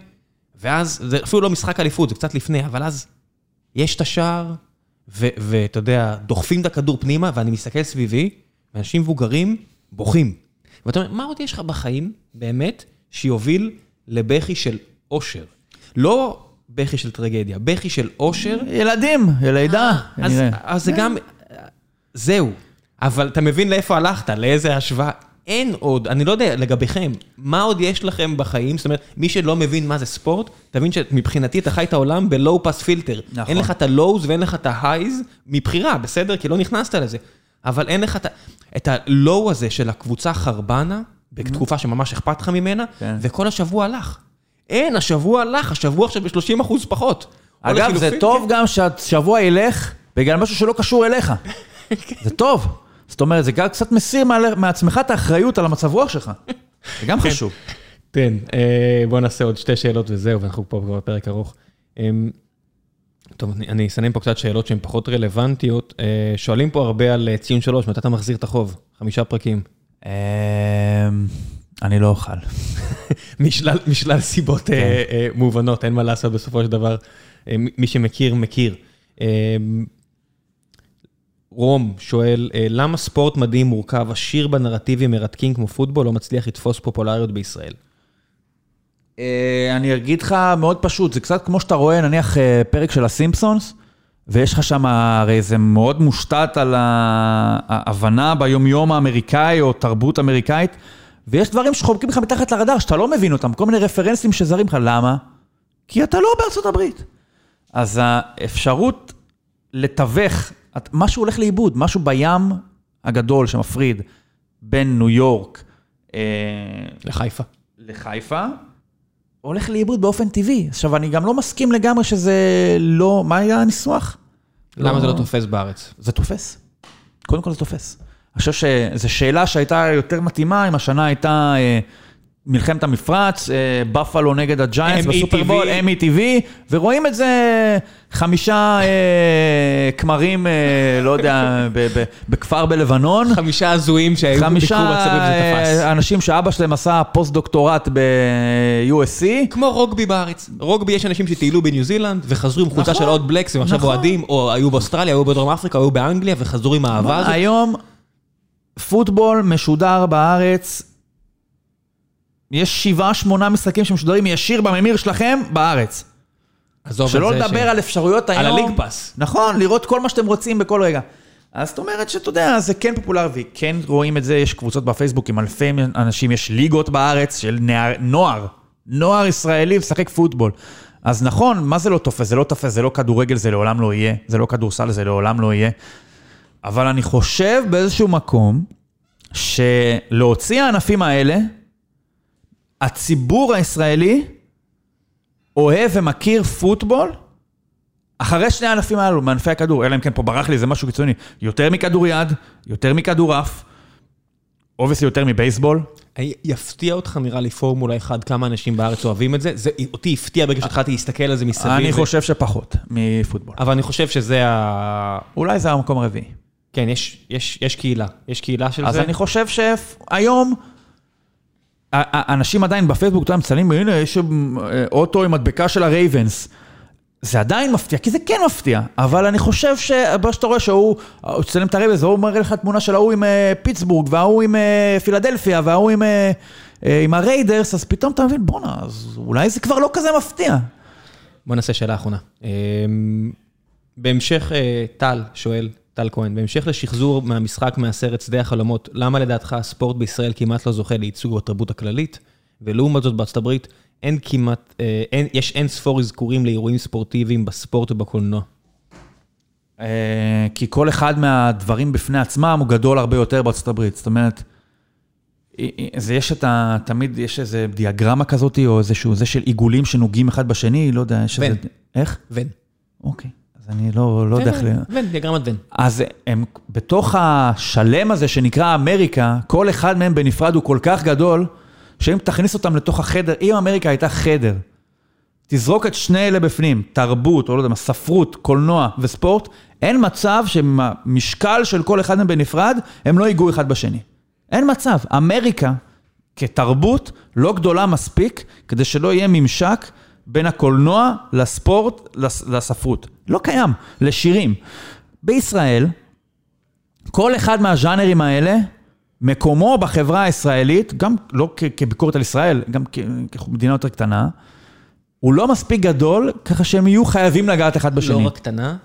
ואז, זה אפילו לא משחק אליפות, זה קצת לפני, אבל אז יש את השער, ואתה יודע, דוחפים את הכדור פנימה, ואני מסתכל סביבי, ואנשים מבוגרים בוכים. ואתה אומר, מה עוד יש לך בחיים, באמת, שיוביל לבכי של אושר? לא בכי של טרגדיה, בכי של אושר. ילדים, לידה, אז, כנראה. אז זה גם, זהו. אבל אתה מבין לאיפה הלכת, לאיזה השוואה. אין עוד, אני לא יודע לגביכם, מה עוד יש לכם בחיים? זאת אומרת, מי שלא מבין מה זה ספורט, תבין שמבחינתי אתה חי את העולם בלואו פס פילטר. נכון. אין לך את הלואוז ואין לך את ההייז מבחירה, בסדר? כי לא נכנסת לזה. אבל אין לך את את הלואו הזה של הקבוצה חרבנה, בתקופה שממש אכפת לך ממנה, כן. וכל השבוע הלך. אין, השבוע הלך, השבוע עכשיו ב-30 אחוז פחות. או אגב, זה טוב גם שהשבוע ילך בגלל משהו שלא קשור אליך. זה טוב. זאת אומרת, זה גם קצת מסיר מעצמך את האחריות על המצב רוח שלך. זה גם חשוב. תן, אה, בוא נעשה עוד שתי שאלות וזהו, ואנחנו פה כבר בפרק ארוך. אמ, טוב, אני- אסנן פה קצת שאלות שהן פחות רלוונטיות. אה, שואלים פה הרבה על אה, ציון שלוש, מתי אתה מחזיר את החוב? חמישה פרקים. אמ, אני לא אוכל. משלל, משלל סיבות כן. אה, אה, מובנות, אין מה לעשות בסופו של דבר. אה, מי- מי שמכיר, מכיר. אה, רום שואל, אה, למה ספורט מדהים מורכב, עשיר בנרטיבים מרתקים כמו פוטבול, לא מצליח לתפוס פופולריות בישראל? אה, אני אגיד לך מאוד פשוט, זה קצת כמו שאתה רואה, נניח אה, פרק של הסימפסונס, ויש לך שם, הרי זה מאוד מושתת על ההבנה ביומיום האמריקאי או תרבות אמריקאית, ויש דברים שחומקים לך מתחת לרדאר, שאתה לא מבין אותם, כל מיני רפרנסים שזרים לך, למה? כי אתה לא בארצות הברית. אז האפשרות לתווך, את- משהו הולך לאיבוד, משהו בים הגדול שמפריד בין ניו יורק, אה, לחיפה. לחיפה, הולך לאיבוד באופן טבעי. עכשיו, אני גם לא מסכים לגמרי שזה לא... מה היה הניסוח? למה זה לא תופס בארץ? זה תופס. קודם כל זה תופס. אני חושב שזו שאלה שהייתה יותר מתאימה אם השנה הייתה אה, מלחמת המפרץ, אה, בפלו נגד הג'יינטס METV. בסופרבול, METV, ורואים את זה חמישה אה, כמרים, אה, לא יודע, בכפר בלבנון. חמישה הזויים שהיו ביקרו הברית וזה תפס. אה, אנשים שאבא שלהם עשה פוסט-דוקטורט ב-USC. כמו רוגבי בארץ. רוגבי יש אנשים שטיילו בניו זילנד וחזרו עם חולצה נכון, של עוד בלקס והם עכשיו נכון. אוהדים, או היו באוסטרליה, היו בדרום אפריקה, היו באנגליה וחזרו עם האהבה הזאת. היום פוטבול משודר בארץ, יש שבעה, שמונה משחקים שמשודרים ישיר בממיר שלכם בארץ. עזוב את שלא זה לדבר ש- על אפשרויות היום. על הליג פאס. נכון, לראות כל מה שאתם רוצים בכל רגע. אז זאת אומרת שאתה יודע, זה כן פופולרי, וכן רואים את זה, יש קבוצות בפייסבוק עם אלפי אנשים, יש ליגות בארץ של נער, נוער, נוער ישראלי משחק פוטבול. אז נכון, מה זה לא תופס? זה לא תופס, זה לא כדורגל, זה לעולם לא יהיה, זה לא כדורסל, זה לעולם לא יהיה. אבל אני חושב באיזשהו מקום, שלהוציא הענפים האלה, הציבור הישראלי אוהב ומכיר פוטבול, אחרי שני הענפים הללו, מענפי הכדור, אלא אם כן פה ברח לי איזה משהו קיצוני, יותר מכדוריד, יותר מכדורעף, obviously יותר מבייסבול. יפתיע אותך נראה לי פורמולה 1, כמה אנשים בארץ אוהבים את זה. זה אותי הפתיע ברגע שהתחלתי להסתכל על זה מסביב. אני חושב שפחות מפוטבול. אבל אני חושב שזה ה... אולי זה המקום הרביעי. כן, יש, יש, יש קהילה. יש קהילה של אז זה. אני חושב שהיום, אנשים עדיין בפייסבוק, אתה יודע, מצלמים, הנה, יש אה, אוטו עם מדבקה של הרייבנס. זה עדיין מפתיע, כי זה כן מפתיע, אבל אני חושב שברגע שאתה רואה שהוא, הוא צלם את הרייבנס, והוא מראה לך תמונה של ההוא עם אה, פיטסבורג, וההוא עם אה, פילדלפיה, וההוא עם, אה, אה, עם הריידרס, אז פתאום אתה מבין, בואנה, אז אולי זה כבר לא כזה מפתיע. בוא נעשה שאלה אחרונה. אמ, בהמשך, אה, טל שואל, טל כהן, בהמשך לשחזור מהמשחק מהסרט שדה החלומות, למה לדעתך הספורט בישראל כמעט לא זוכה לייצוג בתרבות הכללית? ולעומת זאת בארצות הברית, אין כמעט, אה, אין, יש אין ספור אזכורים לאירועים ספורטיביים בספורט ובקולנוע. אה, כי כל אחד מהדברים בפני עצמם הוא גדול הרבה יותר בארצות הברית. זאת אומרת, זה יש את ה... תמיד יש איזה דיאגרמה כזאת, או איזשהו, זה של עיגולים שנוגעים אחד בשני, לא יודע, יש איזה... ון. איך? ון. אוקיי. אני לא, לא יודע איך... ון, דיאגרמת ון. אז הם, בתוך השלם הזה שנקרא אמריקה, כל אחד מהם בנפרד הוא כל כך גדול, שאם תכניס אותם לתוך החדר, אם אמריקה הייתה חדר, תזרוק את שני אלה בפנים, תרבות, או לא יודע מה, ספרות, קולנוע וספורט, אין מצב שהמשקל של כל אחד מהם בנפרד, הם לא ייגעו אחד בשני. אין מצב. אמריקה, כתרבות, לא גדולה מספיק, כדי שלא יהיה ממשק בין הקולנוע לספורט, לס- לספרות. לא קיים, לשירים. בישראל, כל אחד מהז'אנרים האלה, מקומו בחברה הישראלית, גם לא כ- כביקורת על ישראל, גם כ- כמדינה יותר קטנה, הוא לא מספיק גדול, ככה שהם יהיו חייבים לגעת אחד בשני. לא רק קטנה,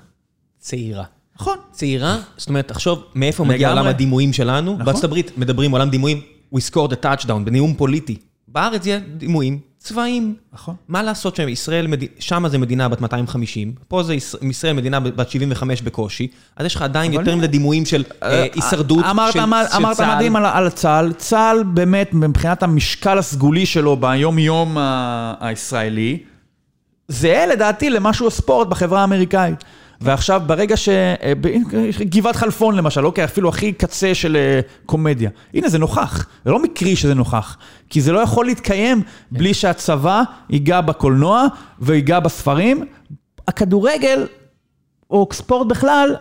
צעירה. נכון. צעירה, זאת אומרת, תחשוב מאיפה מגיע. עולם הדימויים שלנו. נכון. בארצות הברית מדברים עולם דימויים, we scored a touchdown, בנאום פוליטי. בארץ יהיה דימויים צבאיים. נכון. מה לעשות שישראל, שם זה מדינה בת 250, פה זה יש- ישראל מדינה בת 75 בקושי, אז יש לך עדיין יותר. מדי דימויים של אה, הישרדות אמרת, של אמרת, של אמרת צה"ל. מדהים על, על צה"ל. צה"ל באמת, מבחינת המשקל הסגולי שלו ביום-יום הישראלי, זהה לדעתי למשהו הספורט בחברה האמריקאית. ועכשיו, ברגע ש... אה, ב- גבעת חלפון למשל, אוקיי, אפילו הכי קצה של אה, קומדיה. הנה, זה נוכח. זה לא מקרי שזה נוכח. כי זה לא יכול להתקיים בלי שהצבא ייגע בקולנוע וייגע בספרים. הכדורגל, או ספורט בכלל,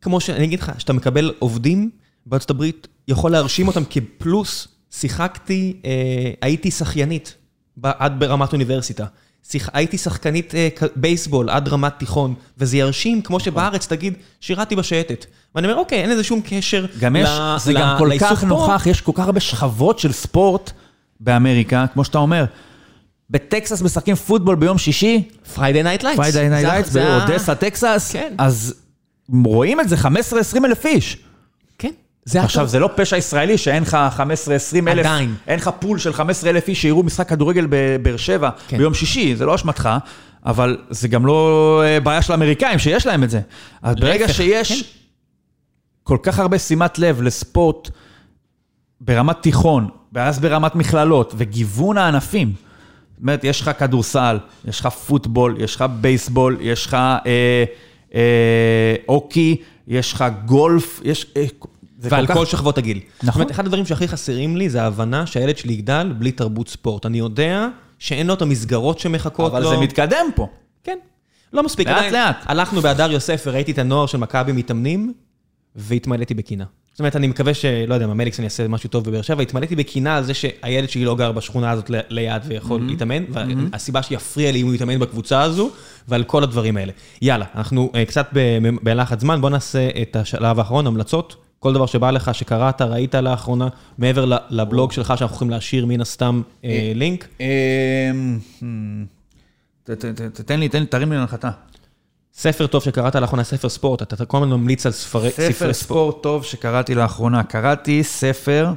כמו שאני אגיד לך, שאתה מקבל עובדים בארצות הברית, יכול להרשים אותם כפלוס שיחקתי, אה, הייתי שחיינית עד ברמת אוניברסיטה. שיח, הייתי שחקנית אה, בייסבול עד רמת תיכון, וזה ירשים כמו שבארץ תגיד, שירתי בשייטת. ואני אומר, אוקיי, אין לזה שום קשר גם יש, ל- זה ל- גם כל לעיסוק כך. נוכח, יש כל כך הרבה שכבות של ספורט באמריקה, כמו שאתה אומר. בטקסס משחקים פוטבול ביום שישי, Friday Night Lights. Friday Night Lights, באודסה, טקסס, כן. אז רואים את זה 15-20 אלף איש. זה עכשיו. זה לא פשע ישראלי שאין לך 15-20 אלף, עדיין. אין לך pool של 15 אלף איש שיראו משחק כדורגל בבאר שבע כן. ביום שישי, זה לא אשמתך, אבל זה גם לא אה, בעיה של האמריקאים שיש להם את זה. אז ברגע שיש כן. כל כך הרבה שימת לב לספורט ברמת תיכון, ואז ברמת מכללות, וגיוון הענפים, זאת אומרת, יש לך כדורסל, יש לך פוטבול, יש לך בייסבול, יש לך אה, אה, אוקי, יש לך גולף, יש... אה, ועל כל שכבות הגיל. זאת נכון. אומרת, אחד הדברים שהכי חסרים לי זה ההבנה שהילד שלי יגדל בלי תרבות ספורט. אני יודע שאין לו את המסגרות שמחכות לו. אבל זה מתקדם פה. כן. לא מספיק. לאט. לאט. הלכנו בהדר יוסף וראיתי את הנוער של מכבי מתאמנים, והתמלאתי בקינה. זאת אומרת, אני מקווה שלא יודע, עם המליקסון יעשה משהו טוב בבאר שבע, התמלאתי בקינה על זה שהילד שלי לא גר בשכונה הזאת ליד ויכול להתאמן, והסיבה שיפריע לי אם הוא יתאמן בקבוצה הזו, ועל כל הדברים האלה. יאללה, אנחנו אה, קצת בלחץ זמן, בוא נעשה את השלב האחרון, המלצות. כל דבר שבא לך, שקראת, ראית לאחרונה, מעבר לבלוג שלך, שאנחנו יכולים להשאיר מן הסתם לינק. תן לי, תרים לי להנחתה. ספר טוב שקראת לאחרונה, ספר ספורט, אתה כל הזמן ממליץ על ספרי- ספר ספרי ספורט. ספורט טוב שקראתי לאחרונה. קראתי ספר,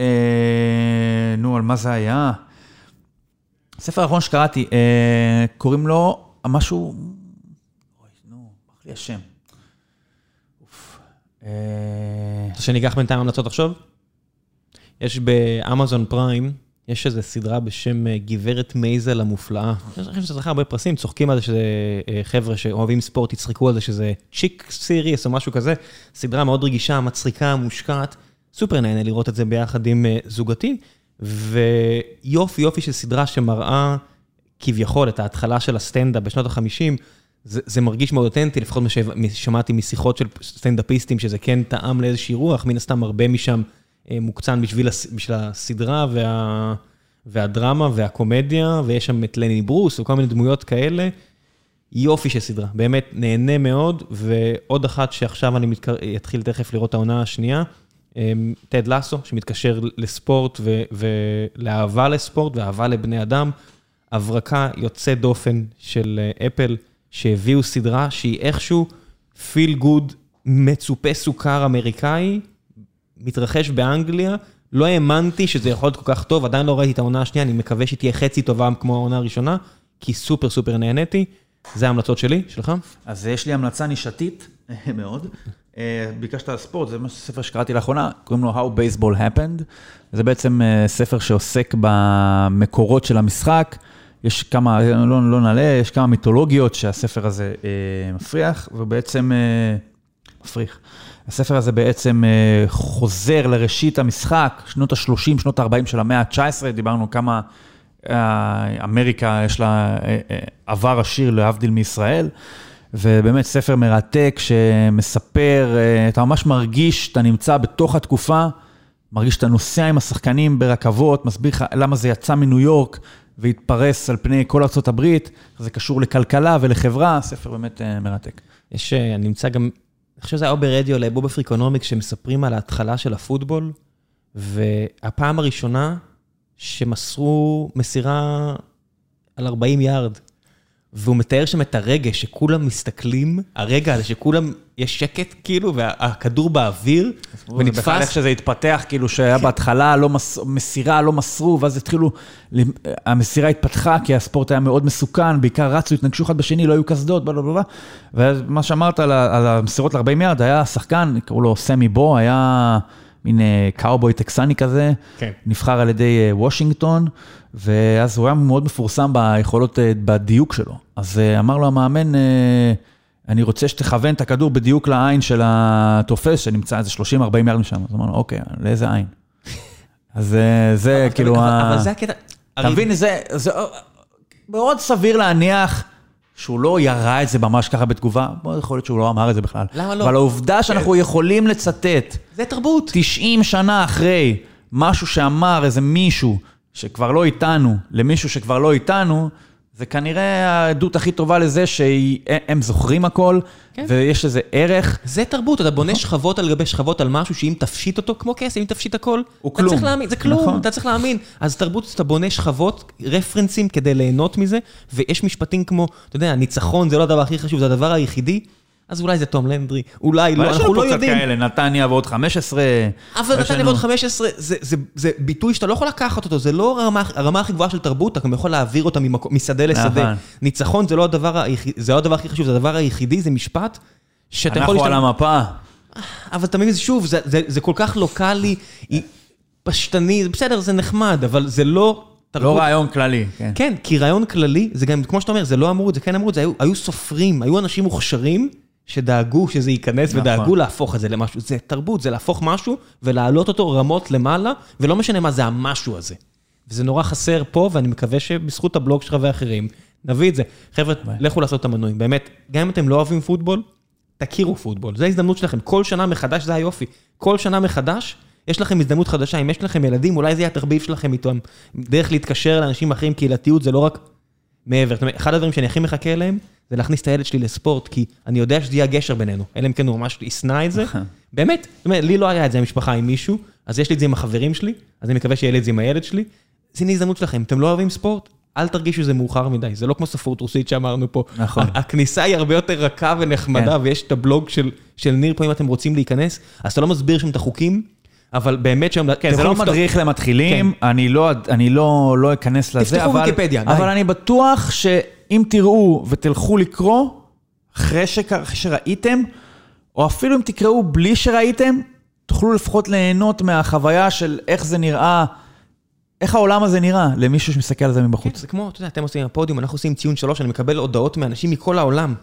אה, נו, על מה זה היה? הספר האחרון שקראתי, אה, קוראים לו משהו... אוי, נו, ברח לי השם. אה, רוצה שאני אקח בינתיים המלצות עכשיו? יש באמזון פריים, יש איזו סדרה בשם אה, גברת מייזל המופלאה. אני חושב שזה זכה הרבה פרסים, צוחקים על זה שזה אה, חבר'ה שאוהבים ספורט, יצחקו על זה שזה צ'יק סיריוס או משהו כזה. סדרה מאוד רגישה, מצחיקה, מושקעת. סופר נהנה לראות את זה ביחד עם אה, זוגתי. ויופי יופי של סדרה שמראה כביכול את ההתחלה של הסטנדאפ בשנות ה-50. זה, מרגיש מאוד אותנטי, לפחות מה ששמעתי משיחות של סטנדאפיסטים, שזה כן טעם לאיזושהי רוח, מן הסתם הרבה משם אה, מוקצן בשביל, הס- בשביל הסדרה וה, והדרמה והקומדיה, ויש שם את לני ברוס וכל מיני דמויות כאלה. יופי של סדרה, באמת נהנה מאוד, ועוד אחת שעכשיו אני מתקר... אתחיל תכף לראות העונה השנייה, אמ, טד לסו, שמתקשר לספורט ו... ולאהבה לספורט ואהבה לבני אדם, הברקה יוצאת דופן של אה, אפל, שהביאו סדרה שהיא איכשהו פיל גוד מצופה סוכר אמריקאי, מתרחש באנגליה, לא האמנתי שזה יכול להיות כל כך טוב, עדיין לא ראיתי את העונה השנייה, אני מקווה שהיא תהיה חצי טובה כמו העונה הראשונה, כי סופר סופר נהניתי. זה ההמלצות שלי, שלך? אז יש לי המלצה נישתית מאוד. אה, ביקשת על ספורט, זה ספר שקראתי לאחרונה, קוראים לו How Baseball Happened. זה בעצם אה, ספר שעוסק במקורות של המשחק. יש כמה, לא, לא נעלה, יש כמה מיתולוגיות שהספר הזה אה, מפריח, ובעצם, אה, מפריך. הספר הזה בעצם אה, חוזר לראשית המשחק, שנות ה-30, שנות ה-40 של המאה ה-19, דיברנו כמה אה, אמריקה יש לה אה, אה, עבר עשיר להבדיל מישראל, ובאמת ספר מרתק שמספר, אה, אתה ממש מרגיש שאתה נמצא בתוך התקופה, מרגיש שאתה נוסע עם השחקנים ברכבות, מסביר לך למה זה יצא מניו יורק והתפרס על פני כל ארצות הברית, זה קשור לכלכלה ולחברה, ספר באמת אה, מרתק. יש, אה, אני נמצא גם, אני חושב שזה היה או ברדיו, אולי ב- ב- Freakonomics, שמספרים על ההתחלה של הפוטבול, והפעם הראשונה שמסרו מסירה על 40 יארד. והוא מתאר שם את הרגש, שכולם מסתכלים, הרגע הזה שכולם, יש שקט כאילו, והכדור באוויר, בכלל איך ונתפס, שזה התפתח, כאילו שהיה בהתחלה לא מס... מסירה, לא מסרו, ואז התחילו, המסירה התפתחה כי הספורט היה מאוד מסוכן, בעיקר רצו, התנגשו אחד בשני, לא היו קסדות, בלה בלה בלה. ומה שאמרת על, ה- על המסירות ל-40 ירד, היה שחקן, קראו לו סמי בו, היה מין אה, קאובוי טקסני כזה, כן. נבחר על ידי אה, וושינגטון, ואז הוא היה מאוד מפורסם ביכולות, אה, בדיוק שלו. אז אה, אמר לו המאמן, אה, אני רוצה שתכוון את הכדור בדיוק לעין של התופס, שנמצא איזה 30-40 ירד משם. אז אמרנו, אוקיי, לאיזה עין? אז זה כאילו... אבל, זה הקטע. אתה מבין, זה, זה מאוד סביר להניח שהוא לא ירה את זה ממש ככה בתגובה, יכול להיות שהוא לא אמר את זה בכלל. למה לא? אבל העובדה שאנחנו יכולים לצטט זה תרבות. 90 שנה אחרי משהו שאמר איזה מישהו שכבר לא איתנו, למישהו שכבר לא איתנו, זה כנראה העדות הכי טובה לזה שהם זוכרים הכל, כן. ויש לזה ערך. זה תרבות, אתה בונה שכבות על גבי שכבות על משהו שאם תפשיט אותו, כמו כסף, אם תפשיט הכל, הוא אתה כלום. צריך להאמין, זה כלום, נכון. אתה צריך להאמין. אז תרבות, אתה בונה שכבות, רפרנסים כדי ליהנות מזה, ויש משפטים כמו, אתה יודע, ניצחון זה לא הדבר הכי חשוב, זה הדבר היחידי, אז אולי זה תום לנדרי, אולי לא, יש אנחנו לנו לא פה קצת יודעים. כאלה, נתניה ועוד 15. אבל יש נתניה לנו- ועוד 15, זה, זה, זה ביטוי שאתה לא יכול לקחת אותו, זה לא הרמה, הרמה הכי גבוהה של תרבות, אתה גם יכול להעביר אותה ממקום, משדה לשדה. נכון. ניצחון זה לא הדבר היחיד, זה לא הדבר הכי חשוב, זה הדבר היחידי, זה משפט שאתה יכול אנחנו על המפה. אבל אתה מבין, שוב, זה, זה, זה כל כך לוקאלי, פשטני, זה בסדר, זה נחמד, אבל זה לא... לא רעיון כללי, כן. כן, כי רעיון כללי, זה גם, כמו שאתה אומר, זה לא אמרו את זה, כן אמרו את זה, היו, היו סופרים, היו אנשים מוכשרים שדאגו שזה ייכנס נכון. ודאגו להפוך את זה למשהו. זה תרבות, זה להפוך משהו ולהעלות אותו רמות למעלה, ולא משנה מה זה המשהו הזה. וזה נורא חסר פה, ואני מקווה שבזכות הבלוג שלך ואחרים, נביא את זה. חבר'ה, לכו לעשות את המנויים, באמת, גם אם אתם לא אוהבים פוטבול, תכירו פוטבול, זו ההזדמנות שלכם. כל שנה מחדש, זה היופי. כל שנה מחדש, יש לכם הזדמנות חדשה. אם יש לכם ילדים, אולי זה יהיה התחביב שלכם איתם. דרך להתקשר לאנשים אחרים, קהילתיות זה לא רק מעבר. זאת אומרת, אחד הדברים שאני הכי מחכה אליהם, זה להכניס את הילד שלי לספורט, כי אני יודע שזה יהיה הגשר בינינו. אלא אם כן הוא ממש ישנא את זה. באמת, זאת אומרת, לי לא היה את זה במשפחה עם מישהו, אז יש לי את זה עם החברים שלי, אז אני מקווה שיהיה לי את זה עם הילד שלי. אז הנה הזדמנות שלכם, אתם לא אוהבים ספורט? אל תרגישו שזה מאוחר מדי, זה לא כמו ספרות רוסית שאמרנו פה. נכון. הכניסה היא הרבה יותר רכה ונחמדה, כן. ויש את הבלוג של, של ניר פה אם אתם רוצים להיכנס, אז אתה לא מסביר שם את החוקים, אבל באמת שם... כן, זה לא מדריך למתחילים, אני לא, אני לא, לא אכנס לזה, תפתחו אבל, ויקיפדיה, די. אבל אני בטוח שאם תראו ותלכו לקרוא, אחרי, ש... אחרי שראיתם, או אפילו אם תקראו בלי שראיתם, תוכלו לפחות ליהנות מהחוויה של איך זה נראה, איך העולם הזה נראה, למישהו שמסתכל על זה כן, מבחוץ. זה כמו, אתה יודע, אתם עושים הפודיום, אנחנו עושים ציון שלוש, אני מקבל הודעות מאנשים מכל העולם.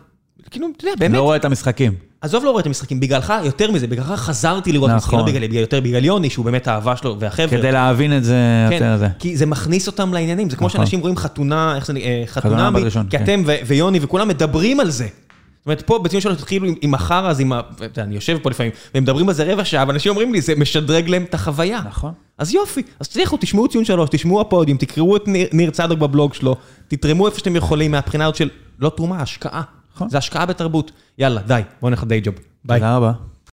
כאילו, אתה יודע, באמת, לא רואה את המשחקים. עזוב לא רואה את המשחקים, בגללך, יותר מזה, בגללך חזרתי לראות נכון. משחקים, לא בגלל, בגלל- יותר בגלל יוני, שהוא באמת האהבה שלו, והחבר'ה. כדי להבין את זה, כן, יותר זה. כי זה מכניס אותם לעניינים, זה כמו נכון. שאנשים רואים חתונה, איך זה נקרא, אה, ראשון, כי כן. אתם ויוני וכולם מדברים על זה. זאת אומרת, פה בציון שלוש תתחילו עם- עם החרא, אז עם ה... אני יושב פה לפעמים, והם מדברים על זה רבע שעה, ואנשים אומרים לי, זה משדרג להם את החוויה. נכון. אז יופי, אז תצליחו, תשמעו ציון שלוש, תשמעו הפודיום, תקראו את ניר, ניר צדוק בבלוג שלו, תתרמו איפה שאתם יכולים מהבחינה הזאת של לא תרומה, השקעה. נכון. זה השקעה בתרבות. יאללה, די, בואו נלך לדיי ג'וב. ביי. תודה רבה.